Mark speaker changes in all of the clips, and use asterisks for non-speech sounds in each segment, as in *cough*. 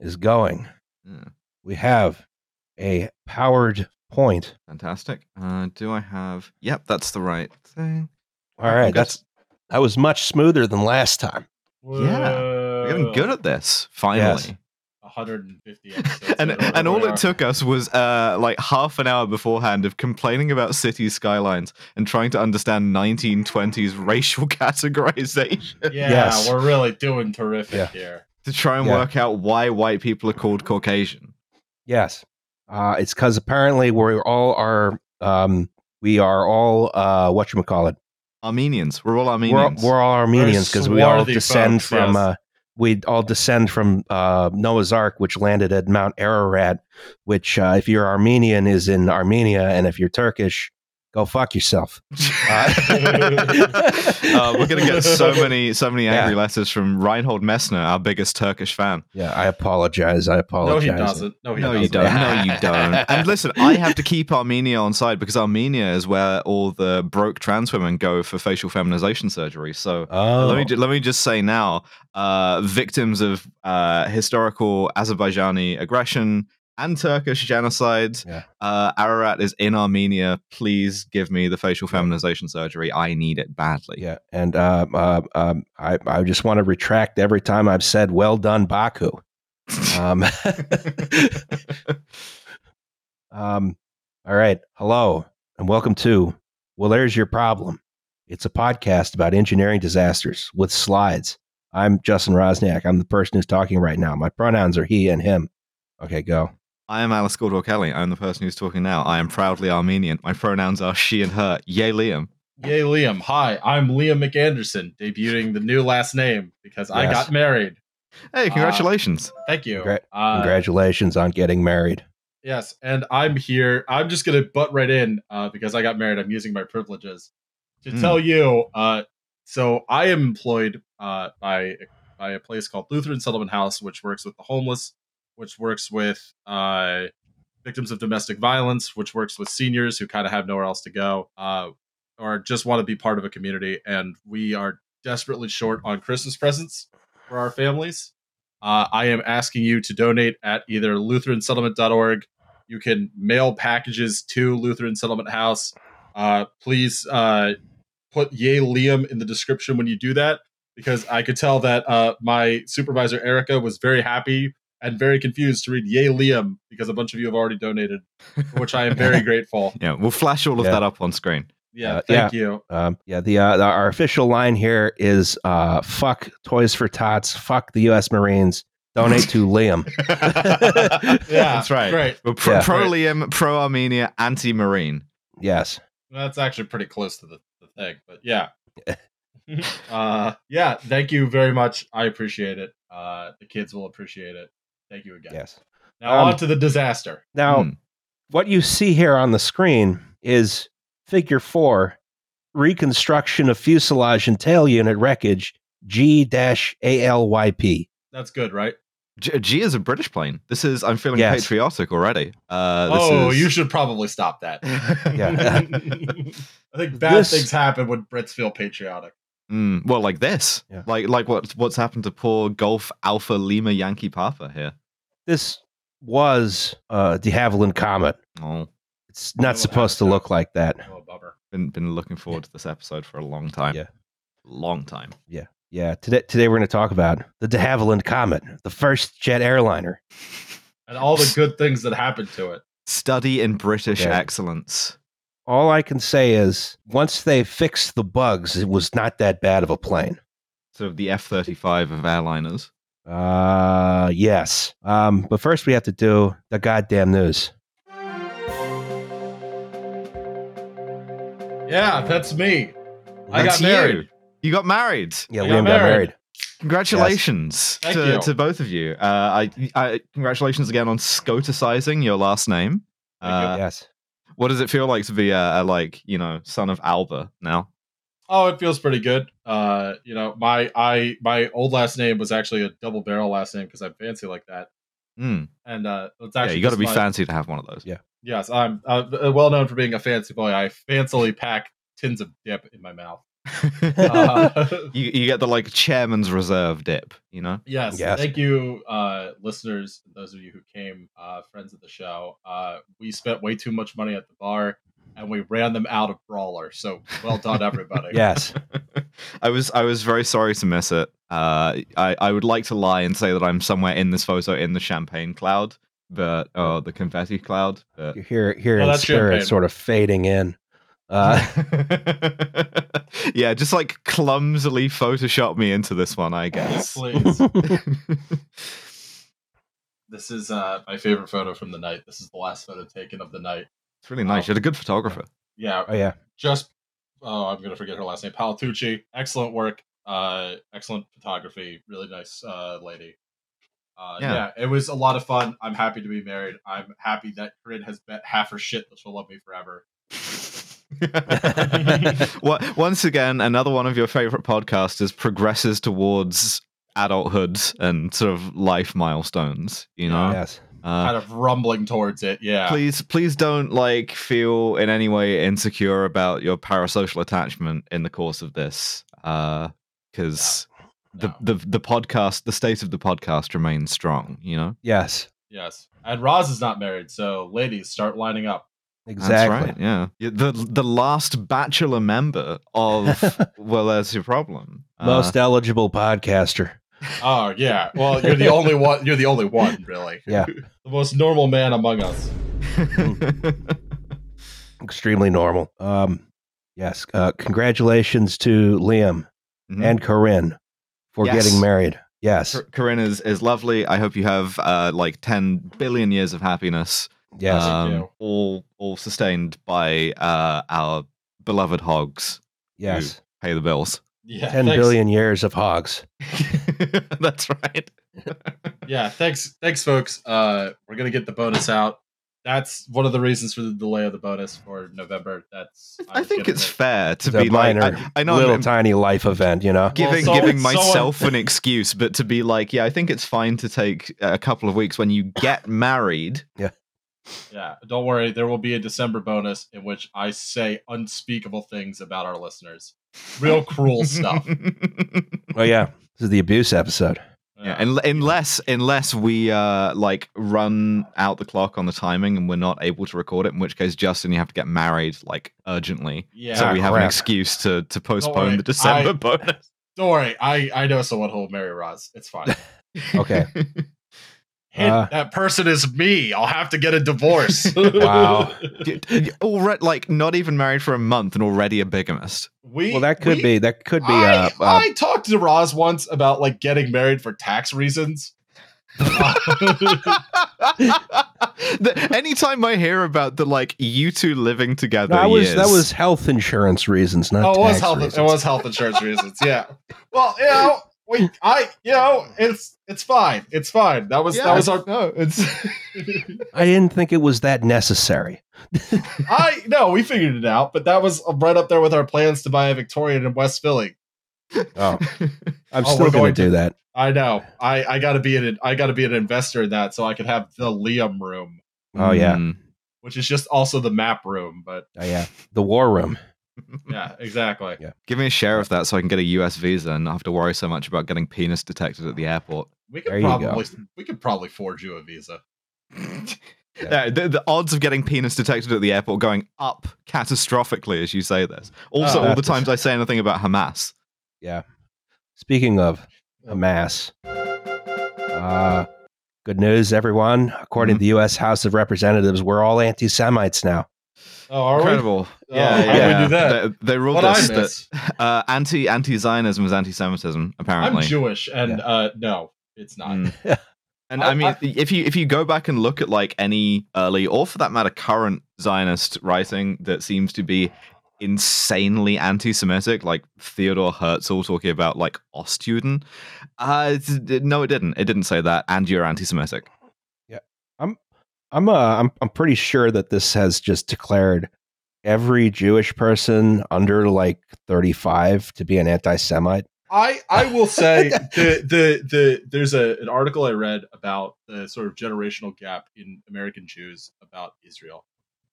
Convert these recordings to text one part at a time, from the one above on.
Speaker 1: is going.
Speaker 2: Yeah,
Speaker 1: We have a powered point.
Speaker 2: fantastic. Uh, do I have? Yep, that's the right thing.
Speaker 1: All right, that's that was much smoother than last time.
Speaker 2: Yeah, We're getting good at this finally.
Speaker 1: Yes.
Speaker 3: 150 *laughs* episodes.
Speaker 2: And and all it
Speaker 3: we
Speaker 2: took us was uh, like half an hour beforehand of complaining about city skylines and trying to understand 1920s racial *laughs* categorization.
Speaker 3: Yeah,
Speaker 1: Yes.
Speaker 3: we're really doing terrific
Speaker 1: Yeah.
Speaker 3: here.
Speaker 2: To try and
Speaker 1: Yeah.
Speaker 2: work out why white people are called Caucasian.
Speaker 1: Yes, uh, it's because apparently we're all are um, we are all uh, what you call it.
Speaker 2: Armenians. We're all
Speaker 1: We're,
Speaker 2: Armenians.
Speaker 1: we're all Armenians because we all descend
Speaker 3: folks,
Speaker 1: from
Speaker 3: yes.
Speaker 1: uh, we all descend from uh, Noah's Ark, which landed at Mount Ararat. Which, uh, if you're Armenian, is in Armenia, and if you're Turkish, go fuck yourself. Uh, *laughs*
Speaker 2: Uh, we're gonna get so many, so many angry
Speaker 1: Yeah.
Speaker 2: letters from Reinhold Messner, our biggest Turkish fan.
Speaker 1: Yeah, I apologize. I apologize.
Speaker 3: No, he doesn't. No, he
Speaker 2: No,
Speaker 3: doesn't.
Speaker 2: you don't. No, you *laughs* don't. And listen, I have to keep Armenia on side because Armenia is where all the broke trans women go for facial feminization surgery. So
Speaker 1: Oh,
Speaker 2: let me let me just say now, uh, victims of uh, historical Azerbaijani aggression and Turkish genocide,
Speaker 1: Yeah.
Speaker 2: uh, Ararat is in Armenia. Please give me the facial feminization surgery. I need it badly.
Speaker 1: yeah, and uh, uh, um, I, I just want to retract every time I've said "well done, Baku." *laughs* Um, *laughs* um, all right, hello, and welcome to Well, there's your problem. It's a podcast about engineering disasters with slides. I'm Justin Roczniak. I'm the person who's talking right now. My pronouns are he and him. Okay, go.
Speaker 2: I am Alice Caldwell Kelly. I'm the person who's talking now. I am proudly Armenian. My pronouns are she and her. Yay, Liam.
Speaker 3: Yay, Liam. Hi, I'm Liam McAnderson, debuting the new last name because I got married.
Speaker 2: Hey, congratulations.
Speaker 3: Thank you.
Speaker 1: Congra-
Speaker 3: Uh,
Speaker 1: Congratulations on getting married.
Speaker 3: Yes, and I'm here. I'm just gonna butt right in uh, because I got married. I'm using my privileges to
Speaker 2: Hmm.
Speaker 3: tell you. Uh, so I am employed uh, by by a place called Lutheran Settlement House, which works with the homeless, which works with uh, victims of domestic violence, which works with seniors who kind of have nowhere else to go, uh, or just want to be part of a community. And we are desperately short on Christmas presents for our families. Uh, I am asking you to donate at either lutheransettlement.org. You can mail packages to Lutheran Settlement House. Uh, please uh, put Yay Liam in the description when you do that, because I could tell that uh, my supervisor Erica was very happy and very confused to read Yay Liam because a bunch of you have already donated, for which I am very *laughs* grateful.
Speaker 2: Yeah, we'll flash all of
Speaker 1: Yeah.
Speaker 2: that up on screen.
Speaker 3: Yeah,
Speaker 1: Uh,
Speaker 3: thank you.
Speaker 1: Um, yeah, the, uh, the our official line here is uh, "fuck Toys for Tots," "fuck the U.S. Marines," donate to Liam. *laughs* *laughs*
Speaker 3: Yeah,
Speaker 2: that's right.
Speaker 3: Great.
Speaker 2: We're pro,
Speaker 1: Yeah.
Speaker 2: pro Liam, pro Armenia, anti Marine.
Speaker 1: Yes,
Speaker 3: That's actually pretty close to the, the thing, but yeah. uh yeah, thank you very much. I appreciate it. Uh the kids will appreciate it. Thank you again.
Speaker 1: yes.
Speaker 3: Now
Speaker 1: Um,
Speaker 3: on to the disaster.
Speaker 1: Now,
Speaker 2: Hmm.
Speaker 1: what you see here on the screen is Figure Four, reconstruction of fuselage and tail unit wreckage G-ALYP.
Speaker 3: That's good, right?
Speaker 2: G, G is a British plane. This is, I'm feeling
Speaker 1: Yes.
Speaker 2: patriotic already. Uh, this
Speaker 3: oh,
Speaker 2: is,
Speaker 3: you should probably stop that. *laughs*
Speaker 1: Yeah. *laughs*
Speaker 3: I think bad
Speaker 1: This-
Speaker 3: things happen when Brits feel patriotic.
Speaker 2: Mm, well, like this.
Speaker 1: Yeah.
Speaker 2: Like like what what's happened to poor Golf Alpha Lima Yankee Papa here.
Speaker 1: This was uh, de Havilland Comet.
Speaker 2: Oh,
Speaker 1: It's
Speaker 3: Oh,
Speaker 1: not supposed to
Speaker 3: that's-
Speaker 1: look like that.
Speaker 3: Oh, bummer.
Speaker 2: been been looking forward to this episode for a long time.
Speaker 1: Yeah.
Speaker 2: Long time.
Speaker 1: Yeah, yeah. today today we're going to talk about the de Havilland Comet, the first jet airliner.
Speaker 3: And all the good things that happened to it.
Speaker 2: Study in British
Speaker 1: Okay.
Speaker 2: excellence.
Speaker 1: All I can say is once they fixed the bugs, it was not that bad of a plane.
Speaker 2: Sort of the F thirty five of airliners.
Speaker 1: Uh, yes. Um, but first we have to do the goddamn news.
Speaker 3: Yeah, that's me. I
Speaker 2: That's
Speaker 3: got married.
Speaker 2: You. You got married.
Speaker 1: Yeah,
Speaker 3: I
Speaker 1: Liam
Speaker 3: got
Speaker 1: got
Speaker 3: married.
Speaker 1: married.
Speaker 2: Congratulations
Speaker 3: Thank
Speaker 2: to,
Speaker 3: you.
Speaker 2: to both of you. Uh, I, I congratulations again on scoticizing your last name. Uh,
Speaker 1: yes.
Speaker 2: What does it feel like to be a, a like you know son of Alba now?
Speaker 3: Oh, it feels pretty good. Uh, you know, my I my old last name was actually a double barrel last name because I'm fancy like that.
Speaker 2: Mm.
Speaker 3: And uh, it's
Speaker 2: Yeah,
Speaker 3: actually
Speaker 2: you got to be
Speaker 3: my-
Speaker 2: fancy to have one of those.
Speaker 1: Yeah.
Speaker 3: Yes, I'm uh, well known for being a fancy boy. I fancily pack tins of dip in my mouth. Uh, *laughs*
Speaker 2: you you get the like chairman's reserve dip, you know.
Speaker 3: yes,
Speaker 1: Yes.
Speaker 3: thank you, uh, listeners, those of you who came, uh, friends of the show. Uh, we spent way too much money at the bar, and we ran them out of Brawler. So well done, everybody. *laughs*
Speaker 1: Yes.
Speaker 2: I was I was very sorry to miss it. Uh, I I would like to lie and say that I'm somewhere in this photo in the champagne cloud, but oh the confetti cloud. But
Speaker 1: You hear here, here
Speaker 3: Oh,
Speaker 1: in spirit,
Speaker 3: champagne.
Speaker 1: sort of fading in. Uh, *laughs*
Speaker 2: yeah, just like clumsily Photoshop me into this one, I guess.
Speaker 3: Please. *laughs* *laughs* This is uh, my favorite photo from the night. This is the last photo taken of the night.
Speaker 2: It's really nice. You're a good photographer.
Speaker 3: Yeah,
Speaker 1: oh yeah.
Speaker 3: just oh, I'm gonna forget her last name. Palatucci. Excellent work. Uh, excellent photography. Really nice uh, lady. Uh,
Speaker 2: Yeah.
Speaker 3: yeah. it was a lot of fun. I'm happy to be married. I'm happy that Corinne has bet half her shit that she'll love me forever. *laughs*
Speaker 2: Wa- Once again, another one of your favorite podcasters progresses towards adulthood and sort of life milestones. You know,
Speaker 1: Yes.
Speaker 2: uh,
Speaker 3: kind of rumbling towards it. Yeah.
Speaker 2: please, please don't like feel in any way insecure about your parasocial attachment in the course of this, because
Speaker 3: No.
Speaker 2: the, the the podcast, the state of the podcast remains strong. You know,
Speaker 1: Yes.
Speaker 3: Yes. And Roz is not married, so ladies, start lining up.
Speaker 1: Exactly.
Speaker 2: That's right. Yeah, Yeah, the the last bachelor member of *laughs* well, there's your problem. Uh,
Speaker 1: Most eligible podcaster.
Speaker 3: Oh yeah. Well, you're the only one. You're the only one, really.
Speaker 1: Yeah. *laughs*
Speaker 3: the most normal man among us. *laughs*
Speaker 1: Extremely normal. Um, yes. Uh, congratulations to Liam
Speaker 2: Mhm.
Speaker 1: and Corinne for
Speaker 2: Yes.
Speaker 1: getting married. Yes.
Speaker 2: Corinne is, is lovely. I hope you have uh, like 10 billion years of happiness,
Speaker 1: Yes.
Speaker 2: Um, all all sustained by uh, our beloved hogs.
Speaker 1: yes.
Speaker 2: Pay the bills.
Speaker 3: Yeah.
Speaker 1: Ten
Speaker 3: thanks.
Speaker 1: billion years of hogs. *laughs*
Speaker 2: That's right. *laughs*
Speaker 3: Yeah. Thanks. Thanks, folks. Uh, we're gonna get the bonus out. That's one of the reasons for the delay of the bonus for November. That's
Speaker 2: I
Speaker 3: was
Speaker 2: think it's
Speaker 3: it.
Speaker 2: fair to
Speaker 1: It's a
Speaker 2: be like
Speaker 1: minor,
Speaker 2: I, I know
Speaker 1: little
Speaker 2: I'm,
Speaker 1: tiny life event, you know?
Speaker 2: giving
Speaker 3: so-
Speaker 2: giving
Speaker 3: someone-
Speaker 2: myself an excuse, but to be like, yeah, I think it's fine to take a couple of weeks when you get married.
Speaker 3: Yeah. Yeah, don't worry. There will be a December bonus in which I say unspeakable things about our listeners. Real cruel stuff. *laughs*
Speaker 1: Oh, yeah. This is the abuse episode.
Speaker 2: Yeah, and unless unless we uh like run out the clock on the timing and we're not able to record it, in which case Justin, you have to get married like urgently,
Speaker 3: yeah.
Speaker 2: so we have an
Speaker 1: crap.
Speaker 2: excuse to to
Speaker 3: worry,
Speaker 2: postpone the December
Speaker 3: I-
Speaker 2: bonus. *laughs*
Speaker 3: Don't worry. I I know someone who'll marry Roz. It's fine. *laughs*
Speaker 1: Okay.
Speaker 3: Hint,
Speaker 1: Uh,
Speaker 3: that person is me. I'll have to get a divorce. *laughs*
Speaker 1: Wow. *laughs*
Speaker 2: already like not even married for a month and already a bigamist.
Speaker 3: We,
Speaker 1: Well, that could
Speaker 3: we-
Speaker 1: be, that could be,
Speaker 3: I,
Speaker 1: uh, uh,
Speaker 3: I talked to Roz once about like getting married for tax reasons.
Speaker 2: the, anytime I hear about the like you two living together,
Speaker 1: that was, that was health insurance reasons, not
Speaker 3: oh, it was health.
Speaker 1: reasons.
Speaker 3: It was health insurance reasons. Yeah. Well, you know, we, I, you know, it's it's fine. It's fine. That was
Speaker 2: Yeah,
Speaker 3: that was our.
Speaker 2: no, it's
Speaker 1: I didn't think it was that necessary. *laughs*
Speaker 3: I no, we figured it out, but that was right up there with our plans to buy a Victorian in West Philly. *laughs*
Speaker 1: Oh, I'm
Speaker 3: Oh,
Speaker 1: still going
Speaker 3: going
Speaker 1: to do that.
Speaker 3: I know. I I got to be an I got to be an investor in that, so I could have the Liam room,
Speaker 1: Oh, yeah.
Speaker 2: Mm.
Speaker 3: which is just also the map room. But
Speaker 1: Oh, yeah. The war room.
Speaker 3: Yeah, exactly.
Speaker 1: Yeah.
Speaker 2: Give me a share of that so I can get a US visa and not have to worry so much about getting penis detected at the airport.
Speaker 3: We could
Speaker 1: you go.
Speaker 3: probably we could probably forge you a visa. *laughs*
Speaker 2: Yeah, the, the odds of getting penis detected at the airport going up catastrophically as you say this. Also,
Speaker 3: Oh.
Speaker 2: all the times I say anything about Hamas.
Speaker 1: Yeah. Speaking of Hamas, uh, good news, everyone. According
Speaker 2: Mhm.
Speaker 1: to the U.S. House of Representatives, we're all anti Semites now.
Speaker 3: Oh, are
Speaker 2: Incredible.
Speaker 3: Oh,
Speaker 2: yeah,
Speaker 3: how
Speaker 2: yeah.
Speaker 3: did we do that?
Speaker 2: They, they ruled
Speaker 3: What
Speaker 2: this that uh, anti anti Zionism is anti Semitism, Apparently, I'm.
Speaker 3: Jewish, and
Speaker 1: Yeah.
Speaker 3: uh, no, it's not.
Speaker 2: Mm. *laughs* And
Speaker 3: I-
Speaker 2: I, mean,
Speaker 3: I-
Speaker 2: if you if you go back and look at like any early, or for that matter, current Zionist writing that seems to be insanely anti-Semitic, like Theodore Herzl talking about like Ostjuden, uh, it's- no, it didn't. It didn't say that. And you're anti-Semitic.
Speaker 1: Yeah, I'm uh, I'm I'm pretty sure that this has just declared every Jewish person under like 35 to be an anti-Semite.
Speaker 3: I I will say *laughs* the the the there's a an article I read about the sort of generational gap in American Jews about Israel,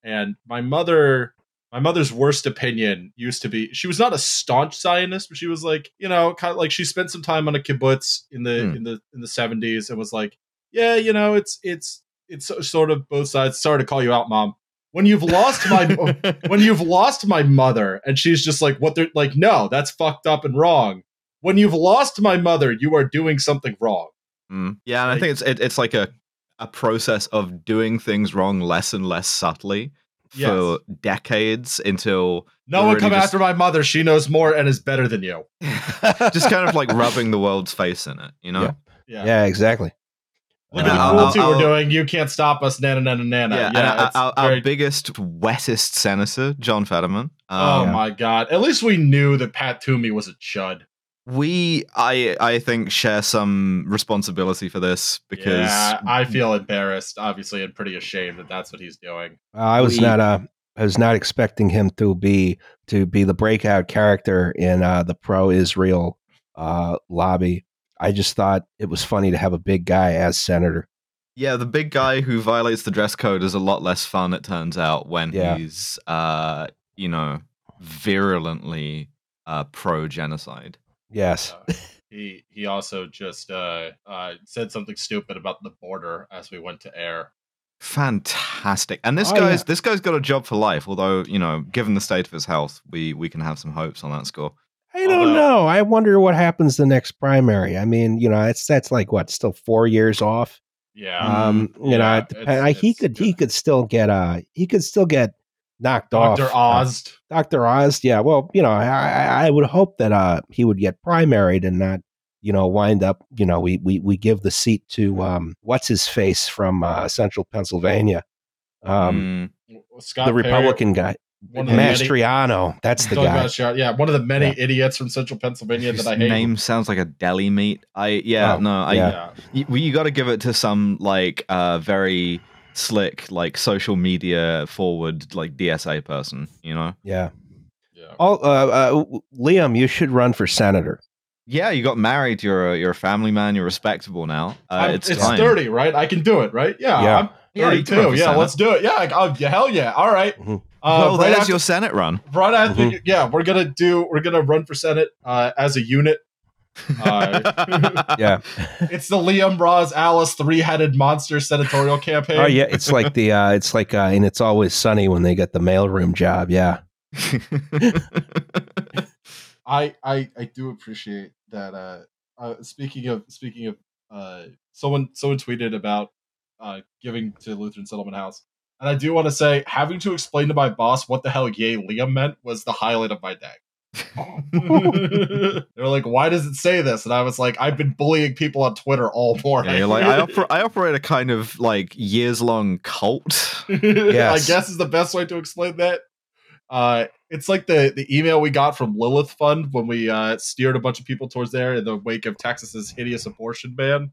Speaker 3: and my mother my mother's worst opinion used to be she was not a staunch Zionist, but she was like, you know, kind of like she spent some time on a kibbutz in the
Speaker 2: Hmm.
Speaker 3: in the in the seventies and was like, yeah, you know, it's it's it's sort of both sides. Sorry to call you out, mom. When you've lost my *laughs* when you've lost my mother and she's just like what they're like no that's fucked up and wrong when you've lost my mother you are doing something wrong
Speaker 2: Mm. Yeah, and I think it's it, it's like a a process of doing things wrong less and less subtly for
Speaker 3: Yes.
Speaker 2: decades until
Speaker 3: no one
Speaker 2: really
Speaker 3: come
Speaker 2: just-
Speaker 3: after my mother she knows more and is better than you *laughs* *laughs*
Speaker 2: just kind of like rubbing the world's face in it, you know?
Speaker 1: Yeah.
Speaker 3: yeah,
Speaker 1: Yeah, exactly.
Speaker 3: Look at the
Speaker 2: I'll-
Speaker 3: cruelty we're doing. You can't stop us. Nana nana nana.
Speaker 2: Yeah,
Speaker 3: yeah,
Speaker 2: and our,
Speaker 3: it's
Speaker 2: our, our biggest, wettest senator, John Fetterman.
Speaker 3: oh
Speaker 2: Um,
Speaker 3: my god. At least we knew that pat toomey was a chud.
Speaker 2: We, I, I think, share some responsibility for this because
Speaker 3: yeah, i feel embarrassed obviously and pretty ashamed that that's what he's doing.
Speaker 1: Uh, I was
Speaker 2: We-
Speaker 1: not uh, I was not expecting him to be to be the breakout character in uh, the pro-Israel uh, lobby. I just thought it was funny to have a big guy as senator.
Speaker 2: Yeah, the big guy who violates the dress code is a lot less fun, it turns out, when
Speaker 1: Yeah.
Speaker 2: he's, uh, you know, virulently uh, pro genocide.
Speaker 1: Yes.
Speaker 3: Uh, he he also just uh, uh, said something stupid about the border as we went to air
Speaker 2: Fantastic. And this
Speaker 1: Oh,
Speaker 2: guy's
Speaker 1: yeah.
Speaker 2: this guy's got a job for life, although, you know, given the state of his health, we we can have some hopes on that score.
Speaker 1: I don't
Speaker 3: Although-
Speaker 1: know. I wonder what happens the next primary. I mean, you know, it's that's like what, still four years off.
Speaker 3: Yeah.
Speaker 1: Um, you know, it dep-
Speaker 3: it's-
Speaker 1: I- he
Speaker 3: it's
Speaker 1: could he could still get uh he could still get knocked
Speaker 3: Dr.
Speaker 1: off. uh,
Speaker 3: Oz.
Speaker 1: Dr. Oz, yeah. Well, you know, I, I I would hope that uh he would get primaried and not, you know, wind up, you know, we we we give the seat to um what's his face from uh, Central Pennsylvania, um
Speaker 2: Mm,
Speaker 3: Scott
Speaker 1: the
Speaker 3: Perry,
Speaker 1: Republican guy,
Speaker 3: one of the many-
Speaker 1: Mastriano. That's the
Speaker 3: Talking
Speaker 1: guy.
Speaker 3: about yeah, one of the many
Speaker 1: Yeah.
Speaker 3: idiots from Central Pennsylvania
Speaker 2: his
Speaker 3: that I hate.
Speaker 2: name sounds like a deli meat. I yeah,
Speaker 1: Oh,
Speaker 2: no, I
Speaker 1: yeah.
Speaker 3: yeah.
Speaker 2: you, you got to give it to some like uh very slick like social media forward like DSA person, you know.
Speaker 1: Yeah.
Speaker 3: yeah.
Speaker 1: Oh, uh, uh, Liam, you should run for senator.
Speaker 2: Yeah, you got married. You're a, you're a family man. You're respectable now. Uh,
Speaker 3: I'm-
Speaker 2: it's
Speaker 3: it's
Speaker 2: time.
Speaker 3: 30, right? I can do it, right? Yeah.
Speaker 1: Yeah.
Speaker 3: I'm
Speaker 2: Yeah, you can
Speaker 3: 32.
Speaker 2: run for
Speaker 3: Yeah, let's do it. Yeah. I- Oh, yeah, hell yeah. All right.
Speaker 1: Mhm.
Speaker 3: Uh,
Speaker 2: well,
Speaker 3: right
Speaker 2: there's
Speaker 3: after,
Speaker 2: your Senate run.
Speaker 3: right after
Speaker 1: Mhm.
Speaker 3: yeah, we're gonna do. We're gonna run for Senate uh, as a unit. *laughs* Uh,
Speaker 1: Yeah.
Speaker 3: it's the Liam Roz Alice three-headed monster senatorial campaign.
Speaker 1: oh yeah, it's like the uh it's like uh and it's always sunny when they get the mailroom job. Yeah. *laughs*
Speaker 3: I I I do appreciate that. Uh, uh speaking of speaking of uh, someone someone tweeted about uh giving to Lutheran Settlement House, and I do want to say having to explain to my boss what the hell "yay Liam" meant was the highlight of my day. *laughs* they were like, "Why does it say this?" And I was like, "I've been bullying people on Twitter all morning."
Speaker 2: Yeah, you're like I, oper- I *laughs* operate a kind of like years long cult. *laughs*
Speaker 3: I guess is the best way to explain that. Uh, it's like the the email we got from Lilith Fund when we uh, steered a bunch of people towards there in the wake of Texas's hideous abortion ban,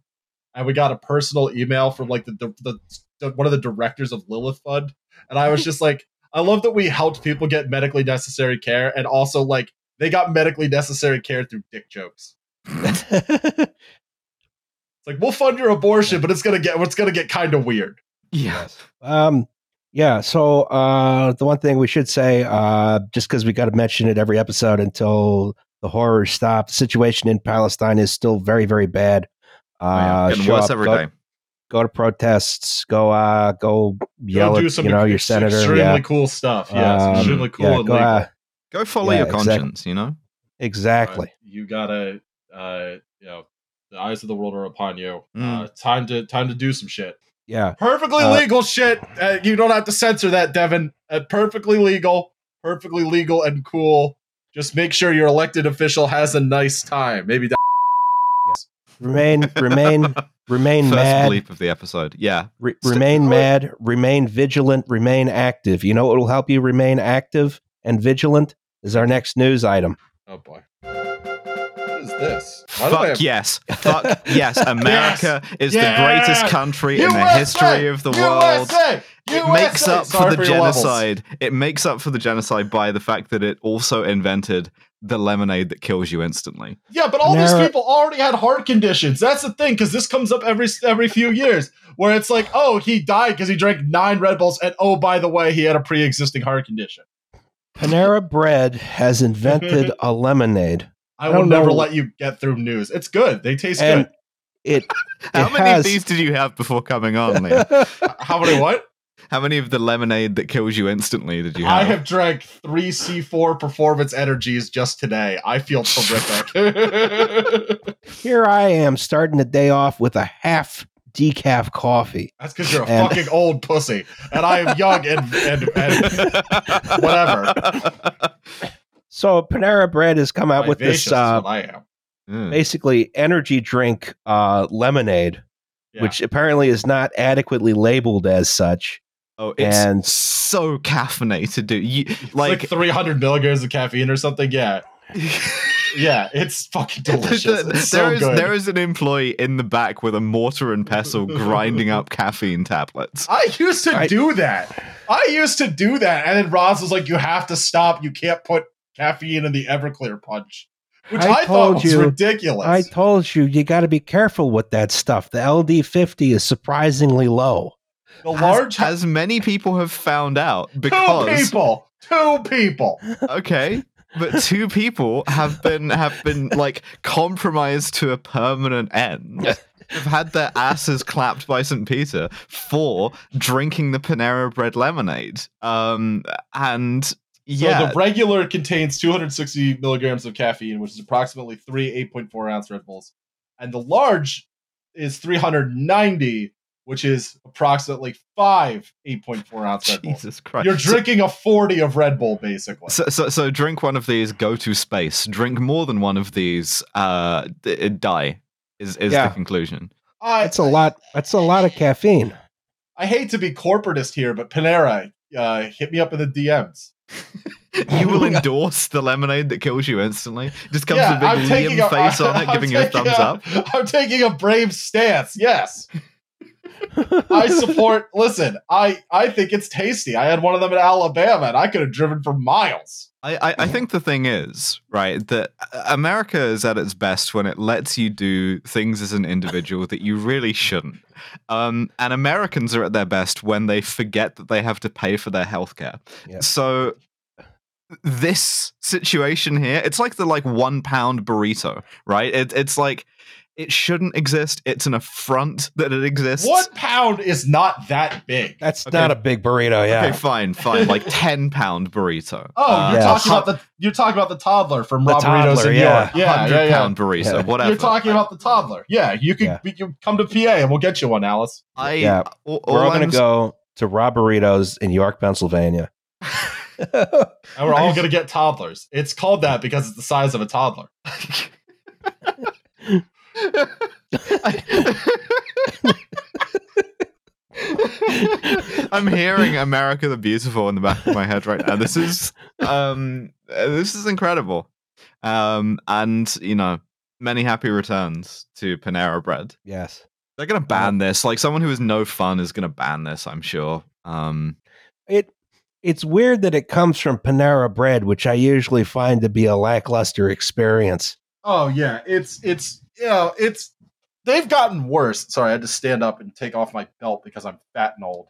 Speaker 3: and we got a personal email from like the, the, the, the one of the directors of Lilith Fund, and I was *laughs* just like, I love that we helped people get medically necessary care, and also like they got medically necessary care through dick jokes. It's like we'll fund your abortion, but it's gonna get it's gonna get kind of weird.
Speaker 2: Yeah.
Speaker 1: Um, yeah. So uh, the one thing we should say, uh, just because we got to mention it every episode until the horror stop, the situation in Palestine is still very, very bad.
Speaker 2: Oh, yeah.
Speaker 1: Uh,
Speaker 2: Getting worse
Speaker 1: up,
Speaker 2: every
Speaker 1: go,
Speaker 2: day.
Speaker 1: go to protests. Go, uh, go yell
Speaker 3: Go
Speaker 1: at
Speaker 3: do some
Speaker 1: you know your senator.
Speaker 3: Extremely
Speaker 1: Yeah,
Speaker 3: cool stuff. Yes,
Speaker 1: Um,
Speaker 3: extremely cool
Speaker 1: yeah, go,
Speaker 3: legal.
Speaker 1: uh,
Speaker 2: Go follow
Speaker 1: Yeah,
Speaker 2: your
Speaker 1: exactly.
Speaker 2: conscience, you know?
Speaker 1: exactly.
Speaker 3: Uh, you gotta, uh, you know, the eyes of the world are upon you. Uh,
Speaker 2: Mm.
Speaker 3: time to time to do some shit.
Speaker 1: Yeah.
Speaker 3: Perfectly
Speaker 1: Uh,
Speaker 3: legal shit. Uh, you don't have to censor that, Devin. Uh, perfectly legal, perfectly legal and cool. Just make sure your elected official has a nice time. Maybe that.
Speaker 1: Remain, remain, remain *laughs*
Speaker 2: First
Speaker 1: mad.
Speaker 2: bleep of the episode. Yeah.
Speaker 1: Re- remain
Speaker 3: Wait.
Speaker 1: mad, remain vigilant, remain active. You know what will help you remain active and vigilant is our next news item.
Speaker 3: Oh boy. What is this? Why
Speaker 2: Fuck
Speaker 3: have-
Speaker 2: yes. Fuck *laughs* yes. America is
Speaker 3: Yeah.
Speaker 2: the greatest country in the history of the world.
Speaker 3: USA!
Speaker 2: It makes up
Speaker 3: Sorry
Speaker 2: for the
Speaker 3: your levels.
Speaker 2: genocide. It makes up for the genocide by the fact that it also invented the lemonade that kills you instantly.
Speaker 3: Yeah, but all these people already had heart conditions. That's the thing, because this comes up every every few years, where it's like, oh, he died because he drank nine Red Bulls, and oh, by the way, he had a pre-existing heart condition.
Speaker 1: Panera Bread has invented *laughs* a lemonade.
Speaker 3: I,
Speaker 1: I
Speaker 3: will
Speaker 1: don't
Speaker 3: never
Speaker 1: know-
Speaker 3: let you get through news. It's good. They taste
Speaker 1: And
Speaker 3: good.
Speaker 1: it *laughs*
Speaker 2: How
Speaker 1: it
Speaker 2: many
Speaker 1: has-
Speaker 2: of these did you have before coming on, Liam? *laughs*
Speaker 3: How many what?
Speaker 2: How many of the lemonade that kills you instantly did you have?
Speaker 3: I
Speaker 2: have?
Speaker 3: have drank three C4 performance energies just today. I feel terrific. *laughs*
Speaker 1: here I am starting the day off with a half decaf coffee.
Speaker 3: That's because you're a
Speaker 1: And-
Speaker 3: fucking old pussy, and I am young and and, and *laughs*
Speaker 2: Whatever.
Speaker 1: So Panera Bread has come out with this uh,
Speaker 3: what I am.
Speaker 2: Mm.
Speaker 1: basically energy drink uh, lemonade,
Speaker 3: Yeah.
Speaker 1: which apparently is not adequately labeled as such.
Speaker 2: Oh, it's
Speaker 1: and-
Speaker 2: so caffeinated, dude. You,
Speaker 3: like,
Speaker 2: like,
Speaker 3: 300 milligrams of caffeine or something. Yeah, *laughs* yeah, it's fucking delicious.
Speaker 2: The-
Speaker 3: It's
Speaker 2: there
Speaker 3: so
Speaker 2: is
Speaker 3: good.
Speaker 2: there is an employee in the back with a mortar and pestle *laughs* grinding up caffeine tablets.
Speaker 3: I used to
Speaker 1: I-
Speaker 3: do that. I used to do that, and then Roz was like, "You have to stop. You can't put caffeine in the Everclear punch," which
Speaker 1: I
Speaker 3: I, thought was
Speaker 1: you-
Speaker 3: ridiculous.
Speaker 1: I told you, you got to be careful with that stuff. The LD50 is surprisingly low.
Speaker 3: The
Speaker 2: As-
Speaker 3: large
Speaker 2: as, many people have found out because
Speaker 3: two
Speaker 2: because
Speaker 3: people, two people.
Speaker 2: okay, but two people have been have been like compromised to a permanent end. Have had their asses clapped by St. Peter for drinking the Panera Bread lemonade. Um, and
Speaker 3: So
Speaker 2: yeah,
Speaker 3: the regular contains 260 milligrams of caffeine, which is approximately three 8.4 ounce Red Bulls, and the large is 390, which is approximately five 8.4 ounce Red Bulls.
Speaker 2: Jesus Christ,
Speaker 3: You're drinking a 40 of Red Bull, basically.
Speaker 2: So, so, so drink one of these, go to space. Drink more than one of these, uh, d- die. Is is
Speaker 1: Yeah.
Speaker 2: the conclusion?
Speaker 3: I,
Speaker 1: That's a lot. That's a lot of caffeine.
Speaker 3: I hate to be corporatist here, but Panera, uh, hit me up in the DMs. *laughs*
Speaker 2: You will endorse the lemonade that kills you instantly. Just comes
Speaker 3: yeah,
Speaker 2: with a
Speaker 3: I'm
Speaker 2: big Liam
Speaker 3: a,
Speaker 2: face on it, *laughs*
Speaker 3: I'm
Speaker 2: giving you a
Speaker 3: taking
Speaker 2: thumbs up.
Speaker 3: I'm taking a brave stance. Yes. I support. Listen, I I think it's tasty. I had one of them in Alabama, and I could have driven for miles.
Speaker 2: I, I, I think the thing is, right, that America is at its best when it lets you do things as an individual that you really shouldn't. Um, and Americans are at their best when they forget that they have to pay for their healthcare.
Speaker 1: Yeah.
Speaker 2: So this situation here, it's like the like one pound burrito, right? It, it's like it shouldn't exist. It's an affront that it exists.
Speaker 3: One pound is not that big.
Speaker 1: That's
Speaker 2: Okay.
Speaker 1: not a big burrito. Yeah.
Speaker 2: Okay, fine, fine. Like *laughs* ten pound burrito.
Speaker 3: Oh,
Speaker 2: Uh,
Speaker 3: you're
Speaker 1: Yeah.
Speaker 3: talking about the you're talking about the toddler from
Speaker 1: The
Speaker 3: Rob Burritos
Speaker 1: toddler,
Speaker 3: in
Speaker 1: yeah.
Speaker 3: York. Yeah,
Speaker 2: hundred
Speaker 3: yeah, yeah.
Speaker 2: pound burrito,
Speaker 1: Yeah.
Speaker 2: whatever.
Speaker 3: You're talking about the toddler. Yeah, you can
Speaker 1: Yeah.
Speaker 3: we can come to PA and we'll get you one, Alice.
Speaker 2: I
Speaker 1: Yeah.
Speaker 2: all,
Speaker 1: We're all
Speaker 2: all
Speaker 1: going
Speaker 2: I'm
Speaker 1: to go to Rob Burritos in York, Pennsylvania. *laughs*
Speaker 3: And we're all gonna get toddlers. It's called that because it's the size of a toddler. *laughs* *laughs*
Speaker 2: I'm hearing America the Beautiful in the back of my head right now. This is um uh, this is incredible. Um and you know, many happy returns to Panera Bread.
Speaker 1: yes.
Speaker 2: They're gonna ban this. Like someone who is no fun is gonna ban this, I'm sure. Um
Speaker 1: It it's weird that it comes from Panera Bread, which I usually find to be a lackluster experience.
Speaker 3: Oh yeah, it's it's you know it's they've gotten worse. Sorry, I had to stand up and take off my belt because I'm fat and old.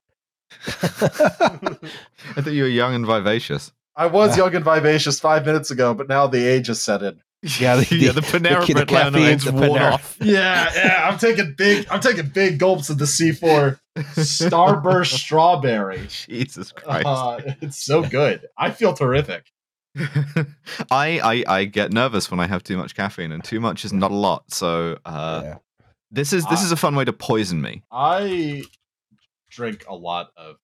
Speaker 3: *laughs*
Speaker 2: I thought you were young and vivacious.
Speaker 3: I was *laughs* young and vivacious five minutes ago, but now the age has set in.
Speaker 1: Yeah, the- *laughs*
Speaker 2: yeah, the Panera
Speaker 1: the
Speaker 2: Bread
Speaker 1: caffeine,
Speaker 2: lemonade's
Speaker 1: the
Speaker 2: worn
Speaker 1: Panera.
Speaker 2: off.
Speaker 3: Yeah, yeah, I'm taking big I'm taking big gulps of the C4 Starburst strawberry.
Speaker 2: Jesus Christ.
Speaker 3: Uh, it's so good. I feel terrific. *laughs*
Speaker 2: I, I I get nervous when I have too much caffeine, and too much is not a lot. So uh,
Speaker 1: yeah.
Speaker 2: this is this
Speaker 3: I-
Speaker 2: is a fun way to poison me.
Speaker 3: I drink a lot of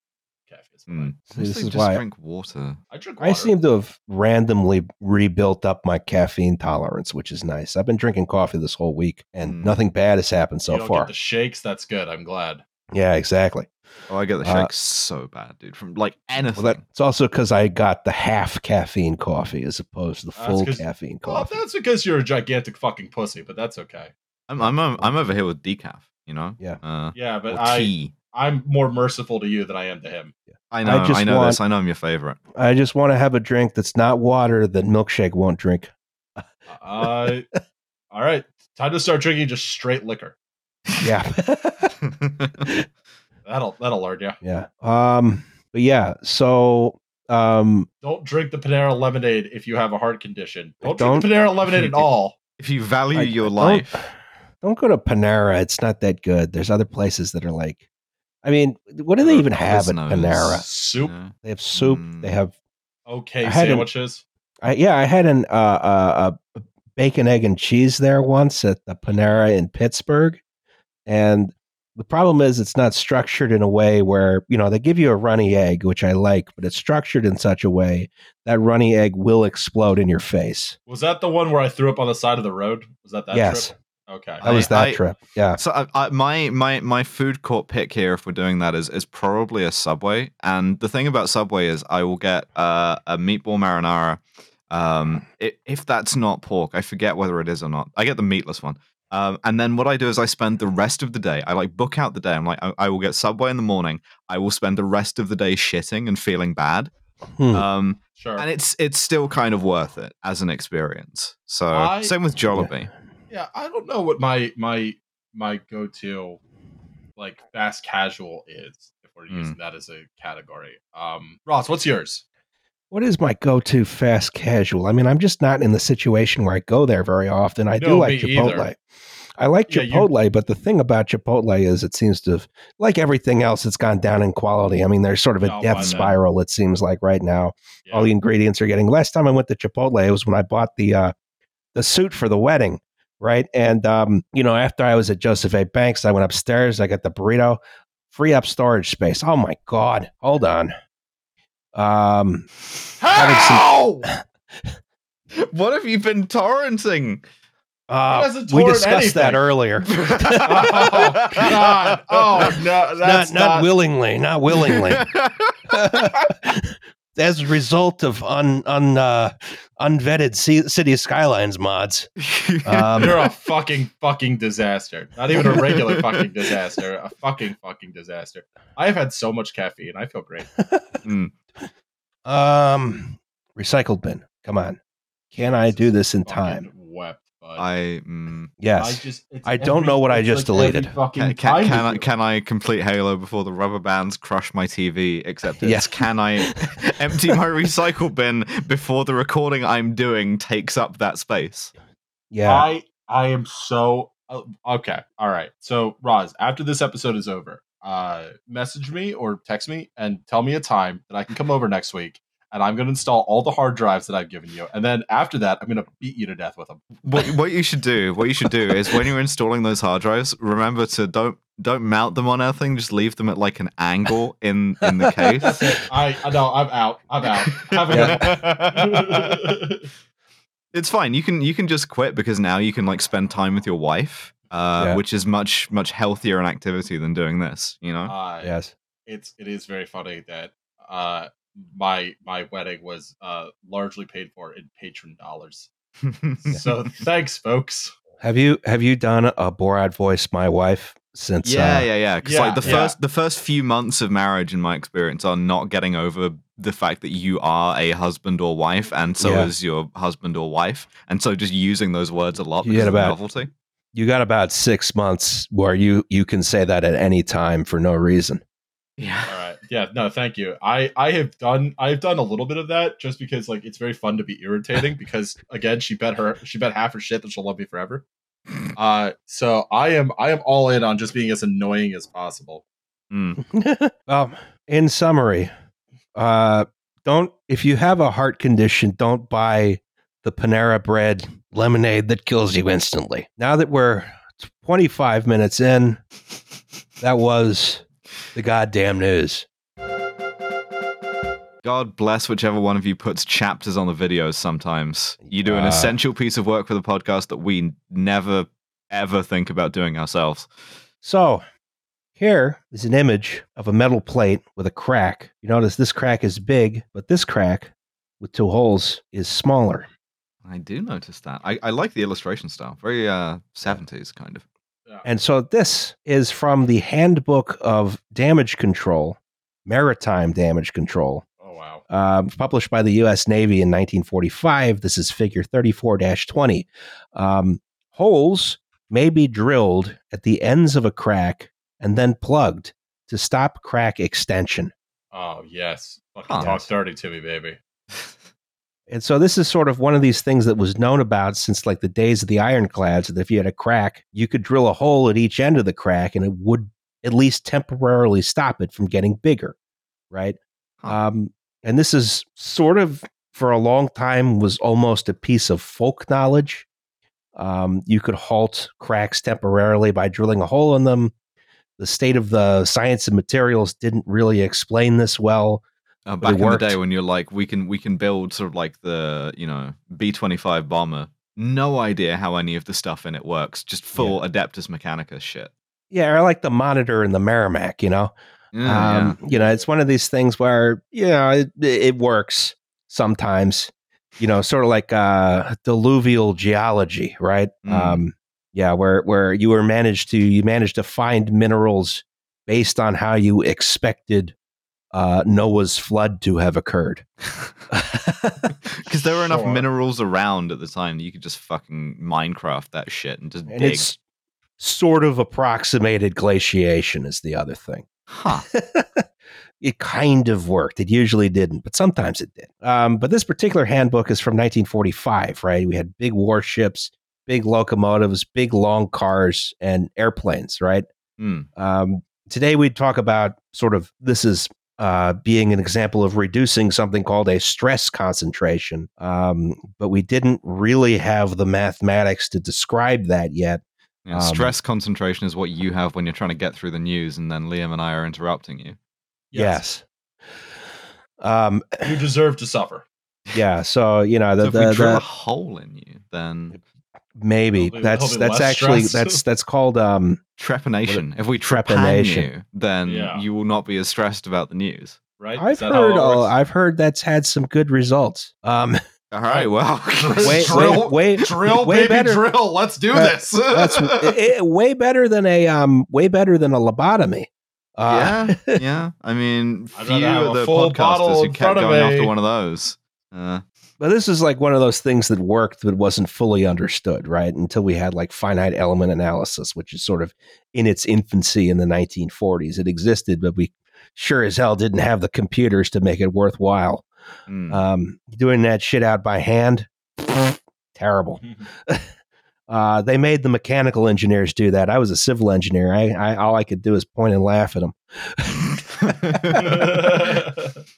Speaker 3: caffeine.
Speaker 2: Mm.
Speaker 1: See, this is
Speaker 2: just
Speaker 1: why-
Speaker 2: drink water.
Speaker 3: I drink water.
Speaker 1: I seem to have randomly rebuilt up my caffeine tolerance, which is nice. I've been drinking coffee this whole week, and
Speaker 2: Mm.
Speaker 1: nothing bad has happened so
Speaker 3: you don't
Speaker 1: far.
Speaker 3: get the shakes. That's good. I'm glad.
Speaker 1: yeah, exactly.
Speaker 2: Oh, I get the
Speaker 1: Uh,
Speaker 2: shakes so bad, dude. From like anything.
Speaker 1: Well, that's also because I got the half caffeine coffee as opposed to the
Speaker 3: full
Speaker 1: full
Speaker 3: 'cause-
Speaker 1: caffeine
Speaker 3: Well,
Speaker 1: coffee.
Speaker 3: that's because you're a gigantic fucking pussy, but that's okay.
Speaker 2: I'm I'm I'm over here with decaf. You know.
Speaker 1: Yeah.
Speaker 2: Uh,
Speaker 3: Yeah, but I
Speaker 2: tea.
Speaker 3: I'm more merciful to you than I am to him.
Speaker 2: I know. I,
Speaker 1: just
Speaker 2: know
Speaker 1: want-
Speaker 2: this. I know I'm your favorite.
Speaker 1: I just want to have a drink that's not water that milkshake won't drink.
Speaker 3: Uh, *laughs* all right, time to start drinking just straight liquor.
Speaker 1: Yeah. *laughs* *laughs*
Speaker 3: That'll that'll learn you.
Speaker 1: yeah. Um, but yeah, so Um,
Speaker 3: Don't drink the Panera lemonade if you have a heart condition. Don't,
Speaker 1: Don't-
Speaker 3: drink the Panera *laughs* lemonade at all.
Speaker 2: If you value
Speaker 1: I-
Speaker 2: your
Speaker 1: don't-
Speaker 2: life,
Speaker 1: Don't go to Panera. It's not that good. There's other places that are like, I mean, what do they even have at Panera?
Speaker 3: Soup.
Speaker 2: you know?
Speaker 1: They have soup.
Speaker 2: Mm.
Speaker 1: They have,
Speaker 3: Okay,
Speaker 1: I had an-
Speaker 3: sandwiches.
Speaker 1: I, yeah, I had an uh, uh, uh, bacon, egg, and cheese there once at the Panera in Pittsburgh, and the problem is it's not structured in a way where you know they give you a runny egg, which I like, but it's structured in such a way that runny egg will explode in your face.
Speaker 3: Was that the one where I threw up on the side of the road? Was that that
Speaker 1: yes,
Speaker 3: trip? Okay.
Speaker 1: that was that
Speaker 2: I-
Speaker 1: trip. Yeah.
Speaker 2: So I, I, my my my food court pick here, if we're doing that, is is probably a Subway. And the thing about Subway is, I will get uh, a meatball marinara. Um, i if that's not pork, I forget whether it is or not. I get the meatless one. Um, and then what I do is I spend the rest of the day. I like book out the day. I'm like, I, I will get Subway in the morning. I will spend the rest of the day shitting and feeling bad.
Speaker 1: Hmm.
Speaker 2: Um,
Speaker 3: Sure.
Speaker 2: and it's it's still kind of worth it as an experience. So
Speaker 3: I-
Speaker 2: same with Jollibee.
Speaker 3: yeah, I don't know what my my my go to like fast casual is if we're
Speaker 2: Hmm.
Speaker 3: using that as a category. Um, Roz, what's yours?
Speaker 1: What is my go-to fast casual? I mean, I'm just not in the situation where I go there very often. I do like Chipotle.
Speaker 3: either.
Speaker 1: I like
Speaker 3: Yeah, you-
Speaker 1: Chipotle, but the thing about Chipotle is it seems to have, like everything else, it's gone down in quality. I mean, there's sort of a
Speaker 3: Oh,
Speaker 1: death spiral, it seems like right now.
Speaker 3: Yeah.
Speaker 1: All the ingredients are getting. Last time I went to Chipotle, it was when I bought the uh, the suit for the wedding, right? And um, you know, after I was at Joseph A. Banks, I went upstairs. I got the burrito, free up storage space. Oh my god! Hold on. Um, having some-
Speaker 3: How? *laughs*
Speaker 2: What have you been torrenting?
Speaker 1: uh, we discussed that earlier. *laughs*
Speaker 3: oh God! Oh no, *laughs*
Speaker 1: not
Speaker 3: that's
Speaker 1: not willingly, not willingly. As a result of un, un uh, unvetted C- city skylines mods. Um,
Speaker 3: You're a fucking fucking disaster. Not even a regular fucking disaster. A fucking fucking disaster. I have had so much caffeine. I feel great.
Speaker 2: Mm.
Speaker 1: Um, recycled bin. Come on, can I do this in time?
Speaker 3: Wept. Bud.
Speaker 2: I mm,
Speaker 1: Yes.
Speaker 3: I just. It's
Speaker 1: I don't know what I
Speaker 3: it's
Speaker 1: just
Speaker 3: like every
Speaker 1: deleted.
Speaker 3: fucking
Speaker 2: can,
Speaker 3: time
Speaker 2: can, can I
Speaker 3: you.
Speaker 2: can I complete Halo before the rubber bands crush my TV? Except it's
Speaker 1: Yes.
Speaker 2: can I *laughs* empty my recycle bin before the recording I'm doing takes up that space?
Speaker 1: yeah.
Speaker 3: I I am so uh, okay. All right. So Roz, after this episode is over, uh, message me or text me and tell me a time that I can come over next week, and I'm going to install all the hard drives that I've given you, and then after that, I'm going to beat you to death with them.
Speaker 2: What what you should do, what you should do is when you're installing those hard drives, remember to don't don't mount them on anything. Just leave them at like an angle in in the case.
Speaker 3: That's *laughs* it. I I know. I'm out. I'm out. Have a good. *laughs*
Speaker 2: it's fine. You can you can just quit because now you can like spend time with your wife, uh,
Speaker 1: Yeah.
Speaker 2: which is much much healthier an activity than doing this. You know.
Speaker 3: uh,
Speaker 1: yes.
Speaker 3: it's it is very funny that uh my my wedding was uh largely paid for in patron dollars. *laughs* So thanks, folks.
Speaker 1: Have you have you done a Borat voice, my wife, since?
Speaker 2: yeah,
Speaker 1: uh,
Speaker 2: yeah, yeah. Because like the
Speaker 3: Yeah, yeah.
Speaker 2: first the first few months of marriage, in my experience, are not getting over the fact that you are a husband or wife, and so
Speaker 1: Yeah.
Speaker 2: is your husband or wife, and so just using those words a lot
Speaker 1: You
Speaker 2: because
Speaker 1: get about-
Speaker 2: novelty.
Speaker 1: You got about six months where you you can say that at any time for no reason.
Speaker 2: Yeah.
Speaker 3: All right. Yeah, no, thank you. I I have done I've done a little bit of that just because like it's very fun to be irritating *laughs* because again, she bet her she bet half her shit that she'll love me forever. Uh so I am I am all in on just being as annoying as possible.
Speaker 2: Mm.
Speaker 1: well, *laughs* in summary, uh, don't if you have a heart condition, don't buy the Panera Bread lemonade that kills you instantly. Now that we're 25 minutes in, that was the goddamn news.
Speaker 2: God bless whichever one of you puts chapters on the videos sometimes. You do an
Speaker 1: Uh,
Speaker 2: essential piece of work for the podcast that we never ever think about doing ourselves.
Speaker 1: So, here is an image of a metal plate with a crack. You notice this crack is big, but this crack with two holes is smaller.
Speaker 2: I do notice that. I, I like the illustration style. Very uh 70s kind of.
Speaker 1: And so this is from the Handbook of Damage Control, Maritime Damage Control,
Speaker 3: Oh wow.
Speaker 1: um, published by the U.S. Navy in 1945. This is figure 34 20. Um, holes may be drilled at the ends of a crack and then plugged to stop crack extension.
Speaker 3: Oh yes, fucking
Speaker 2: Huh.
Speaker 3: talk dirty to me, baby. *laughs*
Speaker 1: And so this is sort of one of these things that was known about since like the days of the ironclads that if you had a crack, you could drill a hole at each end of the crack and it would at least temporarily stop it from getting bigger, right?
Speaker 2: Huh.
Speaker 1: Um, and this is sort of for a long time was almost a piece of folk knowledge. Um, you could halt cracks temporarily by drilling a hole in them. The state of the science and materials didn't really explain this well.
Speaker 2: Uh, back in the day when you're like, we can we can build sort of like the you know B twenty five bomber. No idea how any of the stuff in it works. Just full Adeptus Mechanicus shit.
Speaker 1: Yeah, or like the monitor and the Merrimack, you know.
Speaker 2: Yeah,
Speaker 1: um, You know, it's one of these things where you know it, it works sometimes. You know, sort of like uh, diluvial geology, right?
Speaker 2: Mm.
Speaker 1: Um, yeah, where where you were managed to you managed to find minerals based on how you expected uh, Noah's flood to have occurred. *laughs* *laughs*
Speaker 2: Because there were enough
Speaker 3: Sure.
Speaker 2: minerals around at the time that you could just fucking Minecraft that shit and just
Speaker 1: and
Speaker 2: dig.
Speaker 1: it's sort of approximated glaciation is the other thing.
Speaker 2: Huh. *laughs*
Speaker 1: it kind of worked. It usually didn't, but sometimes it did. Um, but this particular handbook is from 1945, right? We had big warships, big locomotives, big long cars, and airplanes, right?
Speaker 2: Hmm.
Speaker 1: Um, today we'd talk about sort of this is uh, being an example of reducing something called a stress concentration. Um, but we didn't really have the mathematics to describe that yet.
Speaker 2: Yeah,
Speaker 1: Um,
Speaker 2: stress concentration is what you have when you're trying to get through the news, and then Liam and I are interrupting you.
Speaker 1: Yes. Um,
Speaker 3: you deserve to suffer.
Speaker 1: yeah. So you know the,
Speaker 2: so if
Speaker 1: the,
Speaker 2: we drill
Speaker 1: the
Speaker 2: a hole in you, then
Speaker 1: maybe
Speaker 3: There'll be-
Speaker 1: that's that's actually
Speaker 3: stress.
Speaker 1: that's *laughs* that's called um
Speaker 2: trepanation. If we trepan
Speaker 1: Trepanation.
Speaker 2: you, then
Speaker 3: Yeah.
Speaker 2: you will not be as stressed about the news.
Speaker 3: Right?
Speaker 1: I've heard
Speaker 3: it
Speaker 1: uh. I've heard that's had some good results. Um
Speaker 2: All right, well, *laughs* *laughs*
Speaker 1: way
Speaker 3: Drill-
Speaker 1: way way
Speaker 3: drill,
Speaker 1: way
Speaker 3: baby,
Speaker 1: better.
Speaker 3: drill. Let's do
Speaker 1: Uh,
Speaker 3: this.
Speaker 1: that's i- i- way better than a um way better than a lobotomy. Uh,
Speaker 2: yeah, yeah. I mean,
Speaker 3: I'd
Speaker 2: few
Speaker 3: rather have
Speaker 2: are
Speaker 3: a
Speaker 2: the
Speaker 3: full bottle
Speaker 2: podcasters who
Speaker 3: in
Speaker 2: kept
Speaker 3: front of
Speaker 2: going after
Speaker 3: me.
Speaker 2: one of those. Uh,
Speaker 1: But this is like one of those things that worked but wasn't fully understood, right? Until we had like finite element analysis, which is sort of in its infancy in the 1940s. It existed, but we sure as hell didn't have the computers to make it worthwhile.
Speaker 2: mm.
Speaker 1: Um, doing that shit out by hand, terrible. *laughs* *laughs* Uh, they made the mechanical engineers do that. I was a civil engineer. I, I all I could do is point and laugh at them. *laughs*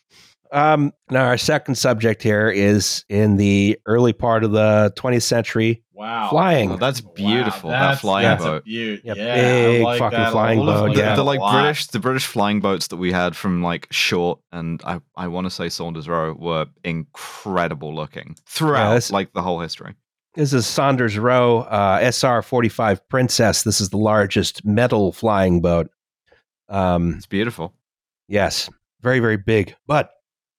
Speaker 1: Um, now, our second subject here is in the early part of the 20th century.
Speaker 3: wow.
Speaker 1: Flying.
Speaker 2: Oh, that's
Speaker 3: Wow,
Speaker 2: beautiful. that flying
Speaker 3: that's a
Speaker 2: boat.
Speaker 3: beaut.
Speaker 1: Yeah,
Speaker 3: Yeah,
Speaker 1: big
Speaker 3: like
Speaker 1: fucking
Speaker 3: that
Speaker 1: flying boat,
Speaker 3: I
Speaker 2: the,
Speaker 1: yeah.
Speaker 3: that
Speaker 2: the like
Speaker 3: lot.
Speaker 2: British, the British flying boats that we had from like Short and I, I want to say Saunders-Roe were incredible looking throughout
Speaker 1: that's-
Speaker 2: like the whole history.
Speaker 1: This is Saunders-Roe uh, SR 45 Princess. This is the largest metal flying boat. Um,
Speaker 2: It's beautiful.
Speaker 1: yes, very, very big. But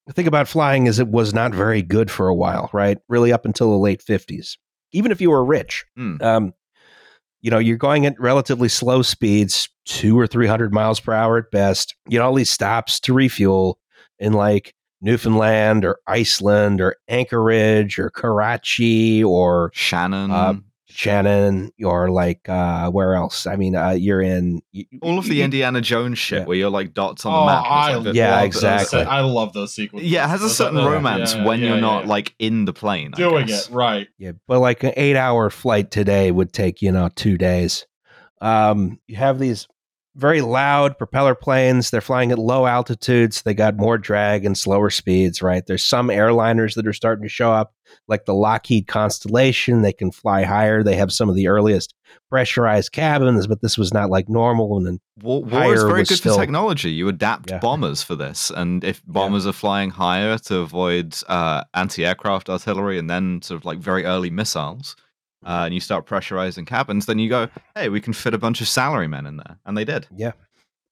Speaker 1: the thing about flying is it was not very good for a while, right? Really up until the late 50s. Even if you were rich,
Speaker 2: Hmm.
Speaker 1: um, you know, you're going at relatively slow speeds, two or 300 miles per hour at best. You know, all these stops to refuel in like Newfoundland or Iceland or Anchorage or Karachi or
Speaker 2: Shannon,
Speaker 1: Uh, Shannon or like uh, where else? I mean, uh, you're in y-
Speaker 2: all of the
Speaker 1: y-
Speaker 2: Indiana Jones shit
Speaker 1: Yeah.
Speaker 2: where you're like dots on
Speaker 3: Oh,
Speaker 2: the map. and
Speaker 3: I
Speaker 2: like
Speaker 1: Yeah, exactly.
Speaker 3: Those, I love those sequences.
Speaker 2: yeah, it has a
Speaker 3: Those-
Speaker 2: certain romance
Speaker 3: yeah,
Speaker 2: when
Speaker 3: yeah,
Speaker 2: you're
Speaker 3: yeah,
Speaker 2: not
Speaker 3: yeah.
Speaker 2: like in the plane. I
Speaker 3: doing
Speaker 2: guess.
Speaker 3: it right.
Speaker 1: Yeah, but like an eight hour flight today would take, you know, two days. Um, you have these very loud propeller planes. They're flying at low altitudes. They got more drag and slower speeds, right? There's some airliners that are starting to show up, like the Lockheed Constellation. They can fly higher. They have some of the earliest pressurized cabins, but this was not like normal. And then,
Speaker 2: War, war is very good
Speaker 1: still-
Speaker 2: for technology. You adapt
Speaker 1: Yeah.
Speaker 2: bombers for this, and if bombers are flying higher to avoid uh, anti-aircraft artillery and then sort of like very early missiles, uh, and you start pressurizing cabins, then you go, "Hey, we can fit a bunch of salarymen in there," and they did. Yeah.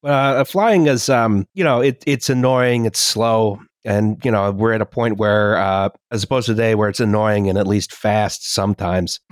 Speaker 1: Uh, flying is, um, you know, it, it's annoying. It's slow. And, you know, we're at a point where, uh, as opposed to today, where it's annoying and at least fast sometimes. *laughs*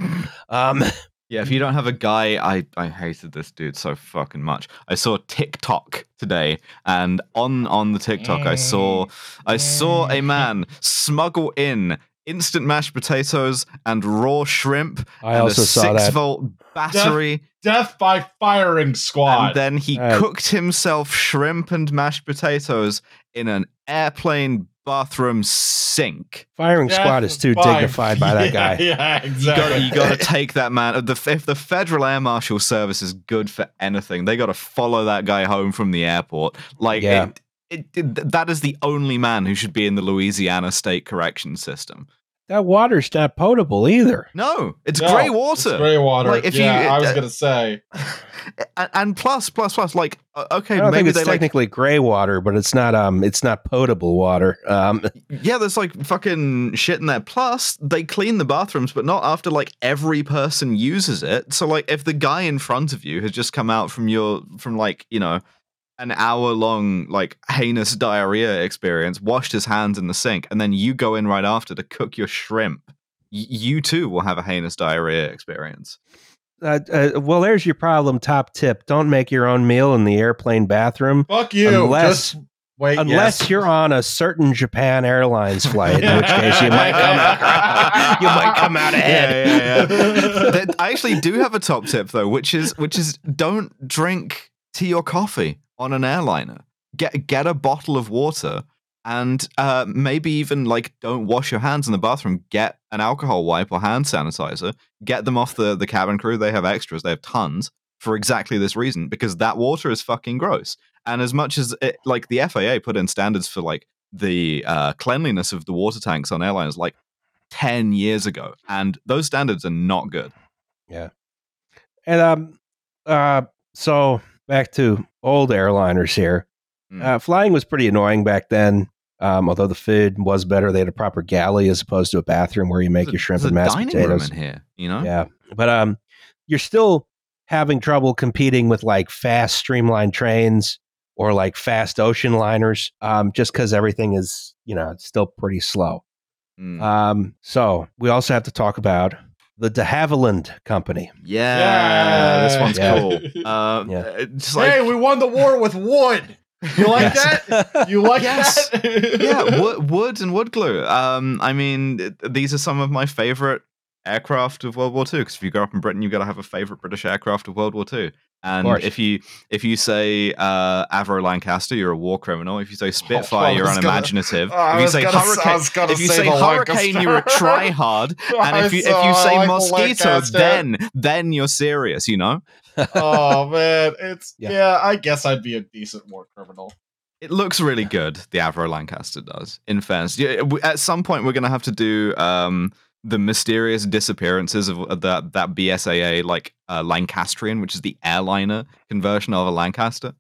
Speaker 1: Um,
Speaker 2: Yeah, if you don't have a guy, I I hated this dude so fucking much. I saw TikTok today, and on on the TikTok, I saw I saw a man smuggle in instant mashed potatoes and raw shrimp
Speaker 1: I
Speaker 2: and
Speaker 1: also
Speaker 2: a
Speaker 1: saw
Speaker 2: six
Speaker 1: that.
Speaker 2: volt battery.
Speaker 3: Death by firing squad.
Speaker 2: And then he
Speaker 1: Uh,
Speaker 2: cooked himself shrimp and mashed potatoes in an airplane bathroom sink.
Speaker 1: Firing
Speaker 3: Death
Speaker 1: squad is too
Speaker 3: by-
Speaker 1: dignified by that *laughs*
Speaker 3: Yeah,
Speaker 1: guy.
Speaker 3: Yeah,
Speaker 2: You
Speaker 3: exactly.
Speaker 2: gotta, you gotta take that man. The, if the Federal Air Marshal Service is good for anything, they gotta follow that guy home from the airport. Like,
Speaker 1: Yeah.
Speaker 2: it, it, it, that is the only man who should be in the Louisiana State Correction System.
Speaker 1: That water's not potable either.
Speaker 2: No, it's
Speaker 3: No,
Speaker 2: gray
Speaker 3: It's
Speaker 2: water.
Speaker 3: gray water.
Speaker 2: Like, if you-
Speaker 3: yeah, I was
Speaker 2: uh,
Speaker 3: gonna say. *laughs*
Speaker 2: and, and plus, plus, plus, like, uh, okay,
Speaker 1: I don't
Speaker 2: maybe
Speaker 1: think
Speaker 2: they
Speaker 1: it's
Speaker 2: like
Speaker 1: technically gray water, but it's not um it's not potable water. Um
Speaker 2: Yeah, there's like fucking shit in there. Plus, they clean the bathrooms, but not after like every person uses it. So, like, if the guy in front of you has just come out from your from like you know an hour long like heinous diarrhea experience, washed his hands in the sink, and then you go in right after to cook your shrimp, y- you too will have a heinous diarrhea experience.
Speaker 1: uh, uh, well there's your problem top tip. Don't make your own meal in the airplane bathroom
Speaker 3: Fuck you.
Speaker 1: Unless-
Speaker 3: Just wait.
Speaker 1: unless
Speaker 3: yes.
Speaker 1: you're on a certain Japan Airlines flight, in which case you might come out, *laughs* you might come out ahead.
Speaker 2: Yeah, yeah, *laughs* yeah. I actually do have a top tip though, which is which is don't drink tea or coffee on an airliner. Get get a bottle of water and uh, maybe even like don't wash your hands in the bathroom. Get an alcohol wipe or hand sanitizer. Get them off the the cabin crew. They have extras. They have tons for exactly this reason because that water is fucking gross. And as much as it, like the FAA put in standards for like the uh, cleanliness of the water tanks on airliners like 10 years ago and those standards are not good Yeah,
Speaker 1: And um uh so back to old airliners here.
Speaker 2: Mm.
Speaker 1: Uh, flying was pretty annoying back then. Um, although the food was better, they had a proper galley as opposed to a bathroom where you make
Speaker 2: There's
Speaker 1: your shrimp and mashed potatoes.
Speaker 2: here you know
Speaker 1: Yeah, but um, you're still having trouble competing with like fast streamlined trains or like fast ocean liners, um, just because everything is you know it's still pretty slow.
Speaker 2: Mm.
Speaker 1: Um, so we also have to talk about the De Havilland Company.
Speaker 2: yeah, this one's
Speaker 1: Yeah.
Speaker 2: cool *laughs* uh
Speaker 1: Yeah.
Speaker 2: it's like
Speaker 3: hey, we won the war with wood. You like that? You like
Speaker 2: Yes.
Speaker 3: that?
Speaker 2: yeah *laughs* wood, wood and wood glue um i mean th- these are some of my favorite aircraft of world war ii because if you grow up in britain you've got to have a favorite british aircraft of world war ii and if you if you say uh avro lancaster you're a war criminal if you say *laughs* spitfire
Speaker 3: I
Speaker 2: you're
Speaker 3: was gonna-
Speaker 2: unimaginative *laughs*
Speaker 3: Oh,
Speaker 2: if you say
Speaker 3: gonna-
Speaker 2: hurricane if you
Speaker 3: say
Speaker 2: hurricane you're a tryhard *laughs* and if you if you say
Speaker 3: like
Speaker 2: mosquito
Speaker 3: Lancaster.
Speaker 2: then then you're serious you know
Speaker 3: oh man, it's
Speaker 1: Yeah.
Speaker 3: yeah. I guess I'd be a decent war criminal.
Speaker 2: It looks really good. The Avro Lancaster does. In fairness, at some point we're gonna have to do um, the mysterious disappearances of that that BSAA like uh, Lancastrian, which is the airliner conversion of a Lancaster.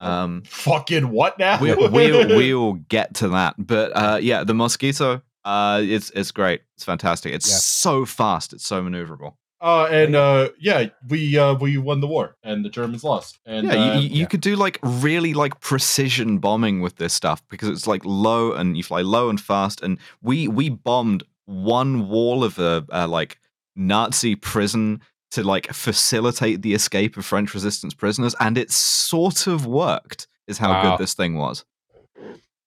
Speaker 2: Um,
Speaker 3: Fucking what now?
Speaker 2: we, we'll we'll get to that, but uh, yeah, the Mosquito. Uh, it's it's great. It's fantastic. It's
Speaker 1: Yeah.
Speaker 2: so fast. It's so maneuverable.
Speaker 3: Uh, and uh, yeah, we uh, we won the war, and the Germans lost. And
Speaker 2: yeah,
Speaker 3: uh,
Speaker 2: you, you, you
Speaker 1: yeah.
Speaker 2: could do like really like precision bombing with this stuff because it's like low and you fly low and fast. And we we bombed one wall of a, a like Nazi prison to like facilitate the escape of French resistance prisoners, and it sort of worked. Is how
Speaker 1: Wow.
Speaker 2: good this thing was.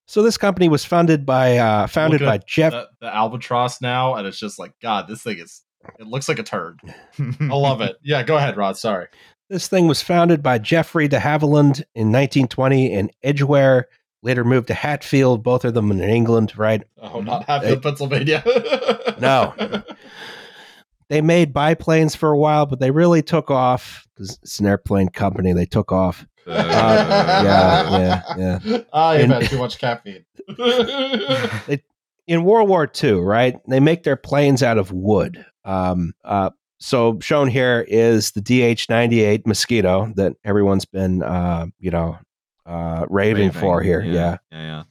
Speaker 1: So this company was founded by uh, founded by Jeff.
Speaker 3: the, the albatross now, and it's just like God. This thing is. It looks like a turd. I love it. *laughs* Yeah, go ahead, Roz. Sorry.
Speaker 1: This thing was founded by Geoffrey de Havilland in 1920 in Edgware. Later moved to Hatfield, both of them in England. Right?
Speaker 3: Oh, not Hatfield,
Speaker 1: Hey.
Speaker 3: Pennsylvania. *laughs*
Speaker 1: No. They made biplanes for a while, but they really took off because it's an airplane company. They took off.
Speaker 2: Uh,
Speaker 1: yeah, yeah, yeah.
Speaker 3: I have
Speaker 1: In-
Speaker 3: had too much caffeine. *laughs*
Speaker 1: in World War II, right? They make their planes out of wood. Um, uh, so shown here is the DH-98 Mosquito that everyone's been, uh, you know, uh, raving, for here. Yeah.
Speaker 2: yeah, yeah.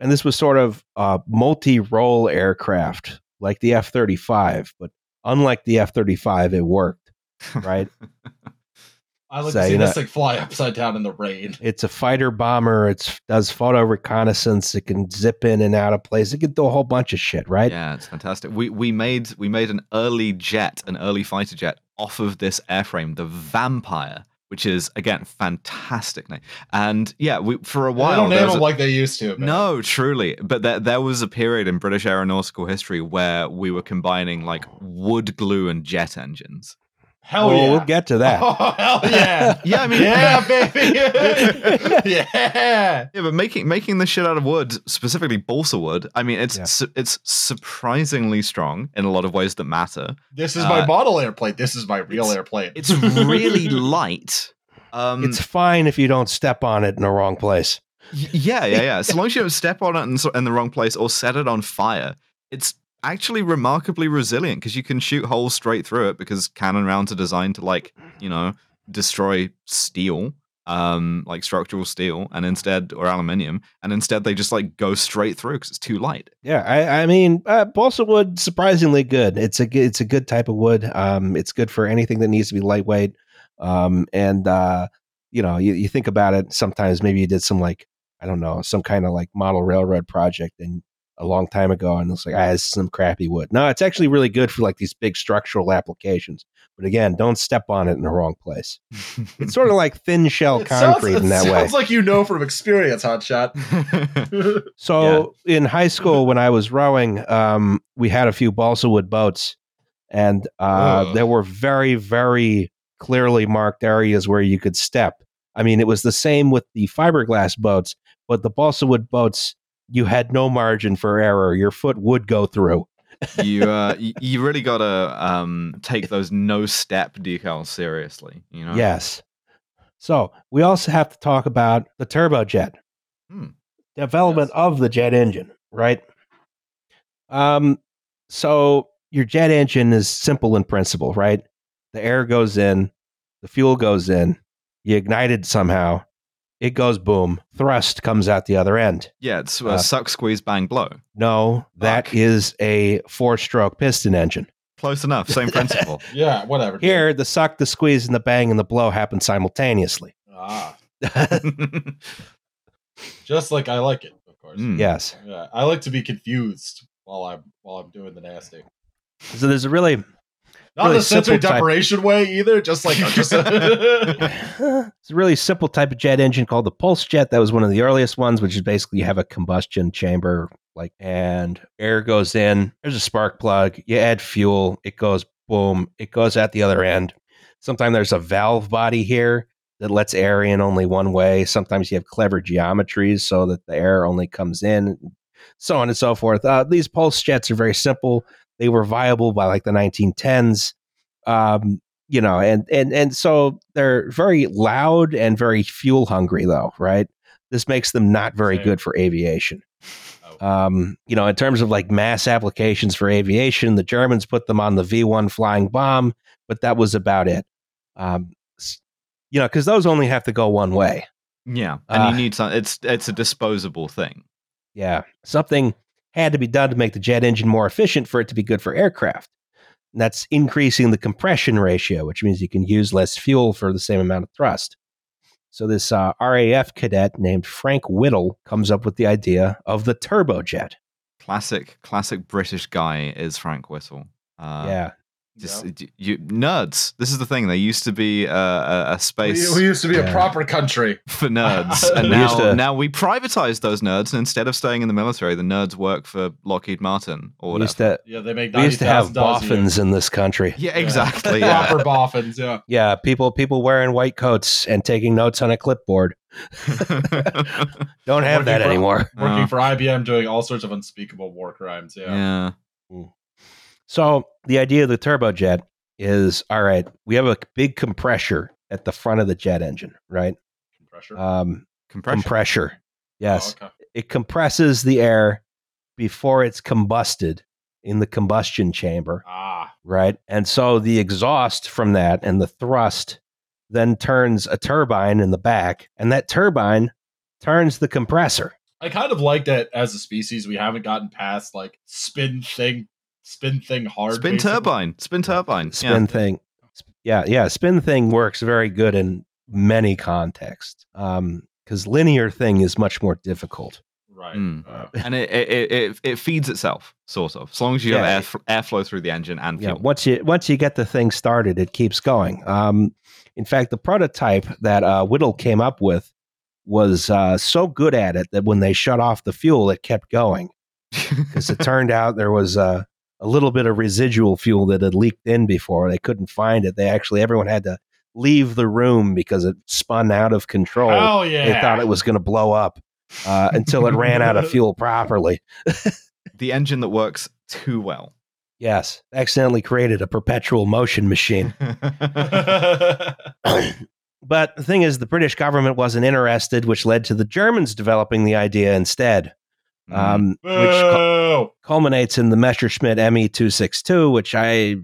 Speaker 1: and this was sort of a multi-role aircraft like the F-35, but unlike the F-35, it worked. Right? *laughs*
Speaker 3: I like
Speaker 1: So,
Speaker 3: to see this
Speaker 1: know-
Speaker 3: thing fly upside down in the rain.
Speaker 1: It's a fighter bomber. It does photo reconnaissance. It can zip in and out of place. It can do a whole bunch of shit. Right?
Speaker 2: Yeah, it's fantastic. We we made we made an early jet, an early fighter jet off of this airframe, the Vampire, which is again fantastic name. And yeah, we for a
Speaker 3: They
Speaker 2: while
Speaker 3: don't name them
Speaker 2: a-
Speaker 3: like they used to. man.
Speaker 2: no, truly. But there, there was a period in British aeronautical history where we were combining like wood glue and jet engines.
Speaker 3: Hell
Speaker 1: well,
Speaker 3: yeah.
Speaker 1: we'll get to that. *laughs*
Speaker 3: Oh hell yeah! *laughs*
Speaker 2: Yeah, I mean,
Speaker 3: yeah, baby. *laughs* yeah.
Speaker 2: Yeah, but making making the shit out of wood, specifically balsa wood, I mean, it's
Speaker 1: Yeah.
Speaker 2: su- it's surprisingly strong in a lot of ways that matter.
Speaker 3: This is my
Speaker 2: Uh,
Speaker 3: model airplane. This is my real
Speaker 2: it's-
Speaker 3: airplane.
Speaker 2: It's really light. Um,
Speaker 1: it's fine if you don't step on it in the wrong place.
Speaker 2: y- yeah, yeah, yeah. So long as you don't step on it in, in the wrong place or set it on fire, it's actually remarkably resilient because you can shoot holes straight through it because cannon rounds are designed to like you know destroy steel um like structural steel and instead or aluminium and instead they just like go straight through because it's too light
Speaker 1: Yeah, I, I mean, uh, balsa wood surprisingly good. It's a it's a good type of wood. Um, it's good for anything that needs to be lightweight. Um, and uh, you know, you, you think about it. Sometimes maybe you did some like I don't know, some kind of like model railroad project and a long time ago, and it's like ah, this is some crappy wood. No, it's actually really good for like these big structural applications. But again, don't step on it in the wrong place. It's sort of like thin shell
Speaker 3: It sounds-
Speaker 1: concrete
Speaker 3: it
Speaker 1: in that way.
Speaker 3: Sounds like you know from experience, Hotshot. *laughs*
Speaker 1: So in high school, when I was rowing, um, we had a few balsa wood boats, and uh, there were very, very clearly marked areas where you could step. I mean, it was the same with the fiberglass boats, but the balsa wood boats, you had no margin for error. Your foot would go through.
Speaker 2: you uh *laughs* you really gotta um take those no step decals seriously you know
Speaker 1: Yes. So we also have to talk about the turbojet
Speaker 2: Hmm.
Speaker 1: development
Speaker 3: Yes.
Speaker 1: of the jet engine, right? Um, so your jet engine is simple in principle, right? The air goes in, the fuel goes in, you ignite it somehow, it goes boom, thrust comes out the other end.
Speaker 2: yeah it's uh,
Speaker 1: Uh,
Speaker 2: suck squeeze bang blow
Speaker 1: No, that
Speaker 2: Fuck.
Speaker 1: is a four-stroke piston engine.
Speaker 2: close enough same *laughs* principle
Speaker 3: Yeah, whatever. dude.
Speaker 1: Here, the suck, the squeeze, and the bang and the blow happen simultaneously.
Speaker 3: Ah, *laughs* just like I like it, of course.
Speaker 2: Mm.
Speaker 1: yes.
Speaker 3: Yeah, I like to be confused while I'm while I'm doing the nasty.
Speaker 1: So there's a really
Speaker 3: Not
Speaker 1: Really
Speaker 3: in a sensory deprivation way either. Just like *laughs* just *laughs*
Speaker 1: it's a really simple type of jet engine called the pulse jet. That was one of the earliest ones, which is basically you have a combustion chamber, like, and air goes in. There's a spark plug. You add fuel. It goes boom. It goes at the other end. Sometimes there's a valve body here that lets air in only one way. Sometimes you have clever geometries so that the air only comes in, so on and so forth. Uh, these pulse jets are very simple. They were viable by like the 1910s. Um, you know, and and and so they're very loud and very fuel hungry, though, right? This makes them not very
Speaker 3: Same.
Speaker 1: good for aviation.
Speaker 3: Oh.
Speaker 1: Um, you know, in terms of like mass applications for aviation, the Germans put them on the V one flying bomb, but that was about it. Um, you know, because those only have to go one way.
Speaker 2: yeah and
Speaker 1: Uh,
Speaker 2: you need some it's it's a disposable thing
Speaker 1: Yeah, something had to be done to make the jet engine more efficient for it to be good for aircraft. And that's increasing the compression ratio, which means you can use less fuel for the same amount of thrust. So this uh, RAF cadet named Frank Whittle comes up with the idea of the turbojet.
Speaker 2: classic classic british guy is frank Whittle. uh
Speaker 1: yeah,
Speaker 2: just
Speaker 3: Yeah.
Speaker 2: you nerds this is the thing there used to be uh, a, a
Speaker 3: we,
Speaker 2: space
Speaker 3: we used to be
Speaker 1: Yeah.
Speaker 3: a proper country. *laughs*
Speaker 2: for nerds *laughs* and now,
Speaker 1: used to-
Speaker 2: now we privatize those nerds and instead of staying in the military the nerds work for lockheed martin or
Speaker 1: we
Speaker 2: whatever
Speaker 1: used to
Speaker 3: Yeah, they make
Speaker 1: we used to have
Speaker 3: $90,000 a year.
Speaker 1: boffins in this country.
Speaker 2: yeah exactly yeah.
Speaker 3: Proper boffins, yeah.
Speaker 1: Yeah, people people wearing white coats and taking notes on a clipboard. *laughs* Don't have
Speaker 3: Working
Speaker 1: that
Speaker 3: for-
Speaker 1: anymore.
Speaker 3: Working
Speaker 2: Oh.
Speaker 3: for IBM doing all sorts of unspeakable war crimes, yeah.
Speaker 2: yeah
Speaker 1: So the idea of the turbojet is all right. We have a big compressor at the front of the jet engine, right?
Speaker 3: Pressure.
Speaker 1: Um,
Speaker 2: compression
Speaker 1: compressor. Yes,
Speaker 3: Oh, okay.
Speaker 1: it compresses the air before it's combusted in the combustion chamber,
Speaker 3: Ah,
Speaker 1: right? And so the exhaust from that and the thrust then turns a turbine in the back, and that turbine turns the compressor.
Speaker 3: I kind of like that as a species we haven't gotten past like spin thing, spin thing hard.
Speaker 2: spin
Speaker 3: basically.
Speaker 2: turbine spin turbine
Speaker 1: spin
Speaker 2: yeah.
Speaker 1: thing. Yeah, yeah. Spin thing works very good in many contexts. Um, because linear thing is much more difficult.
Speaker 3: Right.
Speaker 2: Mm.
Speaker 3: Uh, *laughs*
Speaker 2: and it, it it it feeds itself sort of as long as you
Speaker 1: Yeah.
Speaker 2: have air, airflow through the engine and
Speaker 1: Yeah,
Speaker 2: fuel
Speaker 1: once you once you get the thing started, it keeps going. Um, In fact, the prototype that uh, Whittle came up with was uh, so good at it that when they shut off the fuel, it kept going. *laughs* Because it turned out there was uh, a little bit of residual fuel that had leaked in before. They couldn't find it. They actually, everyone had to leave the room because it spun out of control.
Speaker 3: Oh yeah!
Speaker 1: They thought it was going to blow up uh, until it ran out of *laughs* fuel properly. *laughs*
Speaker 2: the engine that works too well.
Speaker 1: Yes, accidentally created a perpetual motion machine. *laughs* *coughs* but the thing is, the British government wasn't interested, which led to the Germans developing the idea instead,
Speaker 2: Mm.
Speaker 1: um, which cu- culminates in the Messerschmitt ME two six two, which I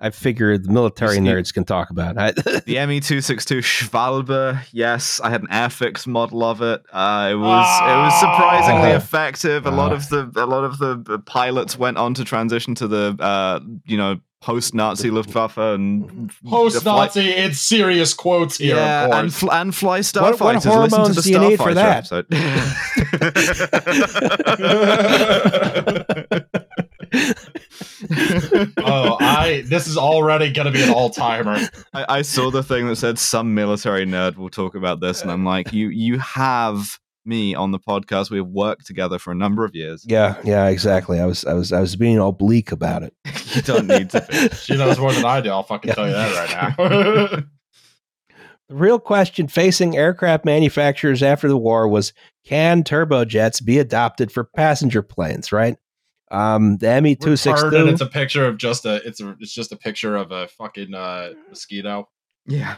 Speaker 1: I figured the military nerds can talk about. I, *laughs*
Speaker 2: the ME262 Schwalbe, yes, I had an Airfix model of it. Uh, it was it was surprisingly
Speaker 1: Ah. *laughs*
Speaker 2: effective. A lot
Speaker 1: Ah.
Speaker 2: of the a lot of the the pilots went on to transition to the uh, you know post-Nazi Luftwaffe and
Speaker 3: Post Nazi it's serious quotes here,
Speaker 2: yeah, and fl- and fly
Speaker 1: What- what
Speaker 2: starfighters. Listen to
Speaker 1: hormones
Speaker 2: the
Speaker 1: do you need for
Speaker 2: episode. *laughs*
Speaker 3: oh, I this is already gonna be an all timer.
Speaker 2: I, I saw the thing that said some military nerd will talk about this, and I'm like, you you have me on the podcast. We have worked together for a number of years.
Speaker 1: yeah, yeah, exactly. I was I was I was being oblique about it. *laughs*
Speaker 2: you don't need to be. *laughs*
Speaker 3: She knows more than I do. I'll fucking tell you that right now. *laughs*
Speaker 1: The real question facing aircraft manufacturers after the war was can turbojets be adopted for passenger planes, right? Um, the ME two six
Speaker 3: Retarded,
Speaker 1: two
Speaker 3: It's a picture of just a. It's a. It's just a picture of a fucking uh, mosquito.
Speaker 2: Yeah.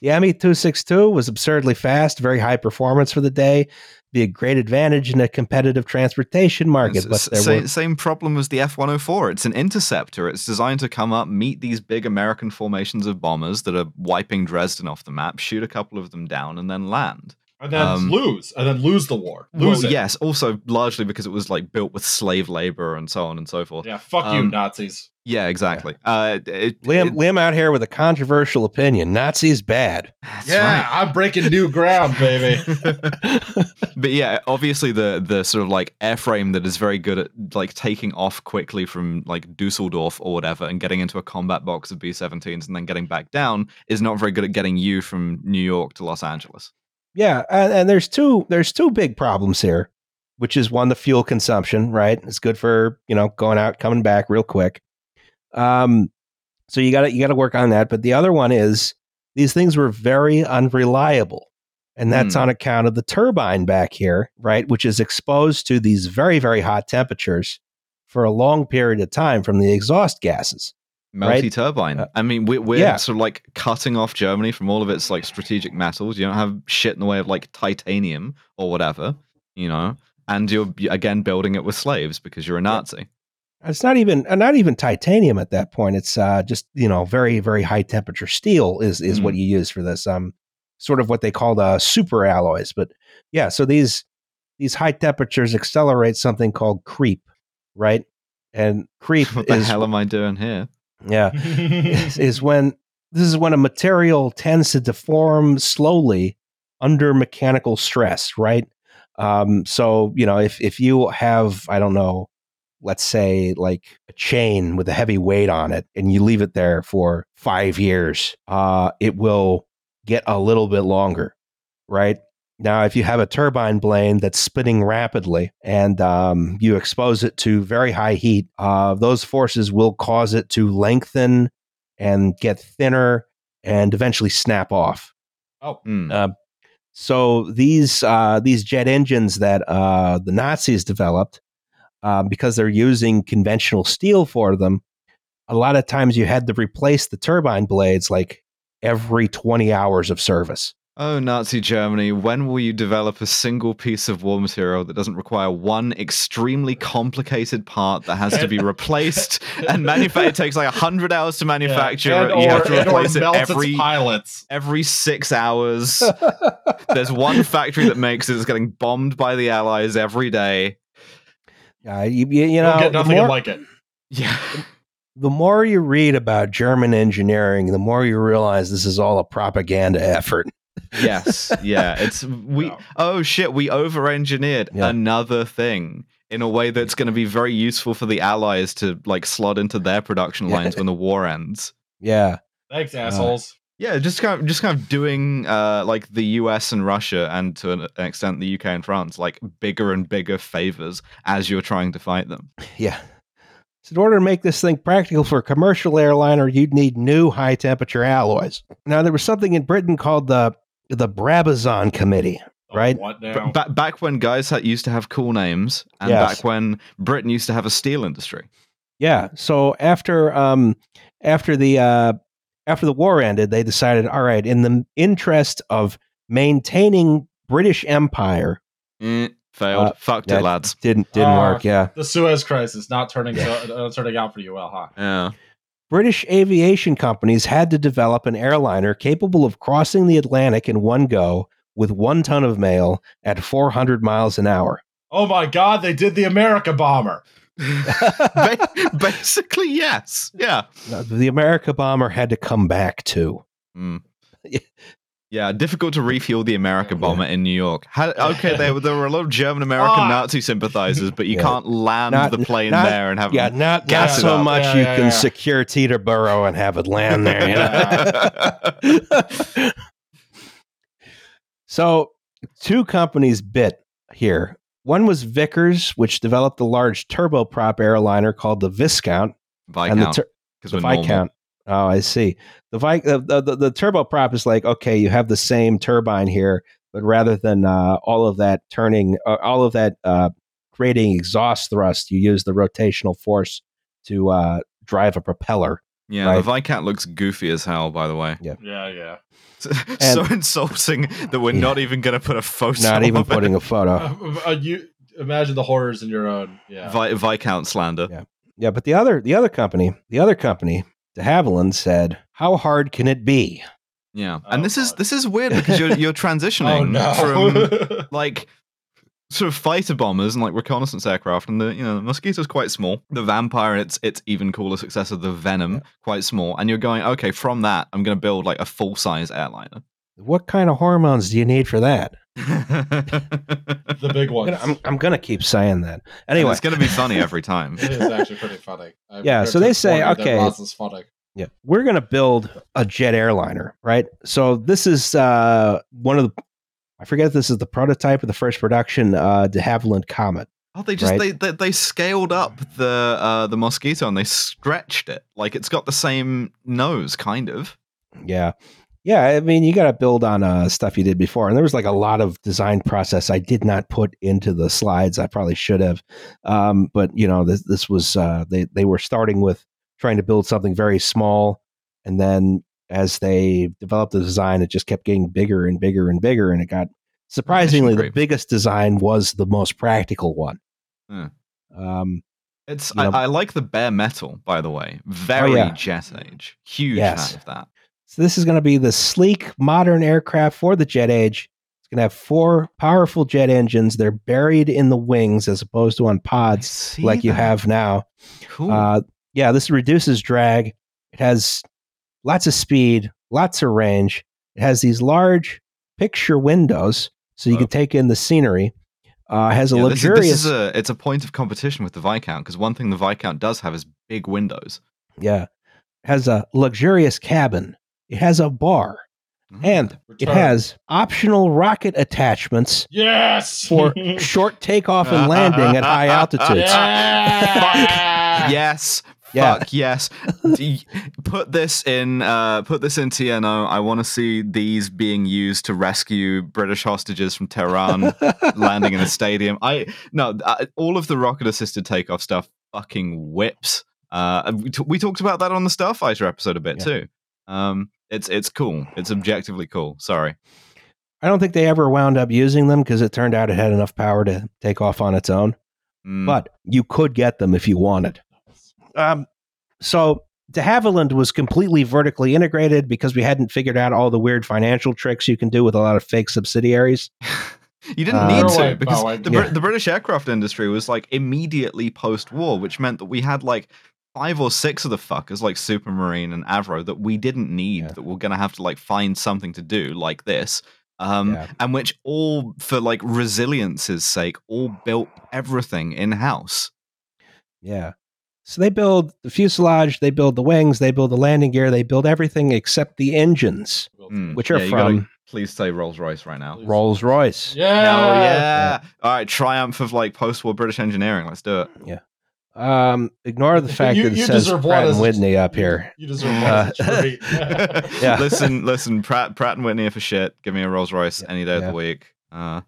Speaker 1: The ME two six two was absurdly fast, very high performance for the day, be a great advantage in a competitive transportation market. But there
Speaker 2: same,
Speaker 1: were
Speaker 2: same problem as the F 104. It's an interceptor. It's designed to come up, meet these big American formations of bombers that are wiping Dresden off the map, shoot a couple of them down, and then land.
Speaker 3: And then
Speaker 2: Um,
Speaker 3: lose. And then lose the war. Lose
Speaker 2: well, yes, also largely because it was like built with slave labor and so on and so forth.
Speaker 3: Yeah. Fuck you,
Speaker 2: Um,
Speaker 3: Nazis.
Speaker 2: Yeah, exactly. Uh, it,
Speaker 1: Liam,
Speaker 2: it-
Speaker 1: Liam out here with a controversial opinion. Nazis bad.
Speaker 2: that's
Speaker 3: yeah,
Speaker 2: right.
Speaker 3: I'm breaking new ground, baby. *laughs* *laughs*
Speaker 2: but yeah, obviously the the sort of like airframe that is very good at like taking off quickly from like Dusseldorf or whatever and getting into a combat box of B-17s and then getting back down is not very good at getting you from New York to Los Angeles.
Speaker 1: Yeah, and, and there's two there's two big problems here, which is one the fuel consumption, right? It's good for you know going out, coming back real quick. Um, so you got to you got to work on that. But the other one is these things were very unreliable, and that's
Speaker 2: Hmm.
Speaker 1: on account of the turbine back here, right, which is exposed to these very very hot temperatures for a long period of time from the exhaust gases. Right.
Speaker 2: Multi-turbine.
Speaker 1: Uh,
Speaker 2: I mean, we're, we're
Speaker 1: yeah.
Speaker 2: sort of like cutting off Germany from all of its like strategic metals. You don't have shit in the way of like titanium or whatever, you know. And you're again building it with slaves because you're a Nazi.
Speaker 1: It's not even uh, not even titanium at that point. It's uh, just you know very very high temperature steel is is what you use for this. Um, sort of what they call the super alloys. But yeah, so these these high temperatures accelerate something called creep, right? And creep *laughs*
Speaker 2: What the
Speaker 1: is
Speaker 2: hell am I doing here?
Speaker 1: Yeah is, *laughs* is when this is when a material tends to deform slowly under mechanical stress, right? Um, so you know if if you have I don't know let's say like a chain with a heavy weight on it and you leave it there for five years uh, it will get a little bit longer right now if you have a turbine blade that's spinning rapidly and um, you expose it to very high heat uh, those forces will cause it to lengthen and get thinner and eventually snap off
Speaker 3: oh,
Speaker 2: Hmm.
Speaker 1: uh, so these uh, these jet engines that uh, the Nazis developed, um, because they're using conventional steel for them, a lot of times you had to replace the turbine blades like every twenty hours of service.
Speaker 2: Oh, Nazi Germany, when will you develop a single piece of war material that doesn't require one extremely complicated part that has to be *laughs* replaced and manufactured? It takes like 100 hours to manufacture
Speaker 3: Yeah,
Speaker 2: it.
Speaker 3: and
Speaker 2: You
Speaker 3: or,
Speaker 2: have to replace it
Speaker 3: melts
Speaker 2: every,
Speaker 3: its pilots.
Speaker 2: every six hours. *laughs* There's one factory that makes it. It's getting bombed by the Allies every day.
Speaker 1: Uh, you, you, you
Speaker 3: You
Speaker 1: know,
Speaker 3: don't get nothing
Speaker 1: more,
Speaker 3: like it.
Speaker 2: Yeah. *laughs*
Speaker 1: the more you read about German engineering, the more you realize this is all a propaganda effort.
Speaker 2: Yes. Yeah. It's *laughs* we.
Speaker 3: No.
Speaker 2: Oh shit! We over-engineered
Speaker 1: Yeah.
Speaker 2: another thing in a way that's going to be very useful for the Allies to like slot into their production
Speaker 1: Yeah.
Speaker 2: lines when the war ends.
Speaker 1: Yeah.
Speaker 3: Thanks, assholes.
Speaker 2: Yeah, just kind of just kind of doing uh, like the US and Russia, and to an extent the UK and France, like bigger and bigger favors as you're trying to fight them. *laughs*
Speaker 1: Yeah. So in order to make this thing practical for a commercial airliner, you'd need new high temperature alloys. Now there was something in Britain called the the Brabazon Committee.
Speaker 3: Oh,
Speaker 1: Right?
Speaker 3: What
Speaker 2: B- ba- back when guys had, used to have cool names, and
Speaker 1: Yes.
Speaker 2: back when Britain used to have a steel industry.
Speaker 1: Yeah. So after um after the uh after the war ended, they decided, all right, in the interest of maintaining British Empire,
Speaker 2: Eh, failed.
Speaker 1: Uh,
Speaker 2: Fucked it, lads.
Speaker 1: didn't didn't
Speaker 3: Ah.
Speaker 1: work. Yeah.
Speaker 3: the Suez Crisis not turning uh, turning out for you well, huh?
Speaker 2: Yeah.
Speaker 1: British aviation companies had to develop an airliner capable of crossing the Atlantic in one go with one ton of mail at 400 miles an hour.
Speaker 3: Oh my God! They did the America bomber. *laughs*
Speaker 2: Basically, yes. Yeah.
Speaker 1: The America bomber had to come back too. *laughs*
Speaker 2: Mm.
Speaker 1: Yeah.
Speaker 2: Yeah, difficult to refuel the America
Speaker 3: Yeah.
Speaker 2: bomber in New York. How, okay, there, were- there were a lot of German American
Speaker 3: Ah.
Speaker 2: Nazi sympathizers, but you *laughs*
Speaker 1: Yeah.
Speaker 2: can't land
Speaker 1: Not-
Speaker 2: the plane
Speaker 1: not-
Speaker 2: there and have
Speaker 1: Yeah, not, not
Speaker 2: gas it
Speaker 1: so
Speaker 2: up.
Speaker 1: much
Speaker 3: Yeah,
Speaker 1: you
Speaker 3: yeah,
Speaker 1: can
Speaker 3: yeah.
Speaker 1: secure Teterboro and have it land there. You know? *laughs* so, two companies bit here. One was Vickers, which developed a large turboprop airliner called the Viscount. and the,
Speaker 2: Viscount,
Speaker 1: tur-
Speaker 2: because
Speaker 1: the
Speaker 2: we're normal.
Speaker 1: Viscount. Oh, I see. The, Vi- the, the, the, the turboprop is like, okay, you have the same turbine here, but rather than uh, all of that turning, uh, all of that uh, creating exhaust thrust, you use the rotational force to uh, drive a propeller.
Speaker 2: Yeah,
Speaker 1: Right.
Speaker 2: the Viscount looks goofy as hell, by the way.
Speaker 3: Yeah, yeah. yeah. *laughs*
Speaker 2: so insulting that we're
Speaker 1: Yeah.
Speaker 2: not even going to put a photo.
Speaker 1: Not even
Speaker 2: of it.
Speaker 1: putting a photo.
Speaker 3: Uh, uh, you imagine the horrors in your own. Yeah.
Speaker 2: Vi- Viscount slander.
Speaker 1: Yeah. Yeah, but the other the other company, the other company, De Havilland said, "How hard can it be?"
Speaker 2: Yeah,
Speaker 3: Oh,
Speaker 2: and this is this is weird because you're you're *laughs*
Speaker 3: oh
Speaker 2: transitioning
Speaker 3: no.
Speaker 2: from *laughs* like sort of fighter bombers and like reconnaissance aircraft and the you know the mosquito's quite small the vampire its its even cooler successor the venom
Speaker 1: Yeah.
Speaker 2: quite small and you're going okay from that i'm going to build like a full size airliner
Speaker 1: What kind of hormones do you need for that?
Speaker 3: The big
Speaker 1: I'm
Speaker 3: ones.
Speaker 1: I'm, I'm gonna keep saying that. Anyway,
Speaker 2: it's going to be funny every time *laughs*
Speaker 3: it is actually pretty funny. *laughs* I
Speaker 1: Yeah, so they say,
Speaker 3: warn you that
Speaker 1: okay.
Speaker 3: Is funny.
Speaker 1: Yeah. We're going to build a jet airliner, right? So this is uh, one of the, I forget if this is the prototype of the first production uh, de Havilland Comet.
Speaker 2: oh they just
Speaker 1: Right.
Speaker 2: they, they they scaled up the uh the mosquito and they stretched it like it's got the same nose kind of
Speaker 1: Yeah. Yeah. I mean, you got to build on uh, stuff you did before. And there was like a lot of design process I did not put into the slides. I probably should have. Um, but, you know, this, this was, uh, they, they were starting with trying to build something very small. And then as they developed the design, it just kept getting bigger and bigger and bigger. And it got surprisingly the biggest design was the most practical one.
Speaker 2: Hmm.
Speaker 1: Um,
Speaker 2: it's I, I like the bare metal by the way very
Speaker 1: yeah.
Speaker 2: jet age huge
Speaker 1: Yes.
Speaker 2: fan of that
Speaker 1: So this is going to be the sleek modern aircraft for the jet age. It's going to have four powerful jet engines. They're buried in the wings as opposed to on pods like you have now.
Speaker 2: Cool.
Speaker 1: Uh, yeah, this reduces drag. It has lots of speed, lots of range. It has these large picture windows so you
Speaker 2: Oh.
Speaker 1: can take in the scenery. Uh, has a
Speaker 2: Yeah, this, is,
Speaker 1: luxurious.
Speaker 2: this is a it's a point of competition with the Viscount because one thing the Viscount does have is big windows.
Speaker 1: yeah, has a luxurious cabin. It has a bar, and it has optional rocket attachments
Speaker 3: yes
Speaker 1: for *laughs* short takeoff and landing at high altitudes. *laughs*
Speaker 3: Yeah.
Speaker 2: yes.
Speaker 1: Yeah.
Speaker 2: Fuck yes. Put this in uh put this in TNO. I want to see these being used to rescue British hostages from Tehran *laughs* landing in a stadium. I no, uh, all of the rocket assisted takeoff stuff fucking whips. Uh we, t- we talked about that on the Starfighter episode a bit
Speaker 1: Yeah.
Speaker 2: too. Um it's it's cool. It's objectively cool. Sorry.
Speaker 1: I don't think they ever wound up using them because it turned out it had enough power to take off on its own.
Speaker 2: Mm.
Speaker 1: But you could get them if you wanted. Um, so de Havilland was completely vertically integrated because we hadn't figured out all the weird financial tricks you can do with a lot of fake subsidiaries. *laughs*
Speaker 2: You didn't
Speaker 1: Uh,
Speaker 2: need to because the, Brit-
Speaker 1: Yeah.
Speaker 2: the British aircraft industry was like immediately post-war, which meant that we had like five or six of the fuckers like Supermarine and Avro that we didn't need
Speaker 1: Yeah.
Speaker 2: that we're gonna have to like find something to do like this. Um,
Speaker 1: Yeah.
Speaker 2: and which all for like resilience's sake all built everything in house.
Speaker 1: Yeah. So they build the fuselage, they build the wings, they build the landing gear, they build everything except the engines,
Speaker 2: Mm,
Speaker 1: which are
Speaker 2: yeah, you gotta
Speaker 1: from
Speaker 2: Please say Rolls Royce right now.
Speaker 1: Rolls Royce.
Speaker 3: Yeah.
Speaker 2: Hell yeah. All right, triumph of like post-war British engineering. Let's do it.
Speaker 1: Um, ignore the *laughs* fact
Speaker 3: You-
Speaker 1: that it
Speaker 3: you
Speaker 1: says
Speaker 3: deserve
Speaker 1: Pratt and
Speaker 3: as-
Speaker 1: Whitney up here.
Speaker 3: You deserve
Speaker 1: Uh,
Speaker 3: one. Uh. *laughs* *laughs*
Speaker 1: Yeah.
Speaker 2: listen, listen, Pratt, Pratt and Whitney are for shit. Give me a Rolls Royce any day of the week. Uh,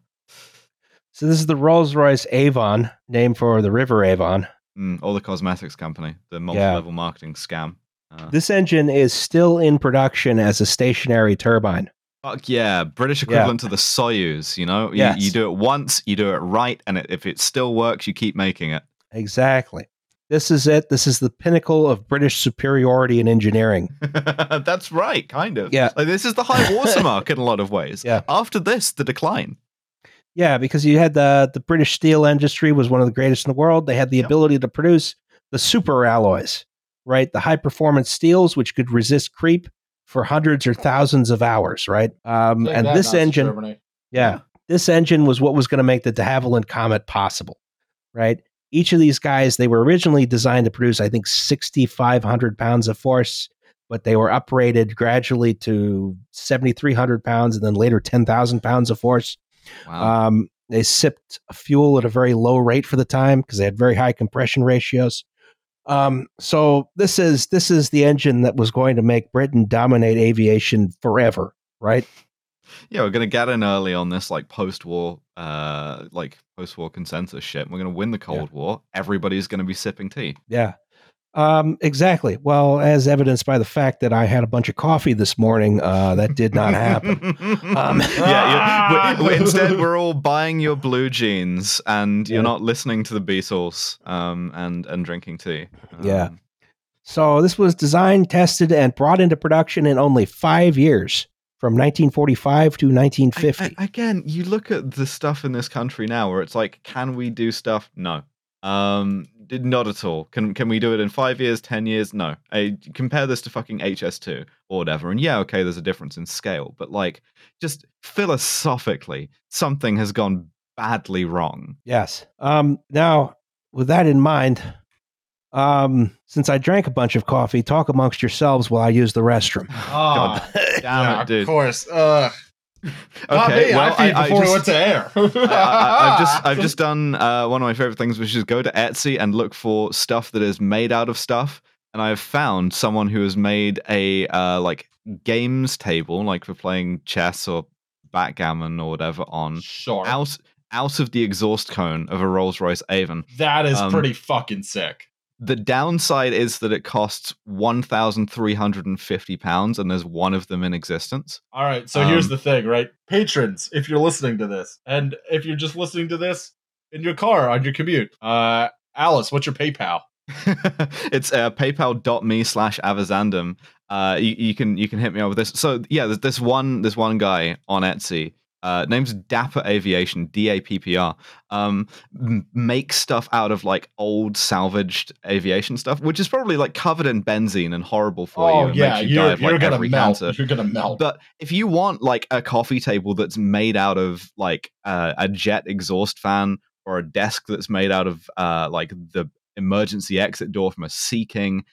Speaker 1: So this is the Rolls Royce Avon, named for the River Avon.
Speaker 2: mm, or the cosmetics company, the multi-level marketing scam. Uh,
Speaker 1: This engine is still in production as a stationary turbine.
Speaker 2: fuck yeah, British
Speaker 1: Yeah.
Speaker 2: equivalent to the Soyuz. You know, you,
Speaker 1: Yes.
Speaker 2: you do it once, you do it right, and it, if it still works, you keep making it.
Speaker 1: Exactly. This is it. This is the pinnacle of British superiority in engineering. *laughs*
Speaker 2: That's right, kind of.
Speaker 1: Yeah.
Speaker 2: like this is the high watermark in a lot of ways. *laughs*
Speaker 1: Yeah.
Speaker 2: After this, the decline.
Speaker 1: Yeah, because you had the the British steel industry was one of the greatest in the world. They had the
Speaker 2: Yep.
Speaker 1: ability to produce the super alloys, right? The high performance steels which could resist creep for hundreds or thousands of hours, right? Um, and
Speaker 3: that,
Speaker 1: this engine,
Speaker 3: Germany.
Speaker 1: yeah, this engine was what was going to make the de Havilland Comet possible, right? Each of these guys, they were originally designed to produce, I think, 6,500 pounds of force, but they were uprated gradually to 7,300 pounds and then later 10,000 pounds of force.
Speaker 2: Wow.
Speaker 1: Um, they sipped fuel at a very low rate for the time because they had very high compression ratios. Um, so this is this is the engine that was going to make Britain dominate aviation forever, right?
Speaker 2: Yeah, we're gonna get in early on this like post-war, uh, like post-war consensus shit. We're gonna win the Cold War. Everybody's gonna be sipping tea.
Speaker 1: Yeah. Um, exactly. Well, as evidenced by the fact that I had a bunch of coffee this morning, uh, that did not happen. Um, *laughs*
Speaker 2: yeah, you- we- *laughs* we- instead we're all buying your blue jeans, and you're
Speaker 1: Yeah.
Speaker 2: not listening to the Beatles, um, and and drinking tea.
Speaker 1: Yeah.
Speaker 2: Um,
Speaker 1: So this was designed, tested, and brought into production in only five years, from 1945 to 1950.
Speaker 2: I- again, you look at the stuff in this country now, where it's like, can we do stuff? No. Um, did not at all. Can can we do it in five years, ten years? No. I compare this to fucking HS2 or whatever, and yeah, okay, there's a difference in scale, but like, just philosophically, something has gone badly wrong.
Speaker 1: Yes. Um, now, with that in mind, um, since I drank a bunch of coffee, talk amongst yourselves while I use the restroom.
Speaker 3: Ah, *laughs*
Speaker 2: Damn
Speaker 3: yeah,
Speaker 2: it, dude.
Speaker 3: Of course. Uh, not
Speaker 2: Okay,
Speaker 3: me,
Speaker 2: well,
Speaker 3: I,
Speaker 2: I, I
Speaker 3: before
Speaker 2: just,
Speaker 3: we went to air. *laughs*
Speaker 2: I, have just *laughs* I've just done uh, one of my favorite things, which is go to Etsy and look for stuff that is made out of stuff. And I have found someone who has made a uh, like games table, like for playing chess or backgammon or whatever, on
Speaker 3: sure.
Speaker 2: out out of the exhaust cone of a Rolls Royce Avon.
Speaker 3: That is
Speaker 2: Um,
Speaker 3: pretty fucking sick.
Speaker 2: The downside is that it costs one thousand three hundred and fifty pounds, and there's one of them in existence.
Speaker 3: All right, so here's
Speaker 2: um,
Speaker 3: the thing, right? Patrons, if you're listening to this, and if you're just listening to this in your car on your commute, uh, Alice, what's your PayPal? *laughs*
Speaker 2: it's uh, paypal.me slash avazandum uh you, you can you can hit me up with this so yeah there's this one this one guy on etsy uh name's dapper aviation d-a-p-p-r um m- makes stuff out of like old salvaged aviation stuff which is probably like covered in benzene and horrible for you
Speaker 3: oh
Speaker 2: and
Speaker 3: yeah,
Speaker 2: you
Speaker 3: you're,
Speaker 2: of like
Speaker 3: you're gonna melt.
Speaker 2: cancer
Speaker 3: You're gonna melt.
Speaker 2: but if you want like a coffee table that's made out of like uh, a jet exhaust fan or a desk that's made out of uh, like the emergency exit door from a Sea King,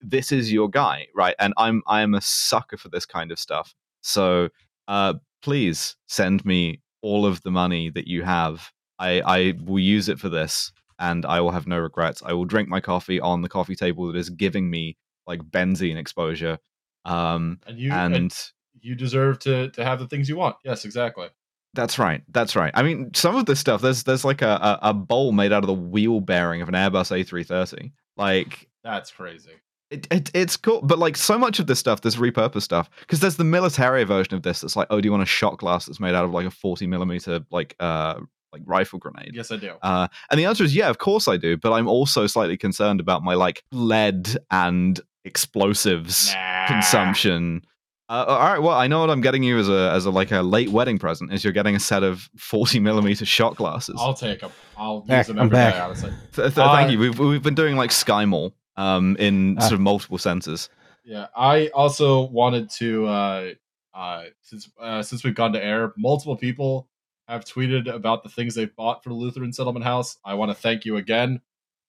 Speaker 2: this is your guy, right? And I'm I am a sucker for this kind of stuff. So uh, please send me all of the money that you have. I I will use it for this, and I will have no regrets. I will drink my coffee on the coffee table that is giving me like benzene exposure. Um,
Speaker 3: and you and
Speaker 2: and
Speaker 3: you deserve to to have the things you want. Yes, exactly.
Speaker 2: That's right. That's right. I mean, some of this stuff there's there's like a, a, a bowl made out of the wheel bearing of an Airbus A330. Like
Speaker 3: That's crazy.
Speaker 2: It, it it's cool, but like so much of this stuff, there's repurposed stuff because there's the military version of this that's like, oh, do you want a shot glass that's made out of like a 40 millimeter like uh like rifle grenade?
Speaker 3: Yes, I do.
Speaker 2: Uh, and the answer is yeah, of course I do. But I'm also slightly concerned about my like lead and explosives
Speaker 3: Nah.
Speaker 2: consumption. Uh, all right, well, I know what I'm getting you as a as a like a late wedding present is you're getting a set of 40 millimeter shot glasses.
Speaker 3: I'll take them. I'll
Speaker 1: Back,
Speaker 3: use them
Speaker 1: I'm
Speaker 3: every
Speaker 1: back.
Speaker 3: day, honestly.
Speaker 2: Th- th-
Speaker 3: uh,
Speaker 2: thank you. We've we've been doing like Sky Mall um in *laughs* sort of multiple senses.
Speaker 3: Yeah, I also wanted to uh uh since uh since we've gone to air, multiple people have tweeted about the things they've bought for the Lutheran Settlement House. I want to thank you again.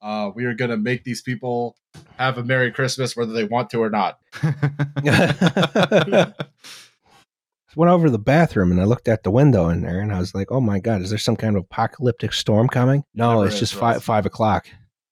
Speaker 3: Uh, we are gonna make these people have a Merry Christmas whether they want to or not. *laughs* *laughs*
Speaker 1: went over to the bathroom and I looked out the window in there and I was like, "Oh my god, is there some kind of apocalyptic storm coming?" No,
Speaker 3: Never
Speaker 1: it's
Speaker 3: is,
Speaker 1: just five five o'clock.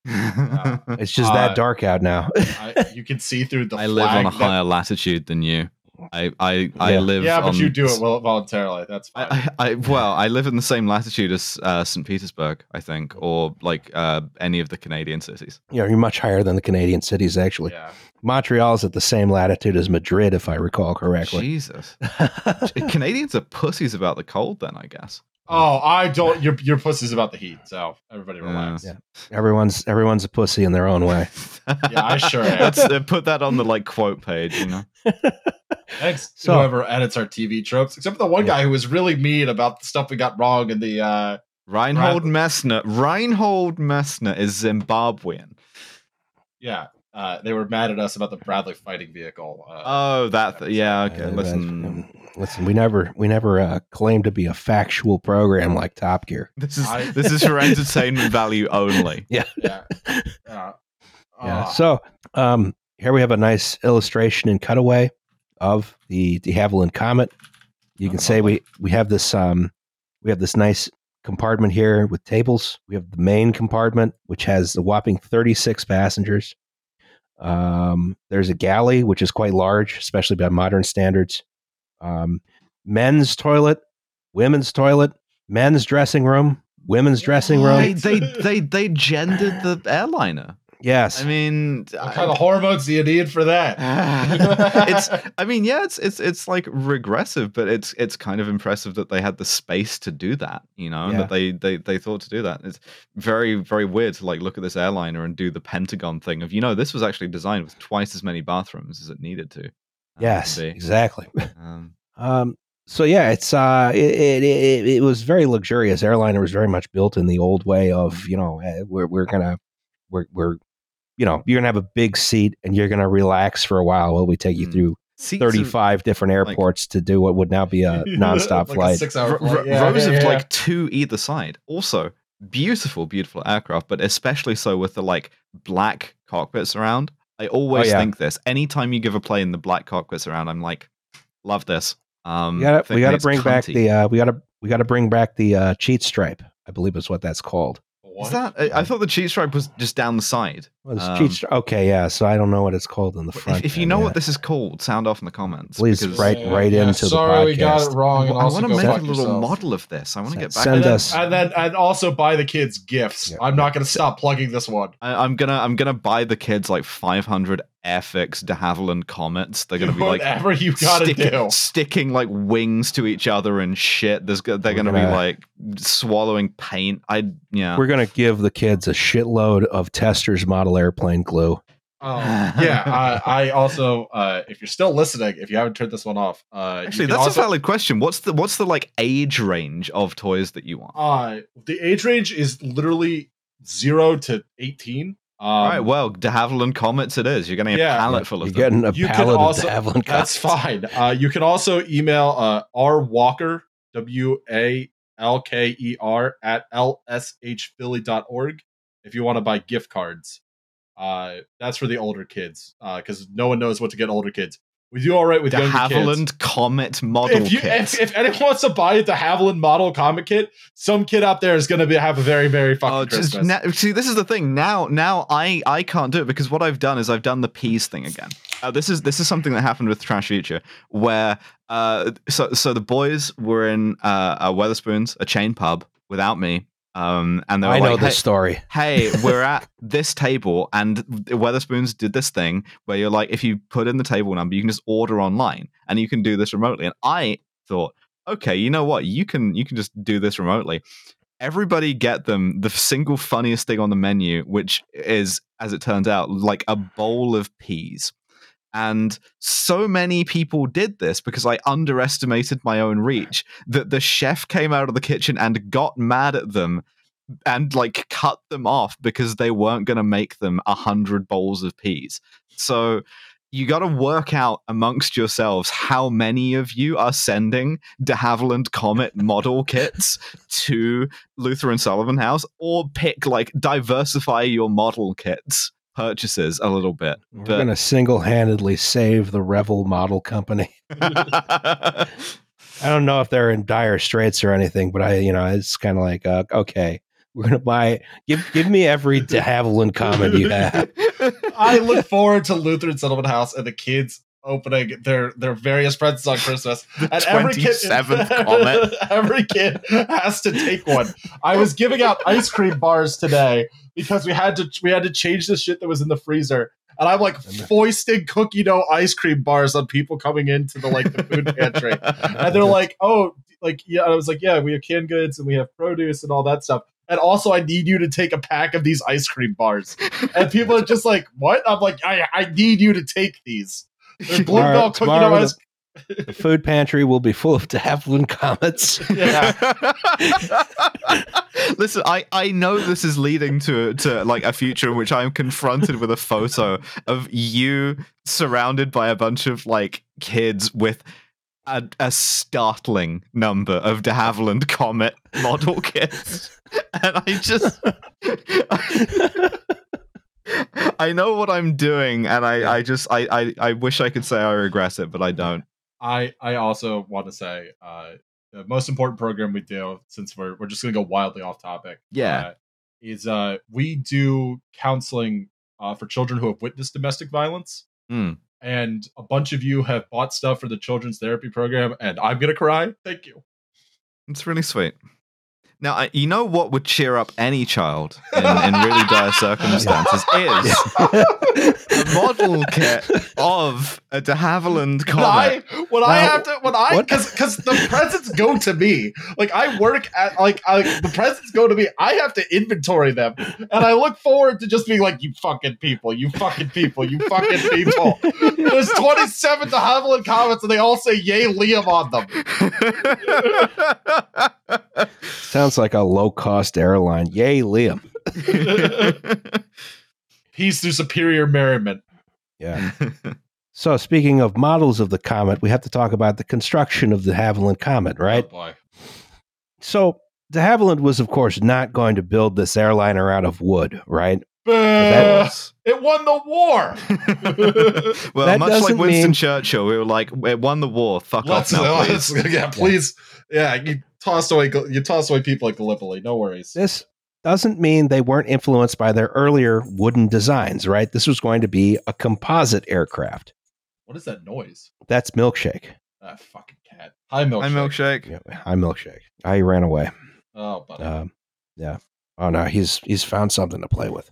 Speaker 1: *laughs* It's just
Speaker 3: Uh,
Speaker 1: that dark out now.
Speaker 3: I, *laughs* you can see through the
Speaker 2: I live on a
Speaker 3: that-
Speaker 2: higher latitude than you. I I, I live.
Speaker 3: Yeah, but
Speaker 2: on
Speaker 3: you do it well voluntarily. That's fine.
Speaker 2: I, I, I well, I live in the same latitude as uh, St. Petersburg, I think, or like uh, any of the Canadian cities.
Speaker 1: Yeah, you're much higher than the Canadian cities. Actually,
Speaker 3: yeah.
Speaker 1: Montreal's at the same latitude as Madrid, if I recall correctly.
Speaker 2: Jesus, *laughs* Canadians are pussies about the cold. Then I guess.
Speaker 3: Oh, I don't. Your your pussy's about the heat, so everybody relax.
Speaker 1: Yeah. everyone's everyone's a pussy in their own way. *laughs*
Speaker 3: Yeah, I sure am.
Speaker 2: Let's uh, put that on the like quote page. You know. *laughs*
Speaker 3: Thanks
Speaker 1: So-
Speaker 3: whoever edits our TV tropes, except for the one
Speaker 1: Yeah.
Speaker 3: guy who was really mean about the stuff we got wrong in the. uh
Speaker 2: Reinhold Messner. Reinhold Messner is Zimbabwean.
Speaker 3: Yeah, uh, they were mad at us about the Bradley fighting vehicle. Uh,
Speaker 2: Oh, that. Th- yeah. Okay. Listen.
Speaker 1: listen. We never we never uh, claimed to be a factual program like Top Gear.
Speaker 2: This is
Speaker 3: I-
Speaker 2: this is for entertainment value only. *laughs*
Speaker 3: yeah. yeah.
Speaker 1: Yeah. *laughs*
Speaker 3: Uh,
Speaker 1: So um, here we have a nice illustration and cutaway of the de Havilland Comet. You can say we we have this um, we have this nice compartment here with tables. We have the main compartment which has a whopping thirty six passengers. Um, there's a galley which is quite large, especially by modern standards. Um, men's toilet, women's toilet, men's dressing room, women's dressing
Speaker 3: What?
Speaker 2: They
Speaker 1: room.
Speaker 2: they they they gendered the airliner.
Speaker 1: Yes,
Speaker 2: I mean,
Speaker 3: what
Speaker 2: I-
Speaker 3: kind of hormones do you need for that? *laughs*
Speaker 2: it's *laughs* I mean, yeah, it's it's it's like regressive, but it's it's kind of impressive that they had the space to do that, you know,
Speaker 1: Yeah.
Speaker 2: that they, they they thought to do that. It's very very weird to like look at this airliner and do the Pentagon thing of you know this was actually designed with twice as many bathrooms as it needed to. um,
Speaker 1: yes,
Speaker 2: be.
Speaker 1: exactly. *laughs*
Speaker 2: Um,
Speaker 1: Um, so yeah, it's uh, it, it it it was very luxurious. Airliner was very much built in the old way of you know eh, we're we're gonna we're we're you know you're gonna have a big seat and you're gonna relax for a while while we take you
Speaker 2: Mm.
Speaker 1: through
Speaker 2: seats are-
Speaker 1: 35 different airports to do what would now be a *laughs* nonstop
Speaker 3: Like
Speaker 1: flight.
Speaker 3: A six-hour flight.
Speaker 2: ro-
Speaker 3: Yeah,
Speaker 2: rows
Speaker 3: yeah,
Speaker 2: of
Speaker 3: yeah.
Speaker 2: like two either side. Also, beautiful, beautiful aircraft, but especially so with the like black cockpits around. I always
Speaker 1: Oh, yeah.
Speaker 2: think this. Anytime you give a plane the black cockpits around, I'm like, love this. Um,
Speaker 1: we gotta we gotta
Speaker 2: it's
Speaker 1: bring back the uh, we gotta we gotta bring back the uh, cheat stripe. I believe is what that's called.
Speaker 3: What?
Speaker 2: Is that? I, I thought the cheat stripe was just down the side.
Speaker 1: Well, it's
Speaker 2: Um,
Speaker 1: cheat Okay, yeah. So I don't know what it's called in the front.
Speaker 2: if you know
Speaker 1: yeah.
Speaker 2: what this is called, sound off in the comments.
Speaker 1: Please
Speaker 2: because
Speaker 1: write- right into the
Speaker 3: sorry, we got it
Speaker 1: podcast.
Speaker 3: wrong. And
Speaker 2: I
Speaker 3: also
Speaker 2: want to make a little
Speaker 3: yourself.
Speaker 2: model of this. I want to get back.
Speaker 1: send
Speaker 3: and
Speaker 1: us-
Speaker 3: and then and also buy the kids gifts.
Speaker 1: Yeah.
Speaker 3: I'm not going to stop plugging this one.
Speaker 2: I, I'm gonna I'm gonna buy the kids like 500 Airfix de Havilland comets. They're gonna be *laughs* like
Speaker 3: whatever you got to
Speaker 2: sticking,
Speaker 3: do.
Speaker 2: sticking like wings to each other and shit. There's they're
Speaker 1: We're
Speaker 2: gonna, be
Speaker 1: gonna-
Speaker 2: like swallowing paint. I yeah.
Speaker 1: We're gonna give the kids a shitload of testers model airplane glue.
Speaker 3: Oh, *laughs* yeah. I, I also, uh, if you're still listening, if you haven't turned this one off, uh,
Speaker 2: Actually, that's
Speaker 3: also,
Speaker 2: a valid question. What's the what's the like age range of toys that you want?
Speaker 3: Uh, the age range is literally zero to eighteen. Um,
Speaker 2: All right, well, de Havilland comets it is. You're getting a
Speaker 3: yeah.
Speaker 2: pallet full of
Speaker 1: You're
Speaker 2: them.
Speaker 1: getting a
Speaker 3: You can
Speaker 1: pallet
Speaker 3: also-
Speaker 1: of Havilland
Speaker 3: That's fine. Uh, you can also email uh, R Walker W A L K E R at lshphilly.org if you want to buy gift cards. Uh, that's for the older kids because no one knows what to get older kids. We do all right with
Speaker 2: De
Speaker 3: younger kids.
Speaker 2: Havilland comet model
Speaker 3: If, you,
Speaker 2: kit.
Speaker 3: if, if anyone wants to buy the Havilland model comet kit, some kid out there is going to be have a very very fucking
Speaker 2: Oh, just
Speaker 3: Christmas.
Speaker 2: now, see, this is the thing. Now, now I I can't do it because what I've done is I've done the peas thing again. Uh, this is this is something that happened with Trash Future, where uh, so so the boys were in uh, a Wetherspoons, a chain pub, without me, um, and they were
Speaker 1: I know
Speaker 2: like,
Speaker 1: this
Speaker 2: "Hey,
Speaker 1: story. *laughs*
Speaker 2: hey, we're at *laughs* this table, and Wetherspoons did this thing where you're like, if you put in the table number, you can just order online, and you can do this remotely. And I thought, okay, you know what, you can you can just do this remotely. Everybody get them the single funniest thing on the menu, which is, as it turns out, like a bowl of peas. And so many people did this because I underestimated my own reach that the chef came out of the kitchen and got mad at them and like cut them off because they weren't going to make them a hundred bowls of peas. So you got to work out amongst yourselves how many of you are sending de Havilland Comet model *laughs* kits to Lutheran Settlement House, or pick like diversify your model kits purchases a little bit.
Speaker 1: We're
Speaker 2: But-
Speaker 1: going to single handedly save the Revell Model Company. *laughs* I don't know if they're in dire straits or anything, but I, you know, it's kind of like, uh, okay, we're going to buy, give give me every de Havilland Comet you have. *laughs*
Speaker 3: I look forward to Lutheran Settlement House and the kids opening their their various presents on Christmas. *laughs* and every kid,
Speaker 2: 27th *laughs*
Speaker 3: every kid has to take one. I was giving out ice cream bars today because we had to we had to change the shit that was in the freezer. And I'm like foisting cookie dough ice cream bars on people coming into the like the food pantry. And they're *laughs* like, oh, like yeah. I was like, yeah, we have canned goods and we have produce and all that stuff. And also, I need you to take a pack of these ice cream bars. And people are just like, what? I'm like, I, I need you to take these. They're
Speaker 1: Tomorrow-
Speaker 3: bluebell cookie dough
Speaker 1: tomorrow
Speaker 3: ice.
Speaker 1: The food pantry will be full of de Havilland Comets. *laughs*
Speaker 3: Yeah. *laughs*
Speaker 2: Listen, I, I know this is leading to to like a future in which I'm confronted with a photo of you surrounded by a bunch of like kids with a, a startling number of de Havilland Comet model kits. *laughs* And I just *laughs* I know what I'm doing and I, I just I, I, I wish I could say I regret it, but I don't.
Speaker 3: I I also want to say uh, the most important program we do, since we're we're just going to go wildly off topic,
Speaker 2: Yeah.
Speaker 3: uh, is uh, we do counseling uh, for children who have witnessed domestic violence.
Speaker 2: Hmm.
Speaker 3: And a bunch of you have bought stuff for the children's therapy program, and I'm gonna cry. Thank you.
Speaker 2: It's really sweet. Now, I- you know what would cheer up any child in, in really dire *laughs* circumstances is a *laughs* model kit of a de Havilland
Speaker 3: When I
Speaker 2: comet.
Speaker 3: when I have to when I because because the presents go to me. Like I work at like I, the presents go to me. I have to inventory them, and I look forward to just being like, "You fucking people, you fucking people, you fucking people." There's 27 de Havilland Comets, and they all say "Yay, Liam" on them. *laughs*
Speaker 1: Sounds like a low cost airline. Yay, Liam. *laughs*
Speaker 3: Peace through superior merriment.
Speaker 1: Yeah. *laughs* So, speaking of models of the comet, we have to talk about the construction of the Havilland Comet, right?
Speaker 3: Oh boy.
Speaker 1: So, de Havilland was, of course, not going to build this airliner out of wood, right?
Speaker 3: Uh, it won the war. *laughs* *laughs*
Speaker 2: well,
Speaker 1: That
Speaker 2: much like Winston
Speaker 1: mean-
Speaker 2: Churchill, we were like, "We won the war. Fuck
Speaker 3: Let's,
Speaker 2: off now,
Speaker 3: let's-
Speaker 2: please."
Speaker 3: yeah, please. Yeah, you tossed away. You tossed away people like Gallipoli. No worries.
Speaker 1: This doesn't mean they weren't influenced by their earlier wooden designs, right? This was going to be a composite aircraft.
Speaker 3: What is that noise?
Speaker 1: That's Milkshake.
Speaker 3: That fucking cat. Hi, milkshake.
Speaker 2: Hi, milkshake.
Speaker 1: Yeah, hi, Milkshake. I ran away.
Speaker 3: Oh, buddy.
Speaker 1: Um, yeah. Oh no, he's he's found something to play with.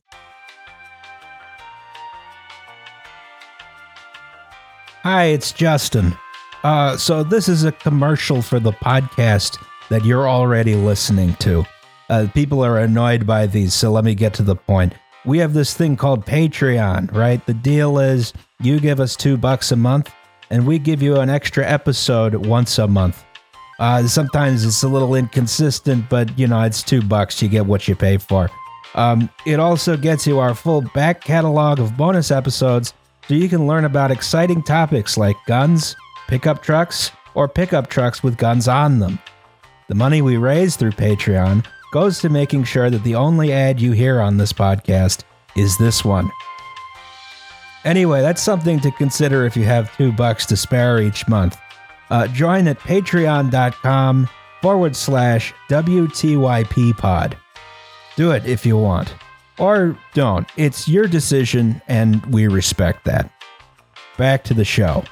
Speaker 1: Hi, it's Justin. Uh, so this is a commercial for the podcast that you're already listening to. Uh, people are annoyed by these, so let me get to the point. We have this thing called Patreon, right? The deal is you give us two bucks a month, and we give you an extra episode once a month. Uh, sometimes it's a little inconsistent, but you know, it's two bucks. You get what you pay for. Um, it also gets you our full back catalog of bonus episodes so you can learn about exciting topics like guns, pickup trucks, or pickup trucks with guns on them. The money we raise through Patreon goes to making sure that the only ad you hear on this podcast is this one. Anyway, that's something to consider if you have two bucks to spare each month. Uh, join at patreon.com forward slash WTYP pod. Do it if you want. Or don't. It's your decision, and we respect that. Back to the show.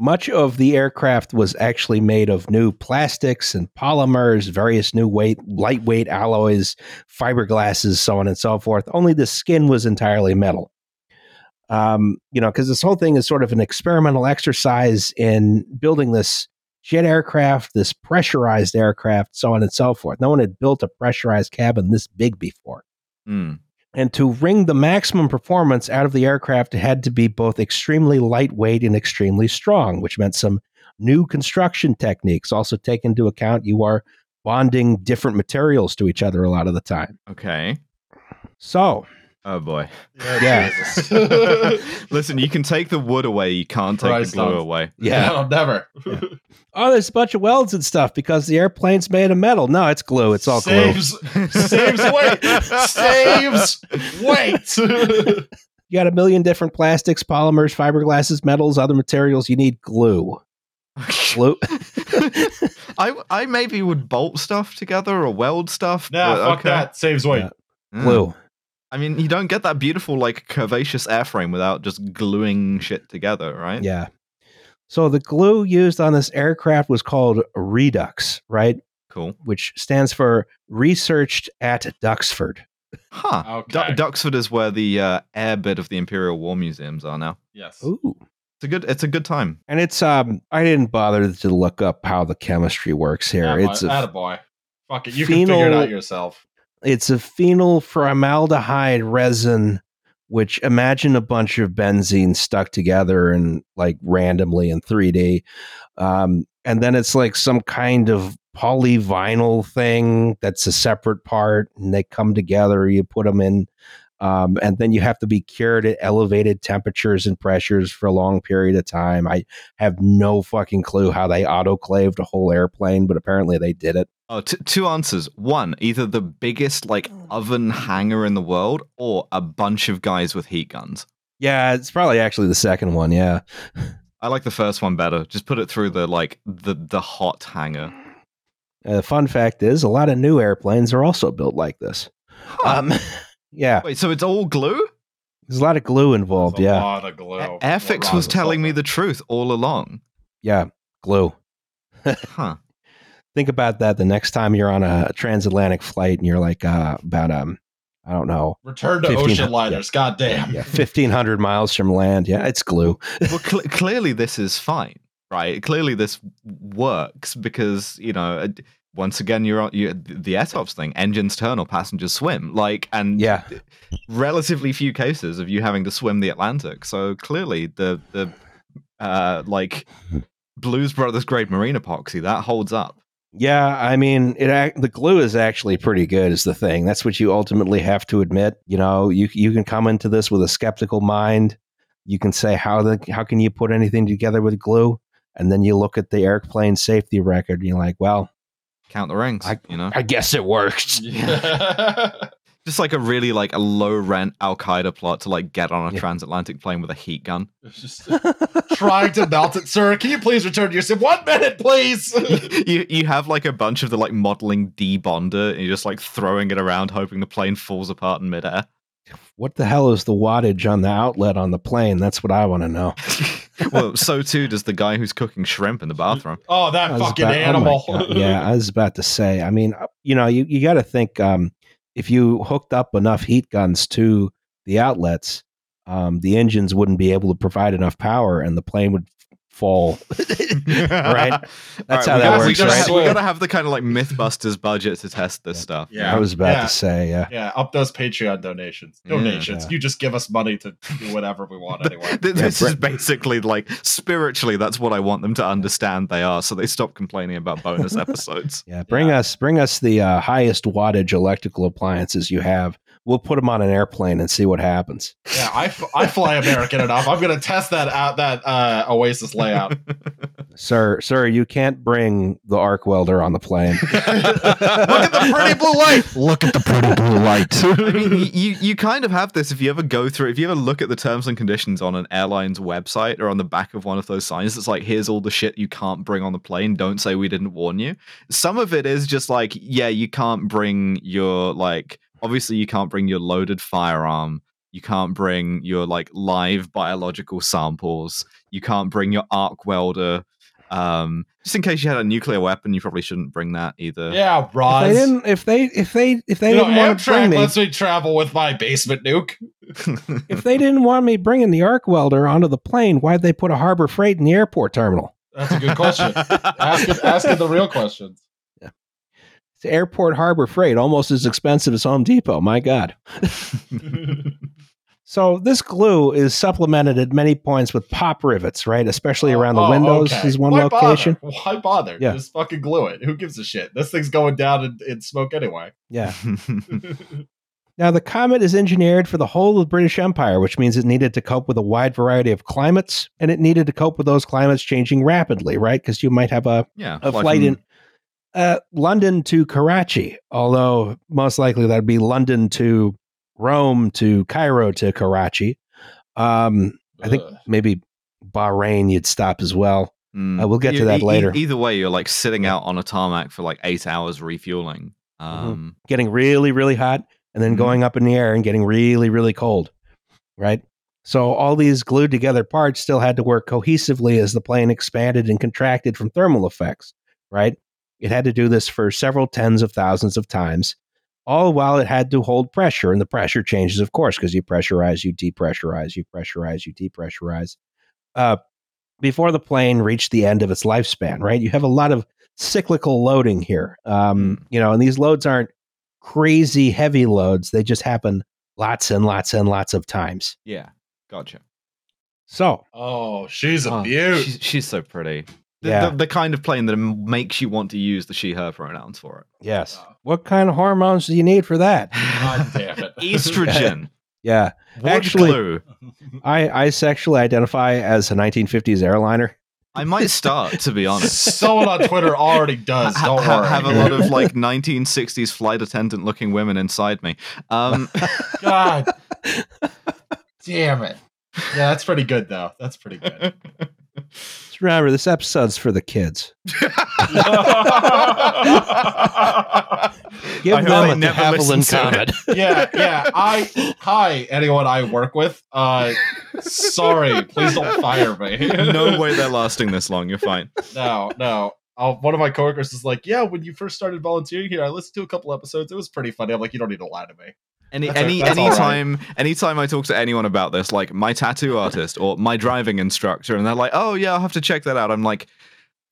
Speaker 1: Much of the aircraft was actually made of new plastics and polymers, various new weight, lightweight alloys, fiberglasses, so on and so forth. Only the skin was entirely metal um, you know, because this whole thing is sort of an experimental exercise in building this jet aircraft, this pressurized aircraft, so on and so forth. No one had built a pressurized cabin this big before.
Speaker 2: Hmm.
Speaker 1: And to wring the maximum performance out of the aircraft, it had to be both extremely lightweight and extremely strong, which meant some new construction techniques. Also, take into account you are bonding different materials to each other a lot of the time.
Speaker 2: Okay.
Speaker 1: So,
Speaker 2: Oh boy.
Speaker 1: Yeah.
Speaker 3: Jesus. *laughs* *laughs*
Speaker 2: Listen, you can take the wood away, you can't take
Speaker 3: Christ
Speaker 2: the glue
Speaker 3: on-
Speaker 2: away.
Speaker 3: No, never. *laughs*
Speaker 1: Oh, there's a bunch of welds and stuff because the airplane's made of metal. No, it's glue. It's all glue.
Speaker 3: saves, Saves weight. Saves weight.
Speaker 1: You got a million different plastics, polymers, fiberglasses, metals, other materials. You need glue. Glue.
Speaker 2: I I maybe would bolt stuff together or weld stuff.
Speaker 3: nah, fuck
Speaker 2: okay.
Speaker 3: that. Saves weight.
Speaker 1: Yeah.
Speaker 2: Yeah.
Speaker 1: glue.
Speaker 2: I mean, you don't get that beautiful like curvaceous airframe without just gluing shit together, right?
Speaker 1: Yeah. So the glue used on this aircraft was called Redux, right?
Speaker 2: Cool.
Speaker 1: Which stands for Researched at Duxford.
Speaker 2: Huh. Du-
Speaker 3: Okay.
Speaker 2: Duxford is where the uh, air bit of the Imperial War Museums are now.
Speaker 3: Yes.
Speaker 1: Ooh.
Speaker 2: It's a good. It's a good time.
Speaker 1: And it's um I didn't bother to look up how the chemistry works here.
Speaker 3: Attaboy.
Speaker 1: it's a
Speaker 3: Attaboy. Fuck it. You can figure it out yourself.
Speaker 1: It's a phenol formaldehyde resin which imagine a bunch of benzene stuck together and like randomly in 3d um, and then it's like some kind of polyvinyl thing that's a separate part and they come together you put them in um, and then you have to be cured at elevated temperatures and pressures for a long period of time i have no fucking clue how they autoclaved a whole airplane but apparently they did it
Speaker 2: Oh, t- two answers. One, either the biggest like oven hanger in the world, or a bunch of guys with heat guns.
Speaker 1: yeah it's probably actually the second one yeah
Speaker 2: I like the first one better. Just put it through the like the the hot hanger.
Speaker 1: Uh, the fun fact is, a lot of new airplanes are also built like this.
Speaker 2: Huh.
Speaker 1: Um, *laughs* yeah,
Speaker 2: Wait, so it's all glue?
Speaker 1: there's a lot of glue involved.
Speaker 3: There's a
Speaker 1: Yeah,
Speaker 3: lot of glue.
Speaker 2: A- Airfix was
Speaker 3: Roz
Speaker 2: telling me the truth all along.
Speaker 1: yeah, glue.
Speaker 2: Huh. *laughs*
Speaker 1: Think about that the next time you're on a transatlantic flight and you're like uh, about um, I don't know.
Speaker 3: Return to ocean liners. God damn.
Speaker 1: yeah, fifteen hundred miles from land. Yeah, it's glue.
Speaker 2: well, cl- clearly this is fine, right? Clearly this works because you know. Once again, you're on you, the ETOPS thing. Engines turn or passengers swim. Like, and
Speaker 1: Yeah,
Speaker 2: relatively few cases of you having to swim the Atlantic. So clearly, the the uh, like Blues Brothers grade marine epoxy that holds up.
Speaker 1: yeah. I mean, it the glue is actually pretty good. Is the thing. That's what you ultimately have to admit. You know, you you can come into this with a skeptical mind. You can say how the how can you put anything together with glue, and then you look at the airplane safety record, and you're like, well,
Speaker 2: Count the rings,
Speaker 1: I-
Speaker 2: you know.
Speaker 1: I guess it worked. *laughs* *laughs*
Speaker 2: Just like a really like a low rent Al Qaeda plot to like get on a
Speaker 1: Yeah.
Speaker 2: transatlantic plane with a heat gun. *laughs*
Speaker 3: It's just trying to melt it, sir. Can you please return to your ship? One minute, please.
Speaker 2: you you have like a bunch of the like modeling debonder and you're just like throwing it around hoping the plane falls apart in midair.
Speaker 1: what the hell is the wattage on the outlet on the plane? That's what I want to know.
Speaker 2: Well, so too does the guy who's cooking shrimp in the bathroom.
Speaker 3: oh, that fucking
Speaker 1: about- oh
Speaker 3: animal.
Speaker 1: God. *laughs* yeah, I was about to say. I mean, uh, you know, you, you got to think um, if you hooked up enough heat guns to the outlets, um, the engines wouldn't be able to provide enough power, and the plane would fall. *laughs* right? That's how
Speaker 2: we
Speaker 1: that
Speaker 2: gotta, we
Speaker 1: works,
Speaker 2: gotta,
Speaker 3: right?
Speaker 2: have- we gotta have the kind of like *laughs* MythBusters budget to test this
Speaker 1: Yeah.
Speaker 2: stuff.
Speaker 3: Yeah.
Speaker 1: I was about
Speaker 3: yeah.
Speaker 1: to say, yeah.
Speaker 3: Yeah, up those Patreon donations. Donations.
Speaker 1: Yeah.
Speaker 3: You just give us money to do whatever we want *laughs* anyway.
Speaker 2: This
Speaker 1: Yeah,
Speaker 2: is
Speaker 1: Brett-
Speaker 2: basically like spiritually, that's what I want them to understand they are, so they stop complaining about bonus episodes.
Speaker 1: Yeah, bring
Speaker 3: Yeah.
Speaker 1: us bring us the uh, highest wattage electrical appliances you have. We'll put them on an airplane and see what happens.
Speaker 3: Yeah, I, f- I fly American enough. I'm gonna test that out that uh, Oasis layout. *laughs*
Speaker 1: Sir, sir, you can't bring the arc welder on the plane. *laughs*
Speaker 3: Look at the pretty blue light.
Speaker 1: Look at the pretty blue light. *laughs*
Speaker 2: I mean, you you kind of have this if you ever go through, if you ever look at the terms and conditions on an airline's website or on the back of one of those signs, it's like, here's all the shit you can't bring on the plane. Don't say we didn't warn you. Some of it is just like, yeah, you can't bring your like, obviously you can't bring your loaded firearm. You can't bring your like live biological samples. You can't bring your arc welder. Um, just in case you had a nuclear weapon, you probably shouldn't bring that either.
Speaker 3: Yeah,
Speaker 1: If they didn't, if they, if they, if they
Speaker 3: you
Speaker 1: didn't want to bring
Speaker 3: Amtrak
Speaker 1: me,
Speaker 3: lets me travel with my basement nuke.
Speaker 1: if they didn't want me bringing the arc welder onto the plane, why'd they put a Harbor Freight in the airport terminal?
Speaker 3: That's a good question. asking, asking the real questions.
Speaker 1: It's airport Harbor Freight, almost as expensive as Home Depot. My God. *laughs* So this glue is supplemented at many points with pop rivets, right? Especially around the
Speaker 3: Oh,
Speaker 1: windows
Speaker 3: okay.
Speaker 1: is one
Speaker 3: Why
Speaker 1: location.
Speaker 3: Bother? Why bother?
Speaker 1: Yeah.
Speaker 3: Just fucking glue it. Who gives a shit? This thing's going down in, in smoke anyway.
Speaker 1: Yeah. *laughs* Now, the Comet is engineered for the whole of the British Empire, which means it needed to cope with a wide variety of climates, and it needed to cope with those climates changing rapidly, right? Because you might have a,
Speaker 2: Yeah.
Speaker 1: a flight in uh, London to Karachi, although most likely that'd be London to Rome to Cairo to Karachi. Um, I think
Speaker 3: Ugh.
Speaker 1: maybe Bahrain you'd stop as well.
Speaker 2: Mm.
Speaker 1: Uh, we'll get to
Speaker 2: E-
Speaker 1: that
Speaker 2: e-
Speaker 1: later.
Speaker 2: Either way, you're like sitting out on a tarmac for like eight hours refueling. Um,
Speaker 1: getting really, really hot and then
Speaker 2: Mhm.
Speaker 1: going up in the air and getting really, really cold. Right. So all these glued together parts still had to work cohesively as the plane expanded and contracted from thermal effects. Right. It had to do this for several tens of thousands of times, all while it had to hold pressure. And the pressure changes, of course, because you pressurize, you depressurize, you pressurize, you depressurize. Uh, before the plane reached the end of its lifespan, right? You have a lot of cyclical loading here. Um, You know, and these loads aren't crazy heavy loads. They just happen lots and lots and lots of times.
Speaker 2: yeah. Gotcha.
Speaker 1: So,
Speaker 3: Oh, she's a
Speaker 2: Oh,
Speaker 3: beaut.
Speaker 2: She's, she's so pretty. The,
Speaker 1: Yeah.
Speaker 2: the, the kind of plane that makes you want to use the she her pronouns for it.
Speaker 1: yes.
Speaker 3: Uh,
Speaker 1: What kind of hormones do you need for that? *laughs*
Speaker 3: damn it. *laughs*
Speaker 2: Estrogen. *laughs*
Speaker 1: Yeah.
Speaker 2: What
Speaker 1: Actually-
Speaker 2: clue?
Speaker 1: I, I sexually identify as a 1950s airliner.
Speaker 2: I might start, to be honest.
Speaker 3: Someone on Twitter already does. Don't
Speaker 2: ha-
Speaker 3: worry.
Speaker 2: have a lot of like 1960s flight attendant looking women inside me. Um,
Speaker 3: God damn it. Yeah, that's pretty good though. That's pretty good.
Speaker 1: Just remember, this episode's for the kids. *laughs* Give
Speaker 2: I
Speaker 1: them a de
Speaker 2: never
Speaker 1: Havilland Comet.
Speaker 3: yeah, yeah. I hi anyone I work with. Uh sorry, please don't fire me. *laughs*
Speaker 2: no way they're *laughs* lasting this long. You're fine.
Speaker 3: no, no. Uh, one of my coworkers is like, "Yeah, when you first started volunteering here, I listened to a couple episodes. It was pretty funny." I'm like, "You don't need to lie to me."
Speaker 2: Any
Speaker 3: That's
Speaker 2: any
Speaker 3: that's all right.
Speaker 2: anytime anytime I talk to anyone about this, like my tattoo artist or my driving instructor, and they're like, "Oh yeah, I'll have to check that out." I'm like,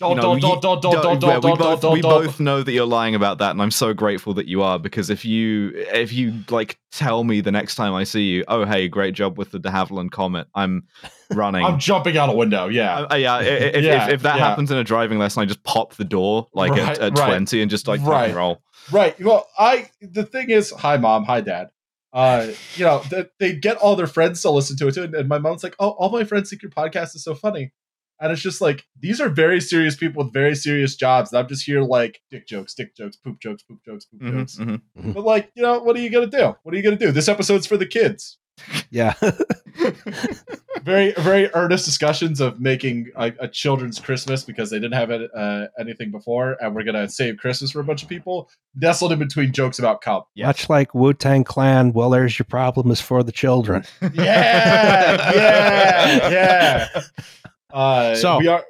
Speaker 3: Don't,
Speaker 2: you know, you-
Speaker 3: don't, don't, don't,
Speaker 2: don't-
Speaker 3: don't,
Speaker 2: yeah, we both we both know that you're lying about that, and I'm so grateful that you are because if you if you like tell me the next time I see you, oh hey, great job with the De Havilland Comet, I'm *laughs* running.
Speaker 3: I'm jumping out a window. Yeah.
Speaker 2: Uh, yeah, i- i- if,
Speaker 3: Yeah,
Speaker 2: if, if that
Speaker 3: yeah.
Speaker 2: happens in a driving lesson, I just pop the door like
Speaker 3: Right,
Speaker 2: at, at
Speaker 3: right.
Speaker 2: 20 and just like
Speaker 3: Right.
Speaker 2: and roll.
Speaker 3: Right. Well, I the thing is, hi mom, hi dad. Uh, you know, they, they get all their friends to listen to it too, and, and my mom's like, "Oh, all my friends think your podcast is so funny," and it's just like these are very serious people with very serious jobs. And I'm just here like dick jokes, dick jokes, poop jokes, poop jokes, poop
Speaker 2: Mhm,
Speaker 3: jokes.
Speaker 2: mhm.
Speaker 3: But like, you know, what are you gonna do? What are you gonna do? This episode's for the kids.
Speaker 1: Yeah. *laughs*
Speaker 3: Very, very earnest discussions of making a, a children's Christmas because they didn't have it, uh, anything before, and we're gonna save Christmas for a bunch of people. Nestled in between jokes about cop.
Speaker 2: Yeah.
Speaker 1: Much like Wu Tang Clan, well, there's your problem is for the children. *laughs*
Speaker 3: yeah, yeah, yeah. *laughs* Uh,
Speaker 1: So-
Speaker 3: we are.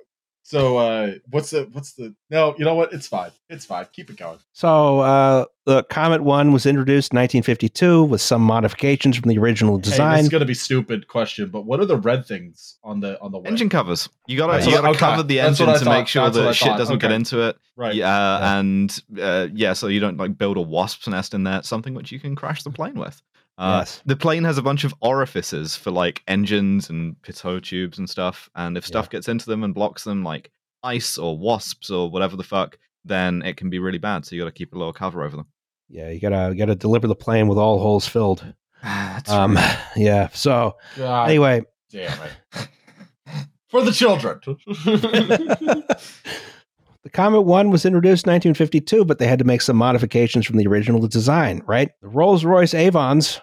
Speaker 3: So uh, what's the what's the? No, you know what? It's fine. It's fine. Keep it going.
Speaker 1: So uh, the Comet One was introduced in 1952 with some modifications from the original
Speaker 3: Hey, this
Speaker 1: design.
Speaker 3: is gonna be stupid question, but what are the red things on the on the wing?
Speaker 2: Engine covers. You gotta,
Speaker 3: That's
Speaker 2: you gotta
Speaker 3: okay.
Speaker 2: cover the
Speaker 3: That's what
Speaker 2: engine
Speaker 3: I
Speaker 2: to
Speaker 3: thought.
Speaker 2: make sure
Speaker 3: That's what I
Speaker 2: that shit
Speaker 3: thought.
Speaker 2: doesn't get
Speaker 3: Okay.
Speaker 2: into it.
Speaker 3: Right.
Speaker 2: Yeah,
Speaker 1: Yeah.
Speaker 2: and uh, yeah, so you don't like build a wasp's nest in there. Something which you can crash the plane with. Uh,
Speaker 1: Yes.
Speaker 2: The plane has a bunch of orifices for like engines and pitot tubes and stuff. And if stuff gets into them and blocks them, like ice or wasps or whatever the fuck, then it can be really bad. So you got to keep a little cover over them.
Speaker 1: Yeah, you gotta you gotta deliver the plane with all holes filled. *sighs*
Speaker 2: That's
Speaker 1: Um,
Speaker 2: right.
Speaker 1: yeah. So
Speaker 3: God
Speaker 1: anyway,
Speaker 3: damn it. *laughs* For the children. *laughs*
Speaker 1: the Comet One was introduced in 1952, but they had to make some modifications from the original design. Right, the Rolls Royce Avons
Speaker 3: Woo!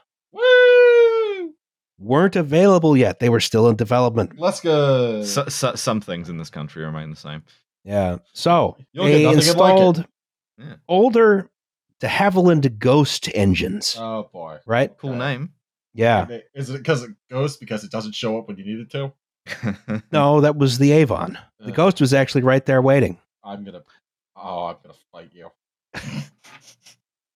Speaker 1: Weren't available yet; they were still in development.
Speaker 3: Let's go.
Speaker 2: So, so, some things in this country remain the same.
Speaker 1: Yeah. So
Speaker 3: You'll
Speaker 1: they
Speaker 3: nothing like
Speaker 1: installed
Speaker 2: Yeah.
Speaker 1: older de Havilland Ghost engines.
Speaker 3: oh boy.
Speaker 1: right?
Speaker 2: Cool
Speaker 3: Okay.
Speaker 2: name.
Speaker 1: Yeah.
Speaker 3: Is it because it goes because it doesn't show up when you need it to? *laughs*
Speaker 1: No, that was the Avon. The
Speaker 3: Ugh.
Speaker 1: Ghost was actually right there waiting.
Speaker 3: I'm gonna. Oh, I'm gonna fight you.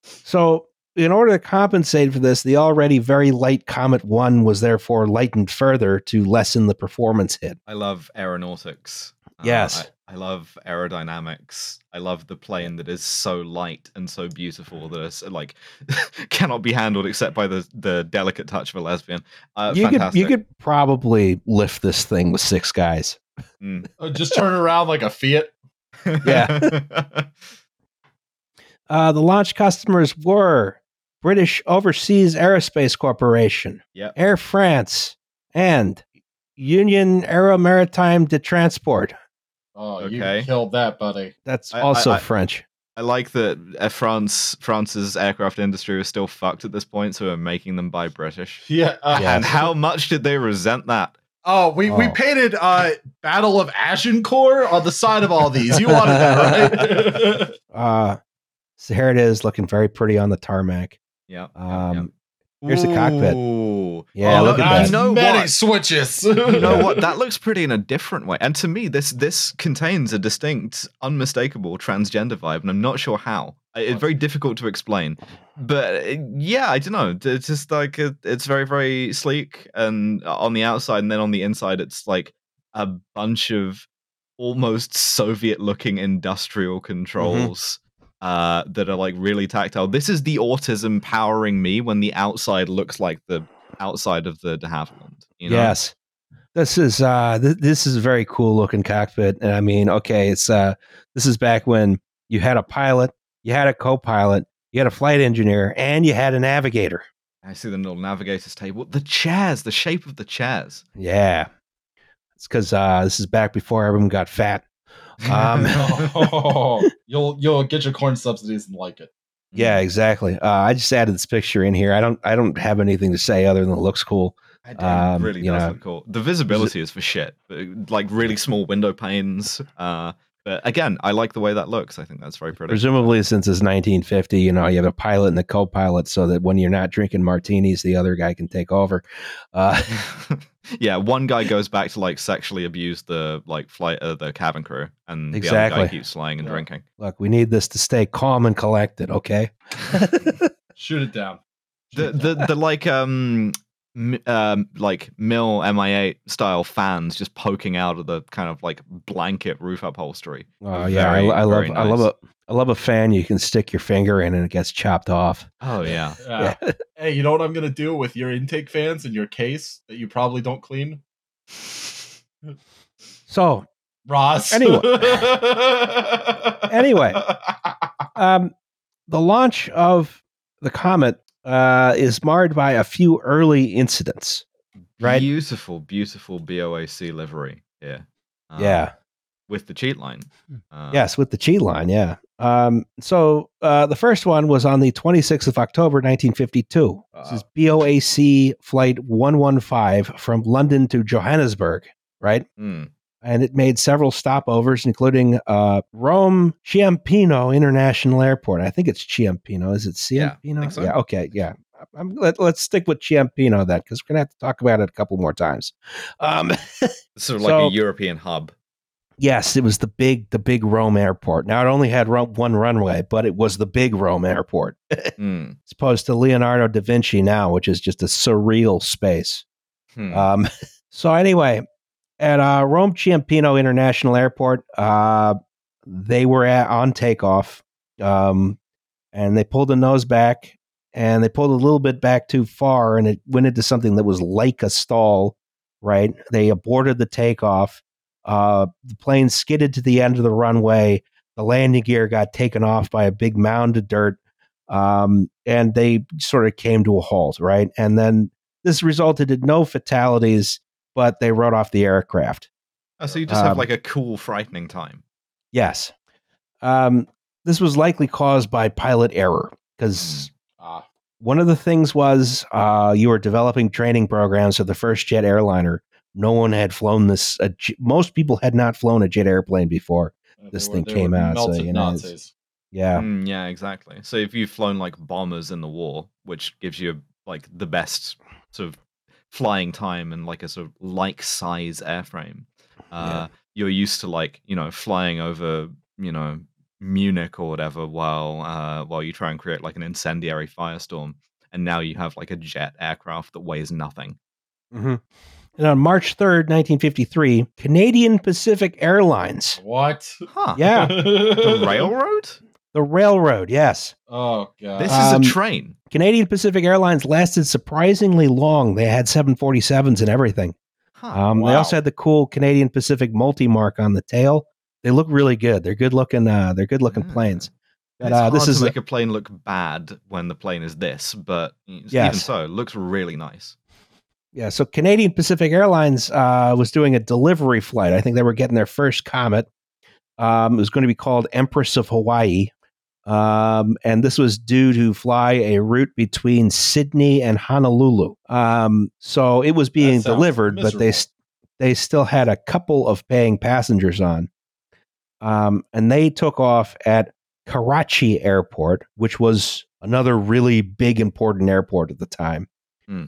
Speaker 1: So, in order to compensate for this, the already very light Comet 1 was therefore lightened further to lessen the performance hit.
Speaker 2: I love aeronautics. Uh,
Speaker 1: Yes.
Speaker 2: I, I love aerodynamics. I love the plane that is so light and so beautiful that it's like *laughs* cannot be handled except by the the delicate touch of a lesbian. Uh,
Speaker 1: you could you could probably lift this thing with six guys.
Speaker 2: Mm.
Speaker 3: Uh, Just turn around like a Fiat. *laughs*
Speaker 1: Yeah. *laughs* Uh, the launch customers were British Overseas Aerospace Corporation,
Speaker 2: Yep.
Speaker 1: Air France, and Union Aero Maritime de Transport.
Speaker 3: Oh,
Speaker 2: Okay.
Speaker 3: you killed that, buddy.
Speaker 1: That's
Speaker 2: I-
Speaker 1: also
Speaker 2: I- I-
Speaker 1: French.
Speaker 2: I like that France France's aircraft industry was still fucked at this point, so we're making them buy British. *laughs*
Speaker 3: Yeah. Uh,
Speaker 1: Yeah.
Speaker 2: And how much did they resent that?
Speaker 3: Oh, we, we
Speaker 1: Oh.
Speaker 3: painted uh, Battle of Agincourt on the side of all these. You wanted that, right? *laughs*
Speaker 1: Uh, so here it is, looking very pretty on the tarmac.
Speaker 2: Yeah.
Speaker 1: Um, Here's the cockpit.
Speaker 2: Ooh.
Speaker 1: Yeah,
Speaker 2: Oh,
Speaker 1: look
Speaker 2: no,
Speaker 1: at that.
Speaker 2: You know
Speaker 3: many
Speaker 2: what?
Speaker 3: switches.
Speaker 2: you know *laughs* what? That looks pretty in a different way. And to me, this this contains a distinct, unmistakable transgender vibe, and I'm not sure how. It's very difficult to explain. But uh, yeah, I don't know. It's just like uh, it's very very sleek, and uh, on the outside, and then on the inside, it's like a bunch of almost Soviet-looking industrial controls. Uh, that are like really tactile. This is the autism powering me when the outside looks like the outside of the de Havilland. You know?
Speaker 1: Yes. This is uh th- this is a very cool looking cockpit. And I mean, okay, it's uh this is back when you had a pilot, you had a co-pilot, you had a flight engineer, and you had a navigator.
Speaker 2: I see the little navigator's table. The chairs, the shape of the chairs.
Speaker 1: Yeah. It's cuz uh this is back before everyone got fat. *laughs* Um, *laughs*
Speaker 3: Oh, you'll you'll get your corn subsidies and like it.
Speaker 1: Yeah, exactly. Uh, I just added this picture in here. I don't I don't have anything to say other than it looks cool. Um,
Speaker 2: really
Speaker 1: you
Speaker 2: does
Speaker 1: know,
Speaker 2: look cool. The visibility is for shit. Like really small window panes. Uh, but again, I like the way that looks. I think that's very pretty.
Speaker 1: Presumably since it's 1950, you know, you have a pilot and a co-pilot so that when you're not drinking martinis, the other guy can take over. Uh, *laughs*
Speaker 2: yeah, one guy goes back to like sexually abuse the like flight uh, the cabin crew, and the other
Speaker 1: Exactly.
Speaker 2: guy keeps flying and
Speaker 3: Yeah.
Speaker 2: drinking.
Speaker 1: look, we need this to stay calm and collected, okay? *laughs*
Speaker 3: Shoot it down.
Speaker 2: the
Speaker 3: Shoot it
Speaker 2: the
Speaker 3: down.
Speaker 2: the like um m- um like mill mi8 style fans just poking out of the kind of like blanket roof upholstery
Speaker 1: Oh yeah, I,
Speaker 2: Very,
Speaker 1: I love
Speaker 2: very
Speaker 1: I love
Speaker 2: nice.
Speaker 1: a I love a fan you can stick your finger in and it gets chopped off.
Speaker 2: oh yeah *laughs*
Speaker 3: Yeah. Hey, you know what I'm gonna do with your intake fans in your case that you probably don't clean?
Speaker 1: So
Speaker 3: Ross.
Speaker 1: Anyway. *laughs* Anyway. um, the launch of the comet uh, is marred by a few early incidents. Right.
Speaker 2: beautiful beautiful boac livery Yeah. Um,
Speaker 1: yeah.
Speaker 2: with the cheat line uh,
Speaker 1: Yes, with the cheat line. Yeah. Um, so uh, the first one was on the 26th of October, 1952. This is BOAC flight 115 from London to Johannesburg, right?
Speaker 2: mm,
Speaker 1: And it made several stopovers, including uh, Rome Ciampino International Airport. I think it's Ciampino. Is it
Speaker 2: Yeah,
Speaker 1: Ciampino?
Speaker 2: think so.
Speaker 1: Yeah. Okay. Yeah. I'm, let, let's stick with Ciampino then, because we're gonna have to talk about it a couple more times. Um, *laughs*
Speaker 2: sort of like
Speaker 1: So-
Speaker 2: a european hub
Speaker 1: Yes, it was the big the big Rome airport. Now it only had one runway, but it was the big Rome airport, *laughs*
Speaker 2: Mm,
Speaker 1: as opposed to Leonardo da Vinci now, which is just a surreal space.
Speaker 2: hmm.
Speaker 1: Um, *laughs* so anyway, at uh, Rome Ciampino International Airport, uh, they were at, on takeoff, um, and they pulled the nose back, and they pulled a little bit back too far, and it went into something that was like a stall. Right? They aborted the takeoff. Uh, the plane skidded to the end of the runway. The landing gear got taken off by a big mound of dirt, um, and they sort of came to a halt. Right? And then this resulted in no fatalities, but they wrote off the aircraft.
Speaker 2: Oh, so you just have
Speaker 1: um,
Speaker 2: like a cool frightening time
Speaker 1: Yes. Um, this was likely caused by pilot error because
Speaker 3: Ah,
Speaker 1: one of the things was uh, you were developing training programs for the first jet airliner. No one had flown this. J- most people had not flown a jet airplane before.
Speaker 3: they
Speaker 1: This
Speaker 3: were-
Speaker 1: thing came out, so, you know. Yeah.
Speaker 2: Mm, yeah, exactly. So if you've flown like bombers in the war, which gives you like the best sort of flying time and like a sort of like size airframe, uh, you're used to like you know flying over you know Munich or whatever while uh, while you try and create like an incendiary firestorm, and now you have like a jet aircraft that weighs nothing.
Speaker 1: hmm And on March 3rd, 1953, Canadian Pacific Airlines,
Speaker 3: What?
Speaker 2: Huh?
Speaker 1: Yeah.
Speaker 2: The *laughs* railroad?
Speaker 1: The railroad, yes.
Speaker 3: Oh god.
Speaker 2: This
Speaker 1: Um,
Speaker 2: is a train.
Speaker 1: Canadian Pacific Airlines lasted surprisingly long. They had 747s and everything.
Speaker 2: Huh.
Speaker 1: Um, They also had the cool Canadian Pacific multi mark on the tail. They look really good. They're good looking. Uh, they're good looking
Speaker 2: Ah.
Speaker 1: planes. But
Speaker 2: it's
Speaker 1: uh,
Speaker 2: hard
Speaker 1: this
Speaker 2: to
Speaker 1: is
Speaker 2: make a plane look bad when the plane is this, but even so, it looks really nice.
Speaker 1: yeah. So Canadian Pacific Airlines uh, was doing a delivery flight. I think they were getting their first Comet. Um, it was going to be called Empress of Hawaii. Um, and this was due to fly a route between Sydney and Honolulu. Um, so it was being delivered, but they they still had a couple of paying passengers on. Um, and they took off at Karachi Airport, which was another really big, important airport at the time.
Speaker 2: Hmm.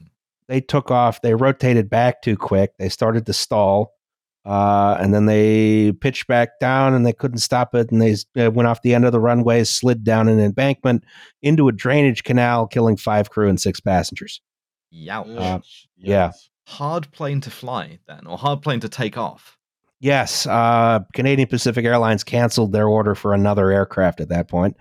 Speaker 1: They took off, they rotated back too quick, they started to stall, uh, and then they pitched back down and they couldn't stop it. And they uh, went off the end of the runway, slid down an embankment into a drainage canal, killing five crew and six passengers.
Speaker 2: Youch.
Speaker 1: Uh,
Speaker 3: Ugh,
Speaker 1: yeah.
Speaker 2: hard plane to fly then, or hard plane to take off.
Speaker 1: Yes, uh, Canadian Pacific Airlines canceled their order for another aircraft at that point.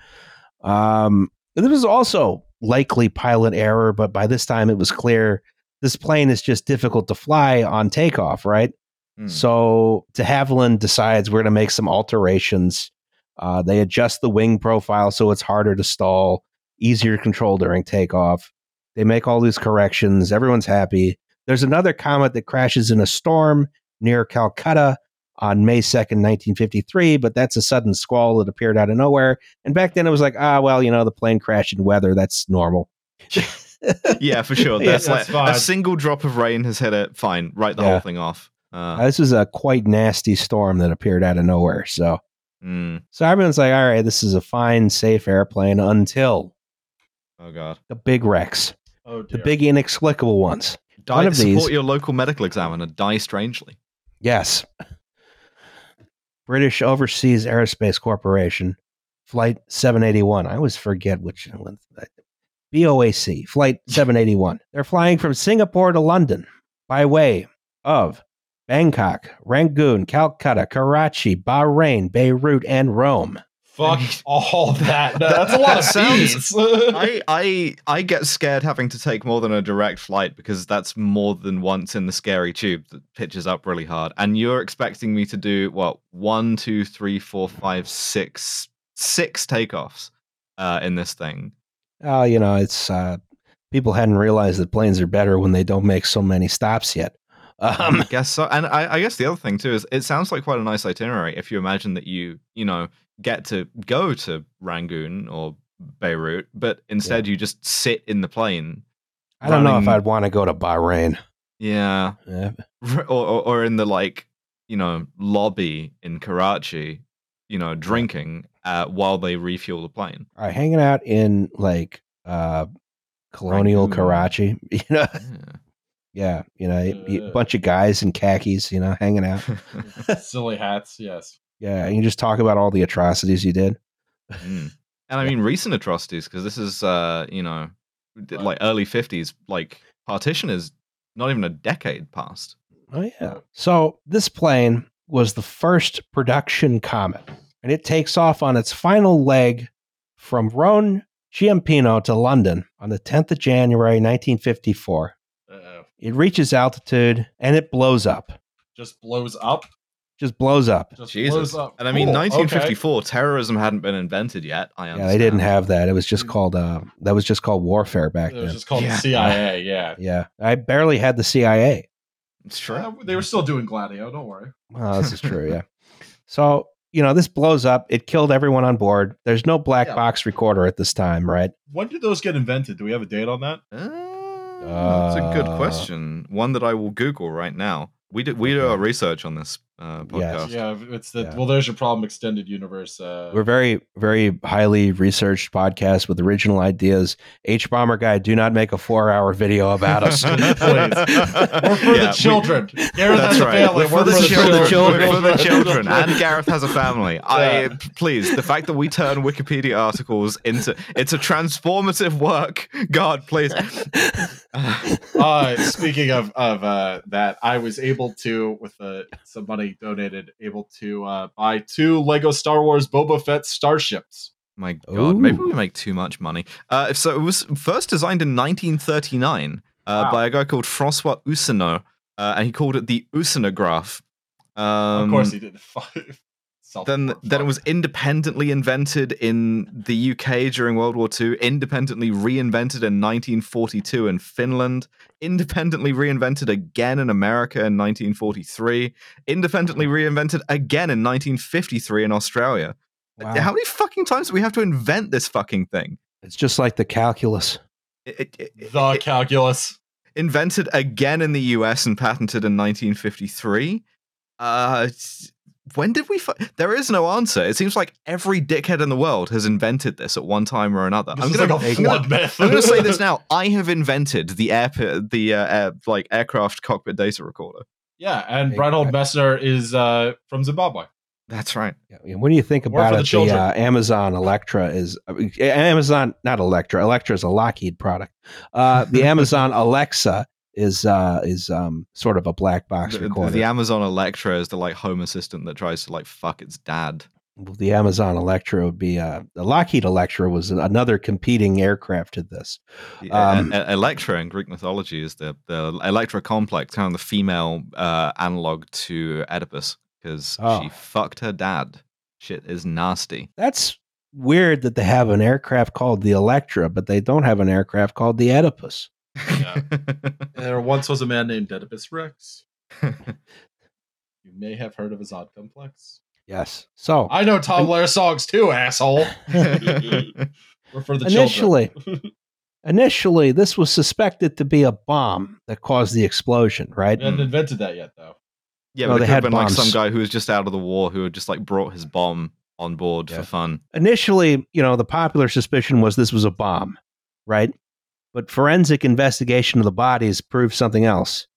Speaker 1: Um, there was also likely pilot error, but by this time it was clear this plane is just difficult to fly on takeoff, right?
Speaker 2: Hmm.
Speaker 1: So de Havilland decides we're going to make some alterations. Uh, they adjust the wing profile so it's harder to stall, easier to control during takeoff. They make all these corrections. Everyone's happy. There's another comet that crashes in a storm near Calcutta on May 2nd, 1953, but that's a sudden squall that appeared out of nowhere. And back then it was like, ah, well, you know, the plane crashed in weather. That's normal. *laughs*
Speaker 2: yeah, for sure. *laughs*
Speaker 1: Yeah,
Speaker 2: That's like
Speaker 3: fine.
Speaker 2: a single drop of rain has hit it. Fine, write the
Speaker 1: Yeah.
Speaker 2: whole thing off. Uh,
Speaker 1: Uh, this is a quite nasty storm that appeared out of nowhere. So,
Speaker 2: mm,
Speaker 1: so everyone's like, all right, this is a fine, safe airplane until
Speaker 2: oh god.
Speaker 1: the big wrecks,
Speaker 3: Oh
Speaker 1: the big inexplicable ones.
Speaker 2: Die,
Speaker 1: One of
Speaker 2: support
Speaker 1: these-
Speaker 2: your local medical examiner. Die strangely.
Speaker 1: Yes. British Overseas Aerospace Corporation, Flight 781. I always forget which one. BOAC, Flight *laughs* 781. They're flying from Singapore to London by way of Bangkok, Rangoon, Calcutta, Karachi, Bahrain, Beirut, and Rome.
Speaker 3: Fuck *laughs* all that. No, that's a lot
Speaker 2: that
Speaker 3: of
Speaker 2: sounds-
Speaker 3: P's.
Speaker 2: I, *laughs* I I get scared having to take more than a direct flight because that's more than once in the scary tube that pitches up really hard. And you're expecting me to do what one, two, three, four, five, six, six takeoffs uh, in this thing.
Speaker 1: Oh, you know, it's uh, people hadn't realized that planes are better when they don't make so many stops yet. Um,
Speaker 2: I guess so. And I, I guess the other thing too is it sounds like quite a nice itinerary if you imagine that you, you know, get to go to Rangoon or Beirut, but instead you just sit in the plane.
Speaker 1: I don't know if I'd want to go to Bahrain.
Speaker 2: Yeah.
Speaker 1: Yeah. *laughs*
Speaker 2: or, or, or in the like, you know, lobby in Karachi, you know, drinking uh, while they refuel the plane.
Speaker 1: All right, hanging out in like uh colonial
Speaker 2: Rangoon.
Speaker 1: Karachi, *laughs* you know,
Speaker 2: Yeah.
Speaker 1: Yeah, you know, a
Speaker 3: Uh.
Speaker 1: bunch of guys in khakis, you know, hanging out. *laughs*
Speaker 3: Silly hats. Yes.
Speaker 1: Yeah, and you just talk about all the atrocities you did.
Speaker 2: Mm. And I mean, recent atrocities because this is, uh, you know,
Speaker 3: Right.
Speaker 2: like early fifties. Like partition is not even a decade past.
Speaker 1: Oh yeah. So this plane was the first production Comet, and it takes off on its final leg from Rome Ciampino to London on the 10th of January 1954.
Speaker 3: Uh-oh.
Speaker 1: It reaches altitude and it blows up.
Speaker 3: Just blows up.
Speaker 1: Just blows up.
Speaker 3: Just
Speaker 2: Jesus.
Speaker 3: blows up.
Speaker 2: And I mean,
Speaker 3: Cool, okay.
Speaker 2: 1954, terrorism hadn't been invented yet. I
Speaker 1: Yeah, they didn't have that. It was just called uh that was just called warfare back then.
Speaker 3: It was
Speaker 1: then.
Speaker 3: just called
Speaker 2: Yeah.
Speaker 3: the CIA. Yeah.
Speaker 1: Yeah. I barely had the CIA.
Speaker 2: It's true.
Speaker 3: Uh, they were still doing Gladio. Don't worry.
Speaker 1: Oh, this is true, yeah. So, you know, this blows up. It killed everyone on board. There's no black
Speaker 3: Yeah.
Speaker 1: box recorder at this time, right?
Speaker 3: When did those get invented? Do we have a date on that?
Speaker 2: Uh, that's a good
Speaker 1: Uh,
Speaker 2: question. One that I will Google right now. We do we do our research on this uh, podcast.
Speaker 3: Yeah, it's the
Speaker 1: Yeah.
Speaker 3: well. There's your problem. Extended universe. Uh,
Speaker 1: We're very, very highly researched podcast with original ideas. H Bomber Guy, do not make a four hour video about us. *laughs* please. *laughs*
Speaker 3: We're for
Speaker 2: Yeah,
Speaker 3: the
Speaker 2: we-
Speaker 3: children. Gareth
Speaker 2: That's
Speaker 3: has a
Speaker 2: right.
Speaker 3: family.
Speaker 2: We're for the
Speaker 1: children.
Speaker 2: children. We're for the *laughs* children. And Gareth has a family. I please the fact that we turn Wikipedia articles into it's a transformative work. God, please.
Speaker 3: uh, speaking of of uh, that, I was able to, with uh, some money donated, able to uh, buy two Lego Star Wars Boba Fett starships.
Speaker 2: My God, maybe we make too much money. Uh, so it was first designed in 1939 uh,
Speaker 3: Wow.
Speaker 2: by a guy called Francois Hussenot, uh, and he called it the Hussenograph. Um,
Speaker 3: of course, he did. *laughs* South
Speaker 2: Then,
Speaker 3: Park.
Speaker 2: then it was independently invented in the UK during World War II, independently reinvented in 1942 in Finland, independently reinvented again in America in 1943, independently reinvented again in 1953 in Australia.
Speaker 1: Wow.
Speaker 2: How many fucking times do we have to invent this fucking thing?
Speaker 1: It's just like the calculus.
Speaker 2: It- it- it-
Speaker 3: the
Speaker 2: it-
Speaker 3: calculus.
Speaker 2: invented again in the US and patented in 1953. Uh, s- when did we? Fi- there is no answer. It seems like every dickhead in the world has invented this at one time or another.
Speaker 3: This
Speaker 2: I'm gonna,
Speaker 3: like a
Speaker 2: I'm gonna-
Speaker 3: myth.
Speaker 2: I'm gonna say this now. I have invented the air, the uh, air, like aircraft cockpit data recorder.
Speaker 3: Yeah, and
Speaker 1: Hey,
Speaker 3: Reinhold
Speaker 1: I-
Speaker 3: Messner is uh, from Zimbabwe.
Speaker 2: That's right.
Speaker 1: Yeah, and when do you think about
Speaker 3: for the
Speaker 1: it, the, uh, Amazon Electra is I mean, Amazon, not Electra. Electra is a Lockheed product. Uh, the Amazon *laughs* Alexa is uh, is um, sort of a black box
Speaker 2: The,
Speaker 1: recorder.
Speaker 2: the Amazon Electra is the like home assistant that tries to like fuck its dad.
Speaker 1: the Amazon Electra would be uh, the Lockheed Electra was another competing aircraft to this. Um,
Speaker 2: uh, Electra in Greek mythology is the the Electra complex, kind of the female uh, analog to Oedipus, because
Speaker 1: Oh.
Speaker 2: she fucked her dad. Shit is nasty.
Speaker 1: That's weird that they have an aircraft called the Electra, but they don't have an aircraft called the Oedipus.
Speaker 3: Yeah. *laughs* There once was a man named Oedipus Rex. *laughs* You may have heard of his odd complex.
Speaker 1: Yes. So
Speaker 3: I know Tom Lehrer songs too, asshole. *laughs* We're for the
Speaker 1: initially,
Speaker 3: children.
Speaker 1: initially, this was suspected to be a bomb that caused the explosion. Right?
Speaker 3: We hadn't mm. invented that yet, though.
Speaker 2: yeah,
Speaker 1: No,
Speaker 2: but
Speaker 1: they
Speaker 2: it could
Speaker 1: had
Speaker 2: have been like some guy who was just out of the war who had just like brought his bomb on board
Speaker 1: Yeah.
Speaker 2: for fun.
Speaker 1: initially, you know, the popular suspicion was this was a bomb, right? But forensic investigation of the bodies proved something else.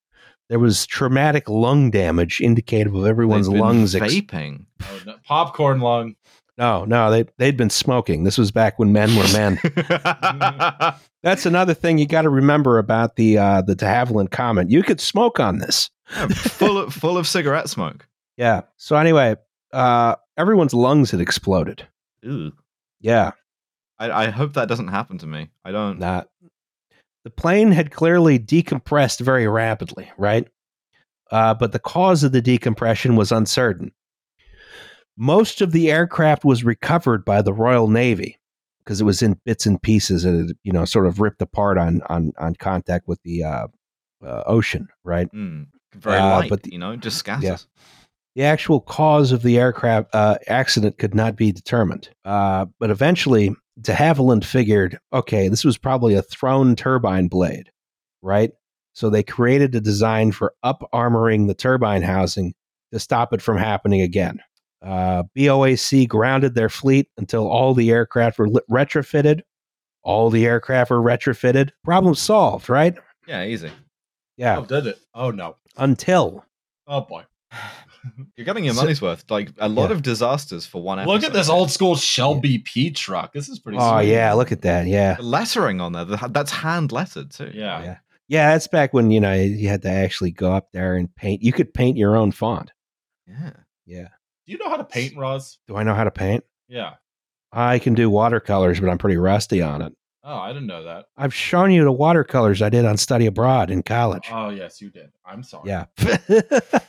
Speaker 1: There was traumatic lung damage indicative of everyone's
Speaker 2: They've been
Speaker 1: lungs. Ex-
Speaker 2: vaping.
Speaker 3: Oh, no. Popcorn lung.
Speaker 1: no, no, they they'd been smoking. This was back when men were men. *laughs* That's another thing you got to remember about the uh, the De Havilland Comet. You could smoke on this.
Speaker 2: Yeah, full of full of cigarette smoke.
Speaker 1: Yeah. So anyway, uh, everyone's lungs had exploded.
Speaker 2: Ooh.
Speaker 1: Yeah.
Speaker 2: I, I hope that doesn't happen to me. I don't.
Speaker 1: Not. The plane had clearly decompressed very rapidly, right? Uh, but the cause of the decompression was uncertain. Most of the aircraft was recovered by the Royal Navy because it was in bits and pieces and it, you know, sort of ripped apart on on on contact with the uh, uh, ocean, right?
Speaker 2: Mm, very
Speaker 1: Uh,
Speaker 2: light,
Speaker 1: but the-
Speaker 2: you know, just scatters.
Speaker 1: Yeah. The actual cause of the aircraft uh, accident could not be determined. Uh, but eventually, de Havilland figured, okay, this was probably a thrown turbine blade, right? So they created a design for up armoring the turbine housing to stop it from happening again. Uh, BOAC grounded their fleet until all the aircraft were lit- retrofitted. All the aircraft were retrofitted. Problem solved, right?
Speaker 2: Yeah, easy.
Speaker 1: Yeah.
Speaker 3: Oh, did it? Oh, no.
Speaker 1: Until
Speaker 3: Oh, boy. *laughs*
Speaker 2: You're getting your
Speaker 1: So-
Speaker 2: money's worth. Like a lot
Speaker 1: Yeah.
Speaker 2: of disasters for one episode.
Speaker 3: Look at this old school Shell BP truck. This is pretty
Speaker 1: oh
Speaker 3: sweet.
Speaker 1: yeah, look at that. Yeah.
Speaker 2: The lettering on there. the- That's hand lettered too.
Speaker 3: Yeah.
Speaker 1: Yeah. Yeah, that's back when, you know, you had to actually go up there and paint. You could paint your own font.
Speaker 2: Yeah.
Speaker 1: Yeah.
Speaker 3: Do you know how to paint, Roz?
Speaker 1: Do I know how to paint?
Speaker 3: Yeah.
Speaker 1: I can do watercolors, but I'm pretty rusty on it.
Speaker 3: Oh, I didn't know that.
Speaker 1: I've shown you the watercolors I did on study abroad in college.
Speaker 3: Oh, yes, you did. I'm sorry.
Speaker 1: yeah. *laughs*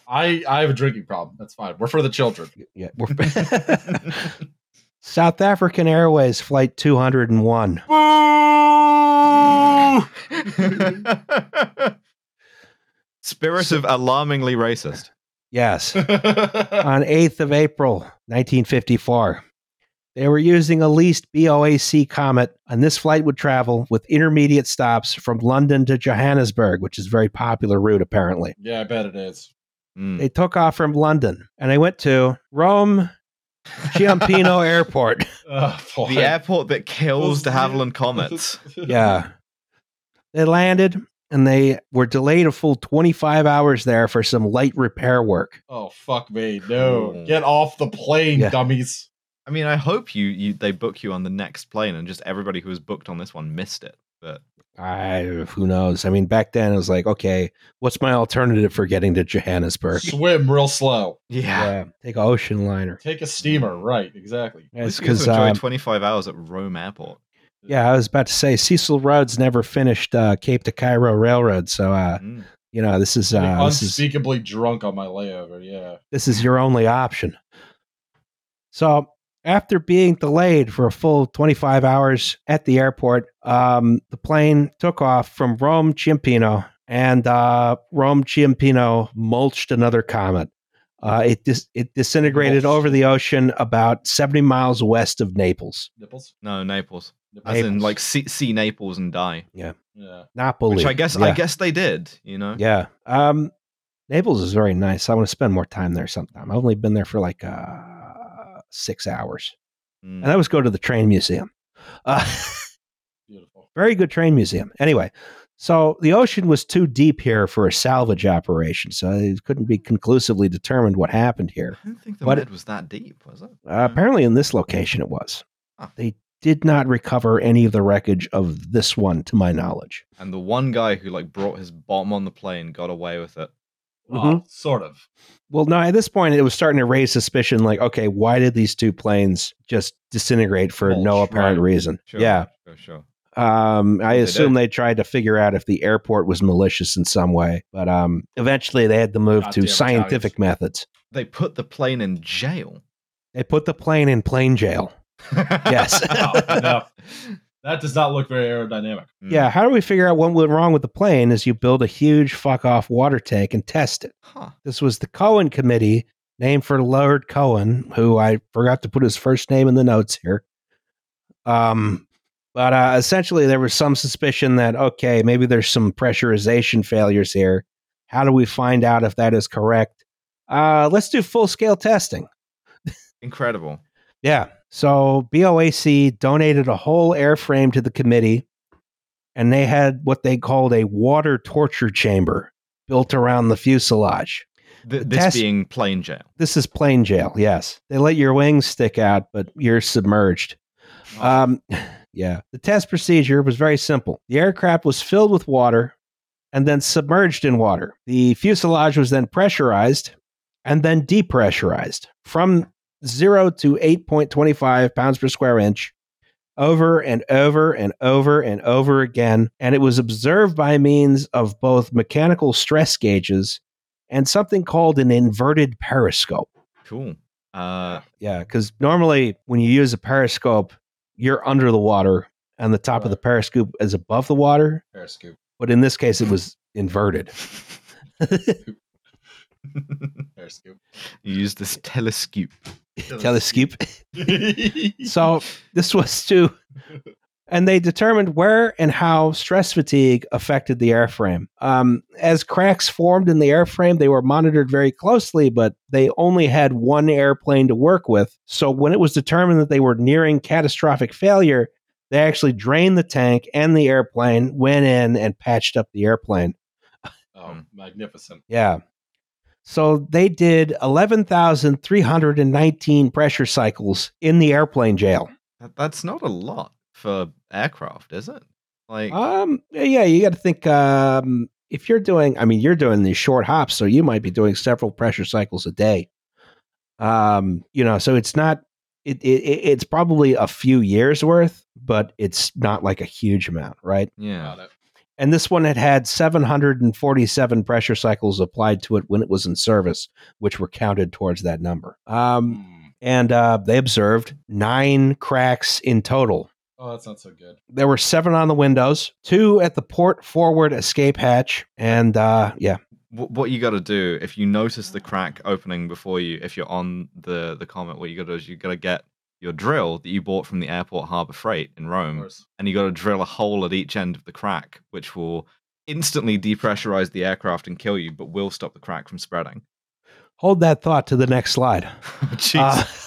Speaker 3: I, I have a drinking problem. That's fine. We're for the children.
Speaker 1: yeah. we're- *laughs* South African Airways Flight 201. *laughs*
Speaker 2: Spirit of alarmingly racist.
Speaker 1: Yes. on 8th of April, 1954. They were using a leased BOAC Comet, and this flight would travel with intermediate stops from London to Johannesburg, which is a very popular route, apparently.
Speaker 3: yeah, I bet it is.
Speaker 2: Mm.
Speaker 1: They took off from London and they went to Rome Ciampino *laughs* Airport.
Speaker 3: Oh.
Speaker 2: The airport that kills the
Speaker 3: Those-
Speaker 2: Havilland comets. *laughs*
Speaker 1: Yeah. They landed and they were delayed a full 25 hours there for some light repair work.
Speaker 3: Oh, fuck me. No.
Speaker 2: Oh.
Speaker 3: Get off the plane,
Speaker 1: Yeah.
Speaker 3: dummies.
Speaker 2: I mean, I hope you, you they book you on the next plane, and just everybody who was booked on this one missed it. But
Speaker 1: I, who knows? I mean, back then it was like, okay, what's my alternative for getting to Johannesburg? *laughs*
Speaker 3: Swim real slow.
Speaker 2: yeah,
Speaker 1: take an ocean liner.
Speaker 3: Take a steamer. Right, exactly.
Speaker 1: It's
Speaker 2: It's because
Speaker 1: because,
Speaker 2: enjoy
Speaker 1: um,
Speaker 2: 25 hours at Rome Airport.
Speaker 1: yeah, I was about to say Cecil Rhodes never finished uh, Cape to Cairo Railroad, so uh,
Speaker 2: Mm.
Speaker 1: you know this is
Speaker 3: Getting
Speaker 1: uh, this is
Speaker 3: unspeakably drunk on my layover. Yeah.
Speaker 1: this is your only option. So after being delayed for a full 25 hours at the airport, um, the plane took off from Rome Ciampino, and uh, Rome Ciampino mulched another comet. Uh, it dis- it disintegrated over the ocean about 70 miles west of Naples.
Speaker 3: Nipples.
Speaker 2: No, Naples.
Speaker 3: Nipples.
Speaker 2: As in, like, see, see Naples and die.
Speaker 3: Yeah.
Speaker 1: Napoli.
Speaker 2: Which I guess,
Speaker 1: yeah.
Speaker 2: I guess they did. You know.
Speaker 1: Yeah. Um, Naples is very nice. I want to spend more time there sometime. I've only been there for like uh, six hours.
Speaker 2: Mm.
Speaker 1: And I always go to the train museum. Uh,
Speaker 3: Beautiful. *laughs*
Speaker 1: very good train museum. Anyway, so the ocean was too deep here for a salvage operation, so it couldn't be conclusively determined what happened here.
Speaker 2: I don't think the
Speaker 1: What-
Speaker 2: med was that deep, was it?
Speaker 1: Uh, apparently, in this location, it was.
Speaker 2: Huh.
Speaker 1: They did not recover any of the wreckage of this one, to my knowledge.
Speaker 2: And the one guy who like brought his bomb on the plane got away with it.
Speaker 3: Well, sort of.
Speaker 1: Well, no, at this point, it was starting to raise suspicion like, okay, why did these two planes just disintegrate for no apparent reason?
Speaker 2: Sure,
Speaker 1: Yeah.
Speaker 2: sure, sure.
Speaker 1: Um, I
Speaker 2: They
Speaker 1: assume
Speaker 2: did.
Speaker 1: they tried to figure out if the airport was malicious in some way, but um, eventually they had to move to scientific
Speaker 3: Italians.
Speaker 1: methods.
Speaker 2: They put the plane in jail.
Speaker 1: They put the plane in plane jail. *laughs* Yes.
Speaker 3: Oh, no. *laughs* That does not look very aerodynamic.
Speaker 2: Mm.
Speaker 1: Yeah, how do we figure out what went wrong with the plane? Is you build a huge fuck off water tank and test it.
Speaker 2: Huh.
Speaker 1: This was the Cohen Committee, named for Lord Cohen, who I forgot to put his first name in the notes here. Um, but uh, essentially, there was some suspicion that okay, maybe there's some pressurization failures here. How do we find out if that is correct? Uh, let's do full scale testing.
Speaker 2: Incredible.
Speaker 1: Yeah. So BOAC donated a whole airframe to the committee, and they had what they called a water torture chamber built around the fuselage.
Speaker 2: Th- this
Speaker 1: test-
Speaker 2: being plane jail.
Speaker 1: This is plane jail, yes. They let your wings stick out, but you're submerged. Um, *sighs* yeah. The test procedure was very simple. The aircraft was filled with water and then submerged in water. The fuselage was then pressurized and then depressurized from to 8.25 pounds per square inch over and over and over and over again. And it was observed by means of both mechanical stress gauges and something called an inverted periscope.
Speaker 2: Cool. Uh,
Speaker 1: Yeah, because normally when you use a periscope, you're under the water and the top of the periscope is above the water.
Speaker 3: Periscope.
Speaker 1: But in this case, it was inverted. *laughs*
Speaker 3: Periscope.
Speaker 2: you use this telescope. *laughs*
Speaker 1: Telescope. *laughs* *laughs* So this was to, and they determined where and how stress fatigue affected the airframe. Um, as cracks formed in the airframe, they were monitored very closely, but they only had one airplane to work with. So when it was determined that they were nearing catastrophic failure, they actually drained the tank and the airplane, went in and patched up the airplane.
Speaker 3: oh, magnificent.
Speaker 1: Yeah. So they did 11,319 pressure cycles in the airplane jail.
Speaker 2: That's not a lot for aircraft, is it? Like,
Speaker 1: Um, yeah, you got to think. Um, if you're doing, I mean, you're doing these short hops, so you might be doing several pressure cycles a day. Um, you know, so it's not. It, it it's probably a few years worth, but it's not like a huge amount, right?
Speaker 2: yeah.
Speaker 3: Got it.
Speaker 1: And this one had had 747 pressure cycles applied to it when it was in service, which were counted towards that number. Um,
Speaker 3: Hmm.
Speaker 1: and uh, they observed nine cracks in total
Speaker 3: Oh, that's not so good.
Speaker 1: there were seven on the windows, two at the port forward escape hatch, and uh, yeah,
Speaker 2: what you got to do if you notice the crack opening before you, if you're on the the comet, what you got to do is you got to get your drill that you bought from the airport Harbor Freight in Rome, and you got to drill a hole at each end of the crack, which will instantly depressurize the aircraft and kill you, but will stop the crack from spreading.
Speaker 1: hold that thought to the next slide. *laughs*
Speaker 2: Jeez.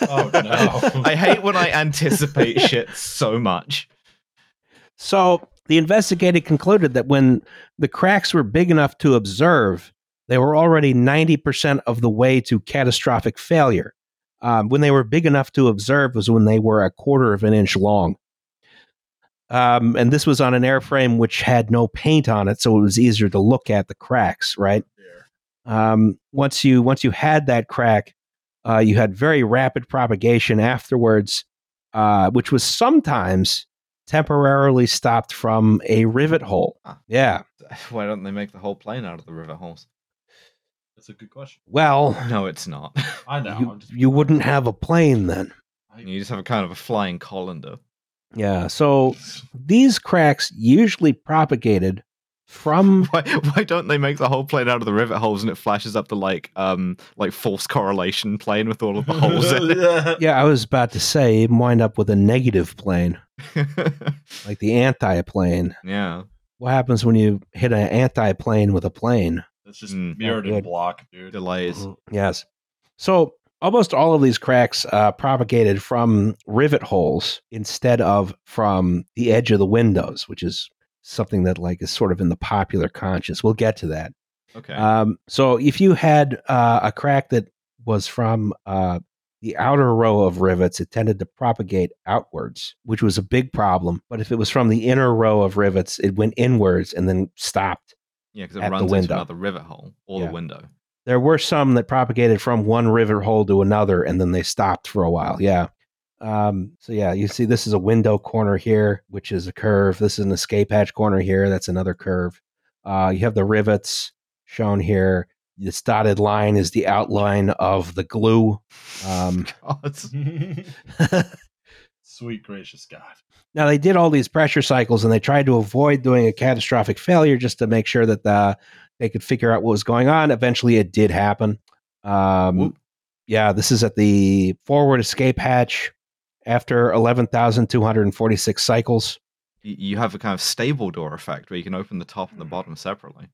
Speaker 1: Uh, *laughs*
Speaker 3: Oh, no. *laughs*
Speaker 2: I hate when I anticipate shit so much.
Speaker 1: so the investigator concluded that when the cracks were big enough to observe, they were already 90% of the way to catastrophic failure. Um, when they were big enough to observe was when they were a quarter of an inch long. Um, and this was on an airframe which had no paint on it, so it was easier to look at the cracks, right? Um, once you once you had that crack, uh, you had very rapid propagation afterwards, uh, which was sometimes temporarily stopped from a rivet hole.
Speaker 2: Ah.
Speaker 1: Yeah, *laughs*
Speaker 2: Why don't they make the whole plane out of the rivet holes?
Speaker 3: That's a good question.
Speaker 1: Well, *laughs*
Speaker 2: No, it's not.
Speaker 3: I know.
Speaker 1: you,
Speaker 3: just-
Speaker 1: you wouldn't have a plane then.
Speaker 3: I-
Speaker 2: you just have a kind of a flying colander.
Speaker 1: Yeah. So these cracks usually propagated from *laughs*
Speaker 2: Why, why don't they make the whole plane out of the rivet holes and it flashes up the like um like false correlation plane with all of the holes in it?
Speaker 3: yeah. *laughs*
Speaker 1: yeah, I was about to say you wind up with a negative plane, like the anti-plane.
Speaker 2: yeah.
Speaker 1: What happens when you hit an anti-plane with a plane?
Speaker 3: It's just
Speaker 2: Mm.
Speaker 3: mirrored in block, dude.
Speaker 2: Delays.
Speaker 1: Yes. So almost all of these cracks uh, propagated from rivet holes instead of from the edge of the windows, which is something that like is sort of in the popular conscious. We'll get to that.
Speaker 2: Okay.
Speaker 1: Um, so if you had uh, a crack that was from uh, the outer row of rivets, it tended to propagate outwards, which was a big problem. But if it was from the inner row of rivets, it went inwards and then stopped.
Speaker 2: Yeah, because it
Speaker 1: at the
Speaker 2: runs into
Speaker 1: window.
Speaker 2: another rivet hole or
Speaker 1: Yeah.
Speaker 2: the window.
Speaker 1: There were some that propagated from one rivet hole to another, and then they stopped for a while. Yeah. Um, so yeah, you see, this is a window corner here, which is a curve. This is an escape hatch corner here. That's another curve. Uh, you have the rivets shown here. This dotted line is the outline of the glue. *laughs* Um,
Speaker 2: God. *laughs* *laughs*
Speaker 3: Sweet gracious God.
Speaker 1: Now they did all these pressure cycles, and they tried to avoid doing a catastrophic failure just to make sure that the, they could figure out what was going on. Eventually, it did happen. Um, yeah, this is at the forward escape hatch after 11,246 cycles.
Speaker 2: You have a kind of stable door effect where you can open the top and the bottom separately.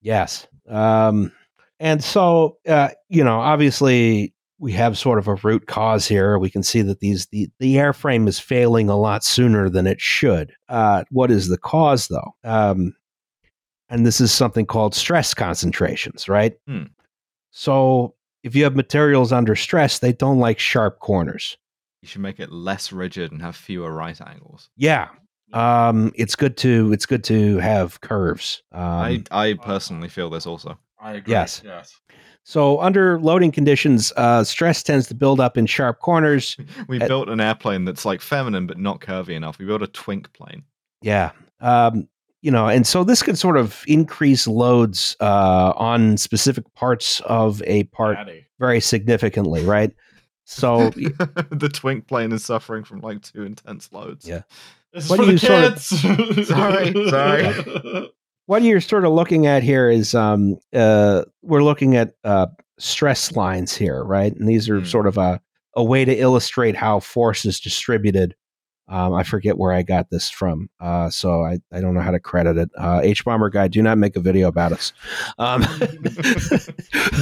Speaker 1: Yes. Um, and so, uh, you know, obviously we have sort of a root cause here. We can see that these the, the airframe is failing a lot sooner than it should. Uh, what is the cause, though? Um, and this is something called stress concentrations, right?
Speaker 2: Hmm.
Speaker 1: So if you have materials under stress, they don't like sharp corners.
Speaker 2: You should make it less rigid and have fewer right angles.
Speaker 1: Yeah. Um, it's good to it's good to have curves. Um,
Speaker 2: I I personally feel this also.
Speaker 3: I agree.
Speaker 1: Yes.
Speaker 3: Yes.
Speaker 1: So, under loading conditions, uh, stress tends to build up in sharp corners. *laughs*
Speaker 2: We
Speaker 1: Uh,
Speaker 2: built an airplane that's like feminine but not curvy enough. We built a twink plane.
Speaker 1: Yeah. Um, you know, and so this could sort of increase loads uh, on specific parts of a part
Speaker 3: Daddy.
Speaker 1: very significantly, right? So, *laughs*
Speaker 2: the twink plane is suffering from like too intense loads.
Speaker 1: Yeah.
Speaker 3: This is
Speaker 1: What
Speaker 3: for
Speaker 1: do
Speaker 3: the
Speaker 1: you sort of- *laughs*
Speaker 2: Sorry, sorry.
Speaker 1: What you're sort of looking at here is um, uh, we're looking at uh, stress lines here, right? And these are
Speaker 2: Hmm.
Speaker 1: sort of a, a way to illustrate how force is distributed. Um, I forget where I got this from, uh, so I, I don't know how to credit it. Uh, Hbomberguy, do not make a video about us. Um, *laughs*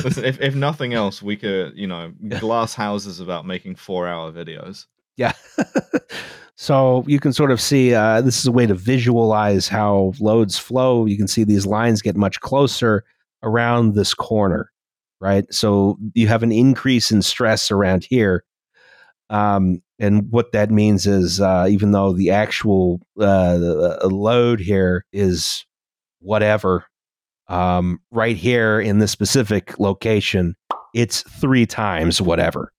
Speaker 2: Listen, if, if nothing *laughs* else, we could, you know, glass houses about making four hour videos.
Speaker 1: Yeah. *laughs* so you can sort of see uh, this is a way to visualize how loads flow. You can see these lines get much closer around this corner, right? So you have an increase in stress around here. Um, and what that means is uh, even though the actual uh, uh, load here is whatever, um, right here in this specific location, it's three times whatever.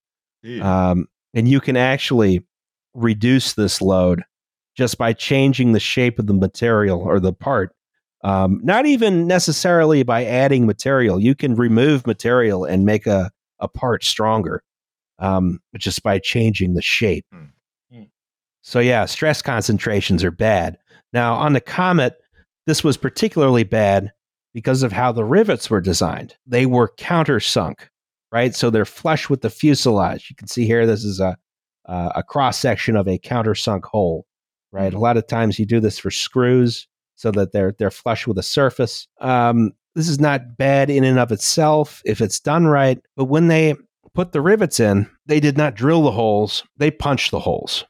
Speaker 1: Um, and you can actually reduce this load just by changing the shape of the material or the part. Um, not even necessarily by adding material. You can remove material and make a, a part stronger um, just by changing the shape.
Speaker 2: Hmm.
Speaker 3: Hmm.
Speaker 1: So, yeah, stress concentrations are bad. Now, on the Comet, this was particularly bad because of how the rivets were designed. They were countersunk right? So they're flush with the fuselage. You can see here, this is a uh, a cross section of a countersunk hole, right? A lot of times you do this for screws so that they're they're flush with the surface. Um, this is not bad in and of itself if it's done right, but when they put the rivets in, they did not drill the holes; they punched the holes.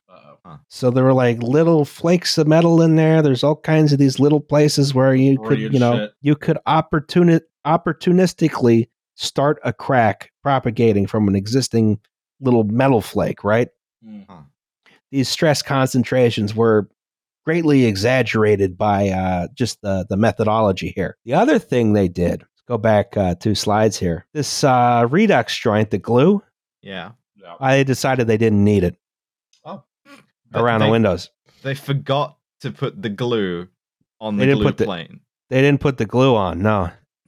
Speaker 1: So there were like little flakes of metal in there. There's all kinds of these little places where you could, you know,
Speaker 3: shit.
Speaker 1: you could opportuni- opportunistically start a crack propagating from an existing little metal flake, right?
Speaker 3: Mm.
Speaker 1: These stress concentrations were greatly exaggerated by uh, just the, the methodology here. The other thing they did, let's go back uh, two slides here. This uh, Redux joint, the glue,
Speaker 2: Yeah.
Speaker 3: Yeah.
Speaker 1: I decided they didn't need it
Speaker 3: Oh.
Speaker 2: But
Speaker 1: around
Speaker 2: they,
Speaker 1: the windows.
Speaker 2: They forgot to put the glue on
Speaker 1: They
Speaker 2: the
Speaker 1: didn't
Speaker 2: glue
Speaker 1: put the-
Speaker 2: plane.
Speaker 1: They didn't put the glue on, no. *laughs*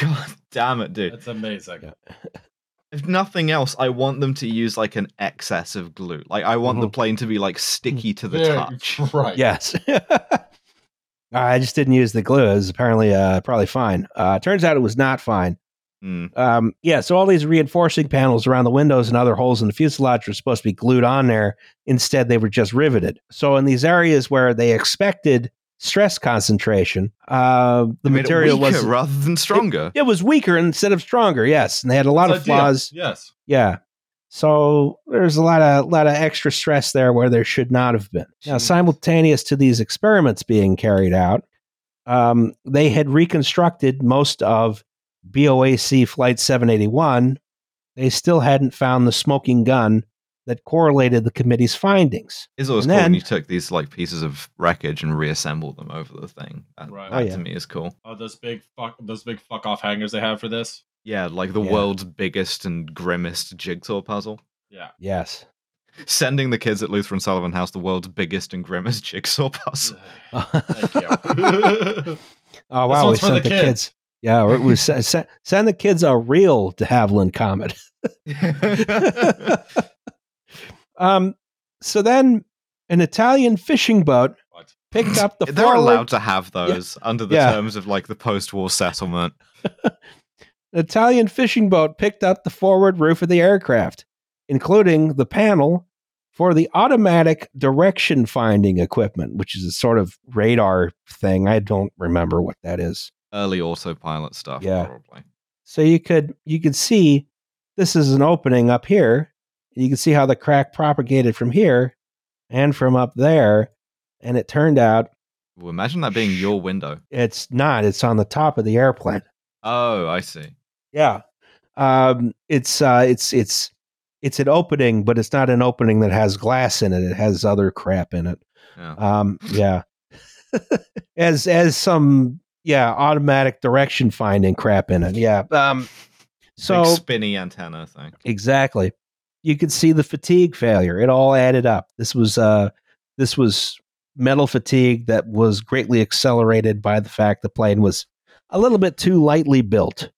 Speaker 2: God damn it, dude.
Speaker 3: That's amazing. *laughs*
Speaker 1: Yeah.
Speaker 2: If nothing else, I want them to use like an excess of glue. Like I want the plane to be like sticky to the
Speaker 3: Very-
Speaker 2: touch. *laughs*
Speaker 3: Right.
Speaker 1: Yes. *laughs* I just didn't use the glue. It was apparently uh, probably fine. Uh, turns out it was not fine.
Speaker 2: Mm.
Speaker 1: Um, yeah, so all these reinforcing panels around the windows and other holes in the fuselage were supposed to be glued on there. Instead, they were just riveted. So in these areas where they expected stress concentration, uh, the
Speaker 2: They made it
Speaker 1: material was *laughs*
Speaker 2: rather than stronger.
Speaker 1: it was weaker instead of stronger. Yes, and they had a lot
Speaker 3: That's
Speaker 1: of
Speaker 3: ideal.
Speaker 1: flaws.
Speaker 3: Yes.
Speaker 1: Yeah. So there's a lot of lot of extra stress there where there should not have been. Now, simultaneous to these experiments being carried out, um, they had reconstructed most of BOAC Flight 781. They still hadn't found the smoking gun that correlated the committee's findings.
Speaker 2: It's always
Speaker 1: And
Speaker 2: cool when
Speaker 1: then-
Speaker 2: you took these like pieces of wreckage and reassembled them over the thing. That,
Speaker 3: Right.
Speaker 2: that
Speaker 1: Oh, yeah.
Speaker 2: to me is cool.
Speaker 3: Oh, those big fuck, those big fuck off hangers they have for this.
Speaker 2: Yeah, like the
Speaker 1: Yeah.
Speaker 2: world's biggest and grimmest jigsaw puzzle.
Speaker 3: Yeah.
Speaker 1: Yes.
Speaker 2: Sending the kids at Lutheran Sullivan House the world's biggest and grimmest *laughs* jigsaw puzzle. *laughs*
Speaker 3: Thank you. *laughs*
Speaker 1: Oh wow, we
Speaker 3: for
Speaker 1: sent
Speaker 3: the
Speaker 1: the
Speaker 3: kids.
Speaker 1: kids. Yeah, we we sent, sent, send the kids a real De Havilland Comet. Um, so then an Italian fishing boat picked up the *laughs*
Speaker 2: They're
Speaker 1: forward.
Speaker 2: allowed to have those under the
Speaker 1: Yeah.
Speaker 2: terms of like the post-war settlement. *laughs*
Speaker 1: An Italian fishing boat picked up the forward roof of the aircraft, including the panel for the automatic direction finding equipment, which is a sort of radar thing. I don't remember what that is.
Speaker 2: Early autopilot stuff,
Speaker 1: Yeah.
Speaker 2: probably.
Speaker 1: So you could you could see this is an opening up here. You can see how the crack propagated from here and from up there, and it turned out
Speaker 2: Well, imagine that being your window.
Speaker 1: it's not. It's on the top of the airplane.
Speaker 2: Oh, I see.
Speaker 1: Yeah, um, it's uh, it's it's it's an opening, but it's not an opening that has glass in it. It has other crap in it.
Speaker 2: Yeah.
Speaker 1: Um, yeah, *laughs* as as some yeah automatic direction finding crap in it. Yeah. Um, so
Speaker 2: Big spinny antenna thing.
Speaker 1: Exactly. You could see the fatigue failure. It all added up. This was uh this was metal fatigue that was greatly accelerated by the fact the plane was a little bit too lightly built.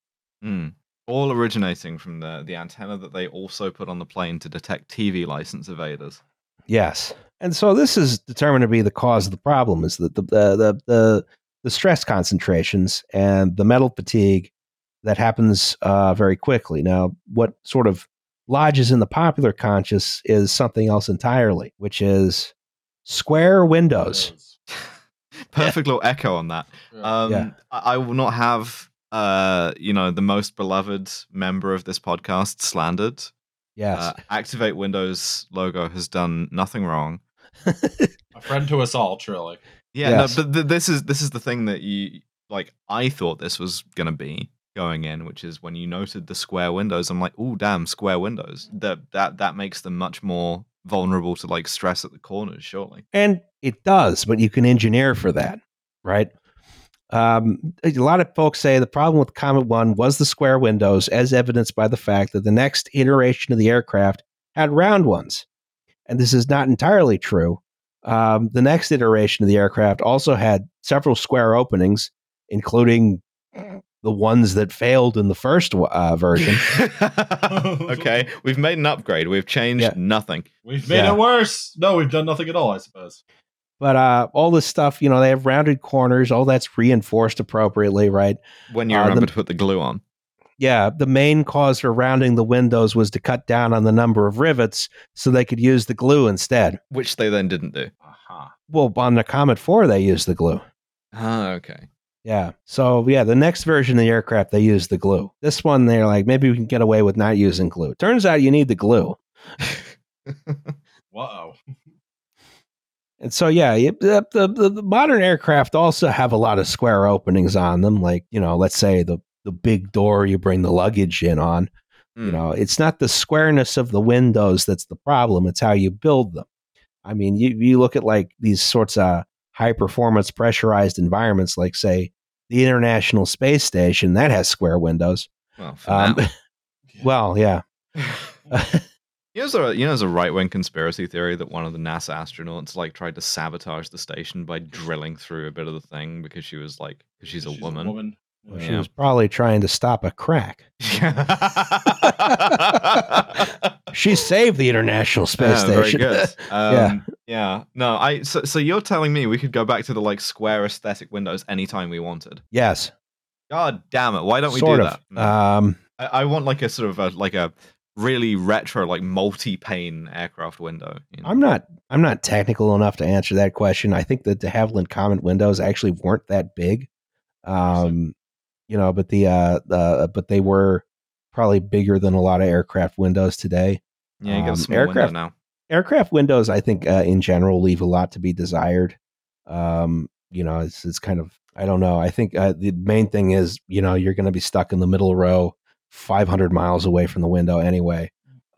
Speaker 2: Mm. All originating from the the antenna that they also put on the plane to detect TV license evaders.
Speaker 1: Yes. And so this is determined to be the cause of the problem is that the the the the, the stress concentrations and the metal fatigue that happens uh, very quickly. Now, what sort of lodges in the popular conscious is something else entirely, which is square windows. *laughs*
Speaker 2: Perfect little echo on that. Um,
Speaker 1: Yeah.
Speaker 2: I, I will not have uh, you know, the most beloved member of this podcast slandered.
Speaker 1: Yes.
Speaker 2: Uh, Activate Windows logo has done nothing wrong.
Speaker 3: A friend to us all, truly.
Speaker 2: Yeah,
Speaker 1: Yes.
Speaker 2: no, but th- this is this is the thing that you like. I thought this was gonna be going in, which is when you noted the square windows. I'm like, oh damn, square windows. That that that makes them much more vulnerable to like stress at the corners. Surely.
Speaker 1: And it does, but you can engineer for that, right? Um, a lot of folks say the problem with Comet 1 was the square windows, as evidenced by the fact that the next iteration of the aircraft had round ones. And this is not entirely true. Um, the next iteration of the aircraft also had several square openings, including the ones that failed in the first uh, version. *laughs*
Speaker 2: okay, we've made an upgrade. We've changed
Speaker 1: Yeah.
Speaker 2: nothing.
Speaker 3: We've made
Speaker 1: Yeah.
Speaker 3: it worse. No, we've done nothing at all, I suppose.
Speaker 1: But uh, all this stuff, you know, they have rounded corners. All that's reinforced appropriately, right?
Speaker 2: When you
Speaker 1: Uh, the-
Speaker 2: to put the glue on.
Speaker 1: yeah, the main cause for rounding the windows was to cut down on the number of rivets so they could use the glue instead.
Speaker 2: Which they then didn't do.
Speaker 3: Aha.
Speaker 1: Well, on the Comet 4, they used the glue.
Speaker 2: Ah, okay.
Speaker 1: Yeah. So, yeah, the next version of the aircraft, they use the glue. This one, they're like, maybe we can get away with not using glue. Turns out you need the glue. *laughs*
Speaker 3: Whoa.
Speaker 1: And so, yeah, you- the, the, the, modern aircraft also have a lot of square openings on them. Like, you know, let's say the, the big door you bring the luggage in on. You
Speaker 2: Mm.
Speaker 1: know, it's not the squareness of the windows that's the problem. It's how you build them. I mean, you, you look at like these sorts of high performance pressurized environments, like say the International Space Station, that has square windows.
Speaker 2: Well,
Speaker 1: Um,
Speaker 2: now. *laughs*
Speaker 1: well, yeah. *laughs*
Speaker 2: You know, there's a, you know, there's a right wing conspiracy theory that one of the NASA astronauts like tried to sabotage the station by drilling through a bit of the thing because she was like, because she's, a woman.
Speaker 1: Well, She was probably trying to stop a crack. *laughs* She saved the International Space
Speaker 2: Yeah, very
Speaker 1: Station.
Speaker 2: good. *laughs* Um,
Speaker 1: Yeah.
Speaker 2: yeah. No, I. So, so you're telling me we could go back to the like square aesthetic windows anytime we wanted?
Speaker 1: yes,
Speaker 2: God damn it! Why don't we
Speaker 1: sort
Speaker 2: do
Speaker 1: of.
Speaker 2: that?
Speaker 1: Um,
Speaker 2: I, I want like a sort of a like a really retro like multi-pane aircraft window. you know?
Speaker 1: I'm not. I'm not technical enough to answer that question. I think the de Havilland Comet windows actually weren't that big. Um, you know, but the uh, the but they were probably bigger than a lot of aircraft windows today.
Speaker 2: Yeah, you got
Speaker 1: um,
Speaker 2: small
Speaker 1: aircraft-
Speaker 2: window now.
Speaker 1: aircraft windows i think uh, in general leave a lot to be desired um you know it's, it's kind of i don't know i think uh, the main thing is you know you're going to be stuck in the middle row 500 miles away from the window anyway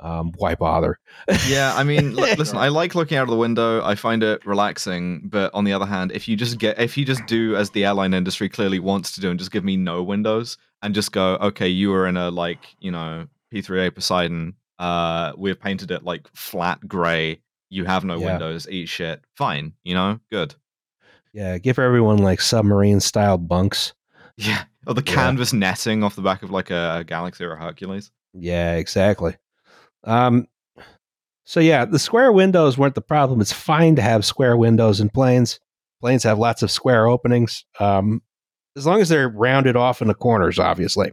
Speaker 1: um why bother
Speaker 2: Yeah, I mean, l- *laughs* listen, I like looking out of the window. I find it relaxing. But on the other hand, if you just get, if you just do as the airline industry clearly wants to do, and just give me no windows, and just go, okay, you were in a like, you know, P3A Poseidon. Uh, we've painted it like flat gray. You have no
Speaker 1: Yeah.
Speaker 2: windows. Eat shit. Fine. You know, good.
Speaker 1: yeah give everyone like submarine style bunks
Speaker 2: Yeah. Or the
Speaker 1: Yeah.
Speaker 2: canvas netting off the back of like a, Galaxy or a Hercules.
Speaker 1: yeah exactly um so yeah the square windows weren't the problem it's fine to have square windows in planes planes have lots of square openings um as long as they're rounded off in the corners obviously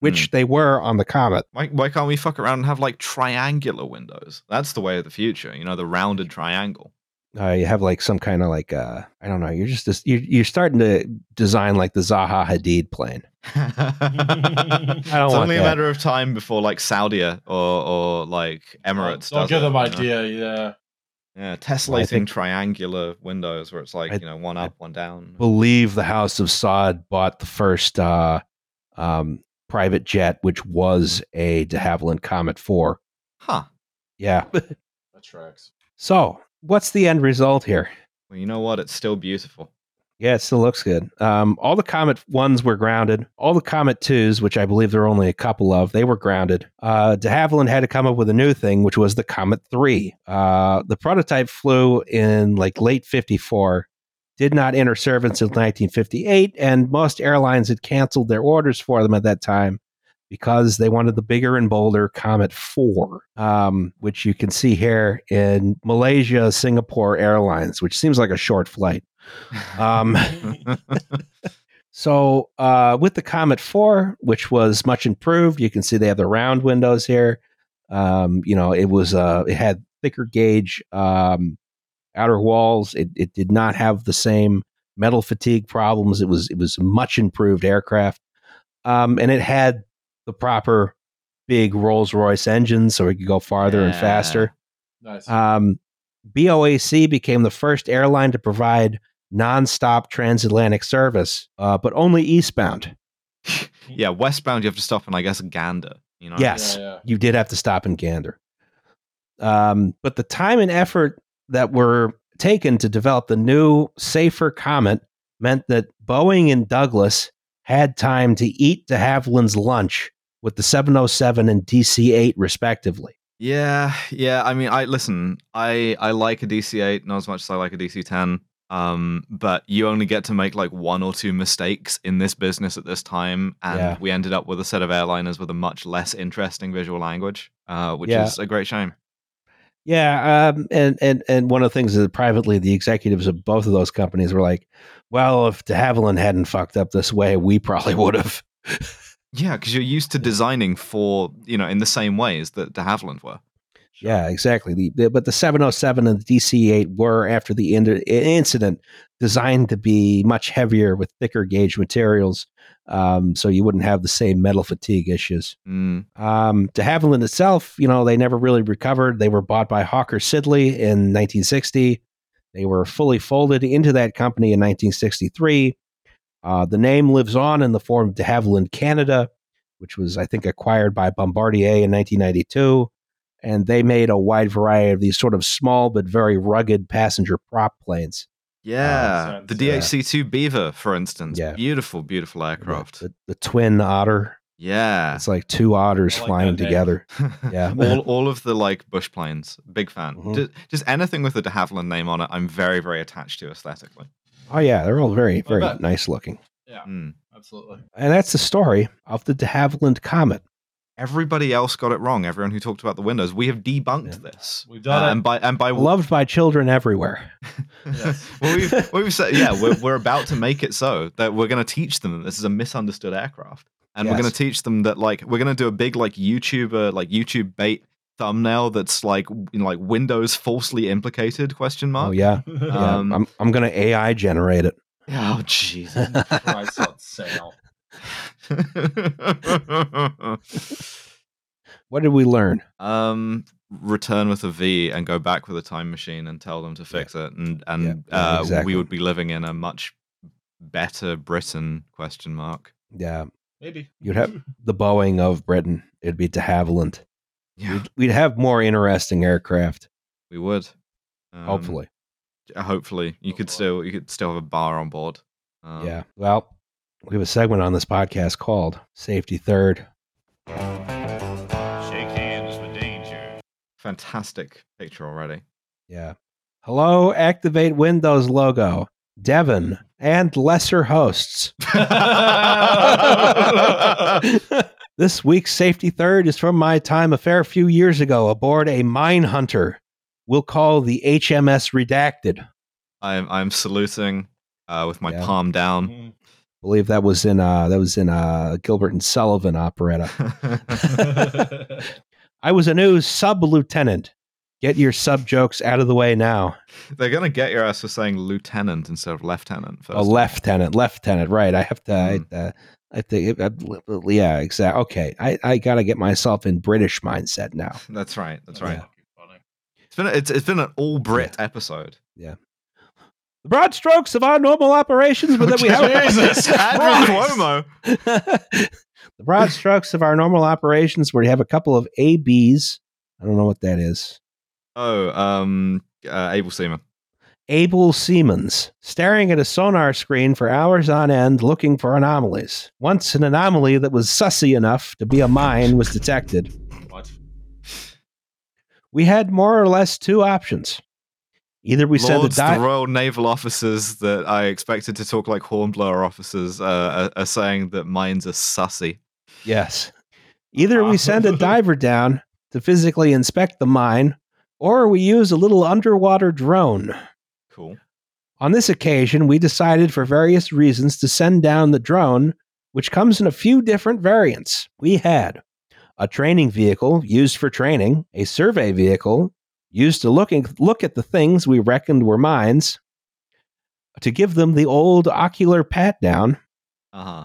Speaker 1: which they were on the comet
Speaker 2: Why, why can't we fuck around and have like triangular windows? That's the way of the future. You know, the rounded triangle.
Speaker 1: uh, you have like some kind of like uh I don't know. You're just this, you're, you're starting to design like the Zaha Hadid plane.
Speaker 2: It's only a
Speaker 1: that.
Speaker 2: matter of time before like Saudi or or like Emirates.
Speaker 3: Don't
Speaker 2: does
Speaker 3: give
Speaker 2: it,
Speaker 3: them
Speaker 2: you know?
Speaker 3: idea. Yeah.
Speaker 2: Yeah, tessellating
Speaker 1: think-
Speaker 2: triangular windows where it's like
Speaker 1: I-
Speaker 2: you know one
Speaker 1: I
Speaker 2: up, one down.
Speaker 1: Believe the House of Saud bought the first uh, um, private jet, which was a De Havilland Comet Four.
Speaker 2: Huh.
Speaker 1: Yeah. *laughs*
Speaker 3: That tracks.
Speaker 1: so what's the end result here?
Speaker 2: Well, you know what? It's still beautiful.
Speaker 1: Yeah, it still looks good. Um, all the Comet ones were grounded. All the Comet twos, which I believe there are only a couple of, they were grounded. Uh, De Havilland had to come up with a new thing, which was the Comet three. Uh, the prototype flew in like late '54, did not enter service until 1958, and most airlines had canceled their orders for them at that time because they wanted the bigger and bolder Comet 4, um, which you can see here in Malaysia Singapore Airlines, which seems like a short flight. Um, so uh, with the Comet 4, which was much improved, you can see they have the round windows here. Um, you know, it was uh, it had thicker gauge um, outer walls. It, it did not have the same metal fatigue problems. It was it was a much improved aircraft, um, and it had the proper big Rolls Royce engine, so it could go farther and faster.
Speaker 3: Nice.
Speaker 1: Um, BOAC became the first airline to provide nonstop transatlantic service, uh, but only eastbound. *laughs*
Speaker 2: yeah, westbound you have to stop in, I guess Gander. You know.
Speaker 1: Yes,
Speaker 3: Yeah, yeah.
Speaker 1: you did have to stop in Gander. Um, but the time and effort that were taken to develop the new, safer Comet meant that Boeing and Douglas had time to eat de Havilland's lunch with the 707 and DC 8, respectively.
Speaker 2: Yeah, yeah. I mean, I listen. I I like a DC-8 not as much as I like a DC-10. Um, but you only get to make like one or two mistakes in this business at this time, and
Speaker 1: Yeah.
Speaker 2: we ended up with a set of airliners with a much less interesting visual language, uh, which
Speaker 1: Yeah.
Speaker 2: is a great shame.
Speaker 1: Yeah, um, and and and one of the things is that privately, the executives of both of those companies were like, "Well, if De Havilland hadn't fucked up this way, we probably *laughs* would have."
Speaker 2: Yeah, because you're used to designing for you know in the same ways that De Havilland were.
Speaker 1: Yeah, exactly. The, the, but the 707 and the DC 8 were, after the in- incident, designed to be much heavier with thicker gauge materials, um, so you wouldn't have the same metal fatigue issues.
Speaker 2: Mm.
Speaker 1: Um, de Havilland itself, you know, they never really recovered. They were bought by Hawker Siddeley in 1960. They were fully folded into that company in 1963. Uh, the name lives on in the form of de Havilland Canada, which was, I think, acquired by Bombardier in 1992. And they made a wide variety of these sort of small but very rugged passenger prop planes.
Speaker 2: Yeah,
Speaker 3: sense,
Speaker 2: the. DHC-2 Beaver, for instance.
Speaker 1: Yeah.
Speaker 2: Beautiful, beautiful aircraft.
Speaker 1: The, the twin otter.
Speaker 2: yeah.
Speaker 1: It's like two otters
Speaker 3: like
Speaker 1: flying together. *laughs* Yeah. *laughs*
Speaker 2: all all of the like bush planes, big fan.
Speaker 1: Mhm.
Speaker 2: Just, just anything with the De Havilland name on it, I'm very very attached to aesthetically.
Speaker 1: Oh, yeah. They're all very, very nice looking.
Speaker 3: Yeah.
Speaker 2: Mm.
Speaker 3: Absolutely.
Speaker 1: And that's the story of the de Havilland Comet.
Speaker 2: Everybody else got it wrong. Everyone who talked about the windows, we have debunked
Speaker 1: Yeah.
Speaker 2: this.
Speaker 3: We've done
Speaker 2: Uh,
Speaker 3: it.
Speaker 2: and by and by
Speaker 1: Loved by children everywhere. *laughs*
Speaker 3: Yes. *laughs*
Speaker 2: well, we've, we've said, yeah, we're, we're about to make it so that we're going to teach them that this is a misunderstood aircraft, and we're going to teach them that like we're going to do a big like YouTuber like YouTube bait thumbnail that's like you know, like Windows falsely implicated question mark.
Speaker 1: Oh yeah. *laughs* yeah.
Speaker 2: Um,
Speaker 1: I'm I'm gonna AI generate it.
Speaker 2: Oh Jesus.
Speaker 3: Christ on sale. *laughs*
Speaker 1: What did we learn?
Speaker 2: um, return with a V and go back with a time machine and tell them to fix it, and and
Speaker 1: Yeah, yeah,
Speaker 2: uh,
Speaker 1: exactly.
Speaker 2: we would be living in a much better Britain? Question mark.
Speaker 1: Yeah.
Speaker 3: Maybe.
Speaker 1: You'd have *laughs* the Boeing of Britain. It'd be de Havilland.
Speaker 2: Yeah,
Speaker 1: We'd, we'd have more interesting aircraft.
Speaker 2: we would. Um,
Speaker 1: Hopefully.
Speaker 2: Hopefully you could still you could still have a bar on board um,
Speaker 1: yeah. Well, we have a segment on this podcast called Safety Third.
Speaker 4: Shake hands for danger.
Speaker 2: fantastic picture already
Speaker 1: Yeah. Hello, activate Windows logo. Devon and lesser hosts. *laughs* *laughs* this week's safety third is from my time a fair few years ago aboard a mine hunter. We'll call the HMS Redacted.
Speaker 2: i'm i'm saluting uh, with my
Speaker 1: Yeah.
Speaker 2: palm down
Speaker 3: Mhm.
Speaker 1: Believe that was in uh that was in uh Gilbert and Sullivan operetta. *laughs* I was a new sub lieutenant. Get your sub jokes out of the way now.
Speaker 2: they're gonna get your ass for saying lieutenant instead of lieutenant first
Speaker 1: A lieutenant, lieutenant, right? I have to.
Speaker 2: Mm.
Speaker 1: I, uh, I think. yeah, exactly. Okay, I I got to get myself in British mindset now.
Speaker 2: that's right that's right
Speaker 3: funny.
Speaker 2: it's been a, it's, it's been an all brit episode
Speaker 1: The broad strokes of our normal operations were that we have
Speaker 3: Jesus *laughs*
Speaker 2: Andrew Cuomo. *laughs*
Speaker 1: the broad strokes of our normal operations where we have a couple of ABs. I don't know what that is.
Speaker 2: oh um uh, able seaman
Speaker 1: Able Seamen, staring at a sonar screen for hours on end looking for anomalies. Once an anomaly that was sussy enough to be a mine was detected,
Speaker 3: What?
Speaker 1: we had more or less two options. Either we send a
Speaker 2: the
Speaker 1: di-
Speaker 2: Royal Naval officers that I expected to talk like Hornblower officers uh, are, are saying that mines are sussy.
Speaker 1: Yes. Either we *laughs* send a diver down to physically inspect the mine, or we use a little underwater drone.
Speaker 2: Cool.
Speaker 1: On this occasion, we decided for various reasons to send down the drone, which comes in a few different variants. We had a training vehicle used for training, a survey vehicle used to looking, look at the things we reckoned were mines, to give them the old ocular pat down,
Speaker 2: Uh huh.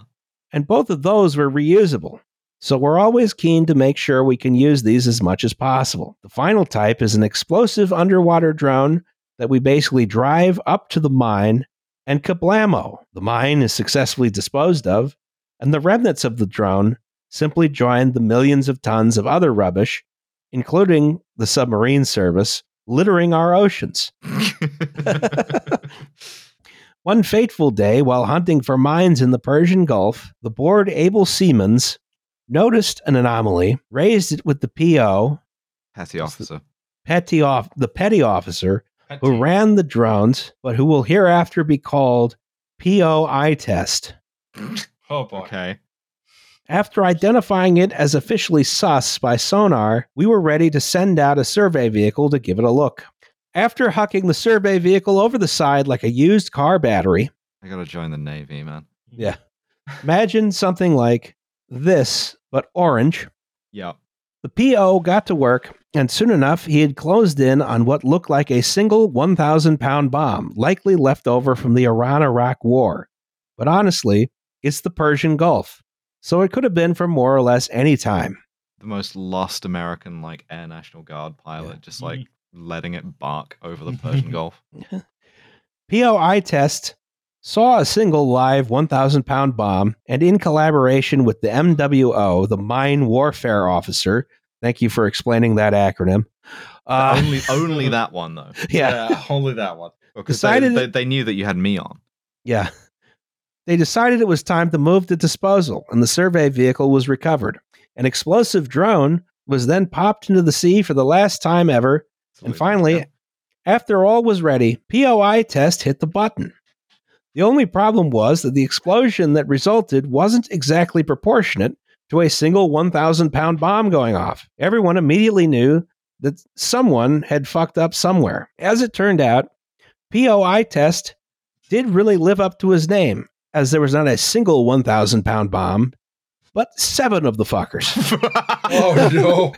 Speaker 1: and both of those were reusable. So we're always keen to make sure we can use these as much as possible. The final type is an explosive underwater drone that we basically drive up to the mine and kablamo. The mine is successfully disposed of, and the remnants of the drone simply join the millions of tons of other rubbish, including the submarine service, littering our oceans. *laughs* *laughs* One fateful day, while hunting for mines in the Persian Gulf, the bored Able Seamen noticed an anomaly, raised it with the PO,
Speaker 2: Petty
Speaker 1: What's the-
Speaker 2: officer.
Speaker 1: petty off, the petty officer who ran the drones, but who will hereafter be called POI test.
Speaker 3: Oh boy.
Speaker 2: Okay.
Speaker 1: After identifying it as officially sus by sonar, we were ready to send out a survey vehicle to give it a look. After hucking the survey vehicle over the side like a used car battery,
Speaker 2: I gotta join the Navy, man.
Speaker 1: Yeah. imagine something like this, but orange.
Speaker 2: Yeah.
Speaker 1: The PO got to work, and soon enough, he had closed in on what looked like a single 1,000 pound bomb, likely left over from the Iran Iraq War. But honestly, it's the Persian Gulf, so it could have been from more or less any time.
Speaker 2: The most lost American like Air National Guard pilot,
Speaker 1: Yeah.
Speaker 2: just like letting it bark over the Persian *laughs* Gulf.
Speaker 1: POI test saw a single live 1,000 pound bomb, and in collaboration with the MWO, the Mine Warfare Officer, thank you for explaining that acronym. Uh,
Speaker 2: only only *laughs* that one though.
Speaker 1: yeah.
Speaker 3: only that one.
Speaker 2: Because
Speaker 1: Decided-
Speaker 2: they, they, they knew that you had me on.
Speaker 1: Yeah. They decided it was time to move to disposal, and the survey vehicle was recovered. An explosive drone was then popped into the sea for the last time ever. And finally,
Speaker 2: Yeah.
Speaker 1: after all was ready, POI test hit the button. The only problem was that the explosion that resulted wasn't exactly proportionate to a single 1,000 pound bomb going off. Everyone immediately knew that someone had fucked up somewhere. As it turned out, POI test did really live up to his name, as there was not a single 1,000 pound bomb, but seven of the fuckers. *laughs*
Speaker 3: Oh no!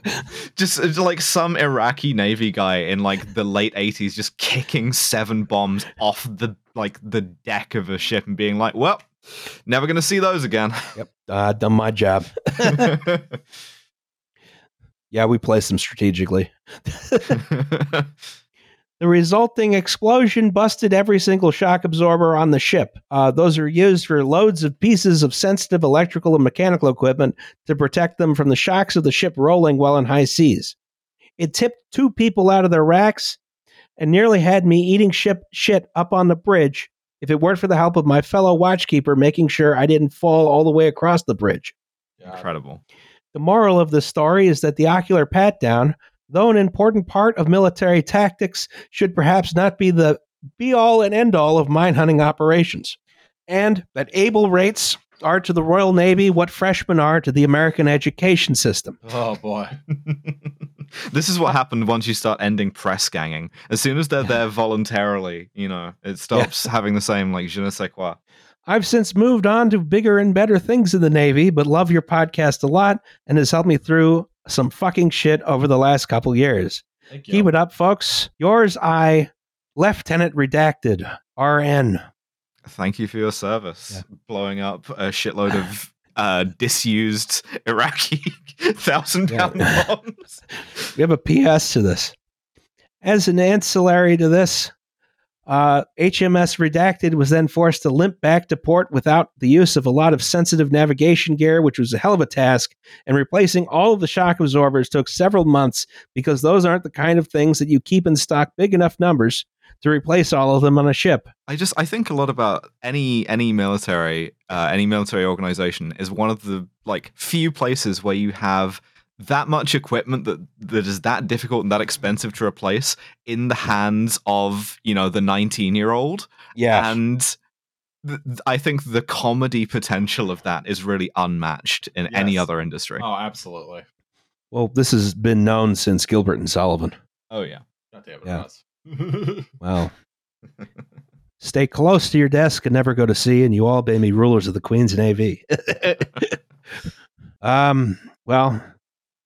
Speaker 2: just it's like some Iraqi Navy guy in like the late 80s just kicking seven bombs off the like the deck of a ship and being like, well, never gonna see those again.
Speaker 1: yep, uh, done my job. *laughs* *laughs* Yeah, we placed them strategically. The resulting explosion busted every single shock absorber on the ship. Uh, those are used for loads of pieces of sensitive electrical and mechanical equipment to protect them from the shocks of the ship rolling while in high seas. It tipped two people out of their racks and nearly had me eating ship shit up on the bridge if it weren't for the help of my fellow watchkeeper making sure I didn't fall all the way across the bridge.
Speaker 2: Incredible.
Speaker 1: The moral of the story is that the ocular pat down, though an important part of military tactics, should perhaps not be the be all and end all of mine hunting operations. And that able rates are to the Royal Navy what freshmen are to the American education system.
Speaker 3: Oh boy! *laughs*
Speaker 2: this is what happened once you start ending press ganging. As soon as they're there voluntarily, you know, it stops having the same like je ne sais quoi.
Speaker 1: I've since moved on to bigger and better things in the Navy, but love your podcast a lot and has helped me through some fucking shit over the last couple years.
Speaker 3: Thank you.
Speaker 1: Keep it up, folks. Yours, I, Lieutenant Redacted, RN.
Speaker 2: Thank you for your service,
Speaker 1: Yeah.
Speaker 2: blowing up a shitload of *laughs* uh, disused Iraqi *laughs* thousand pound
Speaker 1: Yeah.
Speaker 2: bombs. *laughs*
Speaker 1: We have a PS to this. As an ancillary to this, uh, HMS Redacted was then forced to limp back to port without the use of a lot of sensitive navigation gear, which was a hell of a task. And replacing all of the shock absorbers took several months because those aren't the kind of things that you keep in stock big enough numbers to replace all of them on a ship.
Speaker 2: I just I think a lot about any any military uh, any military organization is one of the like few places where you have that much equipment that that is that difficult and that expensive to replace in the hands of you know the 19 year old
Speaker 1: Yeah.
Speaker 2: and th- th- I think the comedy potential of that is really unmatched in any other industry.
Speaker 3: Oh, absolutely.
Speaker 1: well, this has been known since Gilbert and Sullivan.
Speaker 2: Oh yeah.
Speaker 3: God damn it,
Speaker 1: Yeah.
Speaker 3: Roz. *laughs*
Speaker 1: Well, stay close to your desk and never go to sea, and you all may be rulers of the Queen's Navy. *laughs* *laughs* um, well,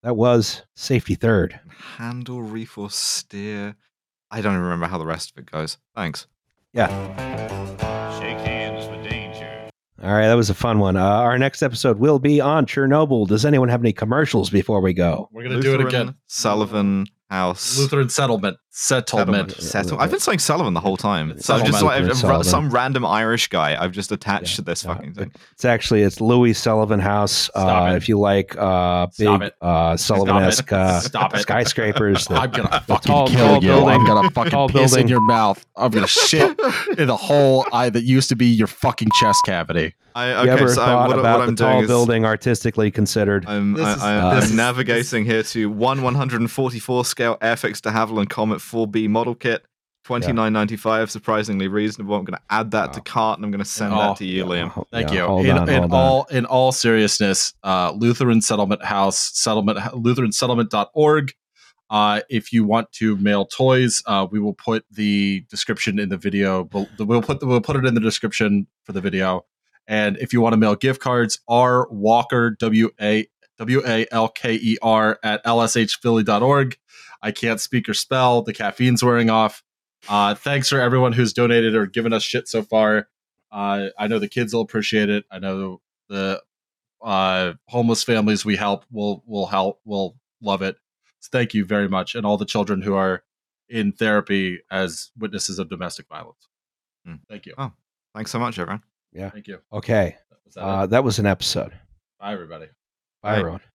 Speaker 1: that was safety third.
Speaker 2: Handle, reef, or steer. I don't even remember how the rest of it goes. Thanks.
Speaker 1: Yeah.
Speaker 4: Shake hands with danger.
Speaker 1: All right, that was a fun one. Uh, our next episode will be on Chernobyl. Does anyone have any commercials before we go?
Speaker 3: We're gonna do it again.
Speaker 2: Sullivan House.
Speaker 3: Lutheran settlement. Settlement.
Speaker 2: Settle. I've been saying Sullivan the whole time. So I've just like I've-
Speaker 1: Sullivan.
Speaker 2: some random Irish guy I've just attached
Speaker 1: Yeah,
Speaker 2: to this
Speaker 1: no,
Speaker 2: fucking thing.
Speaker 1: It's actually it's Louis Sullivan House.
Speaker 3: Stop
Speaker 1: Uh,
Speaker 3: it.
Speaker 1: if you like uh, big uh, Sullivan-esque uh, *laughs* skyscrapers. that-
Speaker 5: I'm gonna *laughs* fucking
Speaker 1: tall-
Speaker 5: kill
Speaker 1: tall
Speaker 5: you.
Speaker 1: building-
Speaker 5: I'm gonna
Speaker 1: tall
Speaker 5: fucking piss
Speaker 1: building.
Speaker 5: in your mouth. I'm gonna shit in the hole I, that used to be your fucking chest cavity.
Speaker 2: I,
Speaker 1: you ever
Speaker 2: so
Speaker 1: thought
Speaker 2: what,
Speaker 1: about
Speaker 2: what
Speaker 1: the
Speaker 2: I'm
Speaker 1: tall
Speaker 2: doing is
Speaker 1: building artistically considered?
Speaker 2: I'm,
Speaker 3: This
Speaker 2: I, I'm
Speaker 1: is-
Speaker 2: navigating here to one 144 scale Airfix de Havilland Comet 4B model kit. 29.95, surprisingly reasonable. I'm going to add that to
Speaker 1: Wow.
Speaker 2: cart and I'm going to send
Speaker 3: Oh,
Speaker 2: that to you, Liam.
Speaker 1: Ho-
Speaker 3: Thank
Speaker 1: yeah,
Speaker 3: you.
Speaker 1: Hold
Speaker 3: in
Speaker 1: on,
Speaker 3: in
Speaker 1: hold
Speaker 3: all in all seriousness, uh, Lutheran Settlement House settlement lutheransettlement.org. Uh, if you want to mail toys, uh, we will put the description in the video. We'll, we'll put the, we'll put it in the description for the video. And if you want to mail gift cards, R Walker W A W A L K E R at lshphilly.org. I can't speak or spell. The caffeine's wearing off. Uh, thanks for everyone who's donated or given us shit so far. Uh, I know the kids will appreciate it. I know the uh, homeless families we help will will help will love it. So thank you very much, and all the children who are in therapy as witnesses of domestic violence.
Speaker 2: Hmm.
Speaker 3: Thank you.
Speaker 2: Oh. Thanks so much, everyone. Yeah.
Speaker 3: Thank you.
Speaker 1: Okay,
Speaker 3: Was that
Speaker 1: uh, that was an episode.
Speaker 3: Bye, everybody.
Speaker 1: Bye,
Speaker 2: Bye.
Speaker 1: everyone.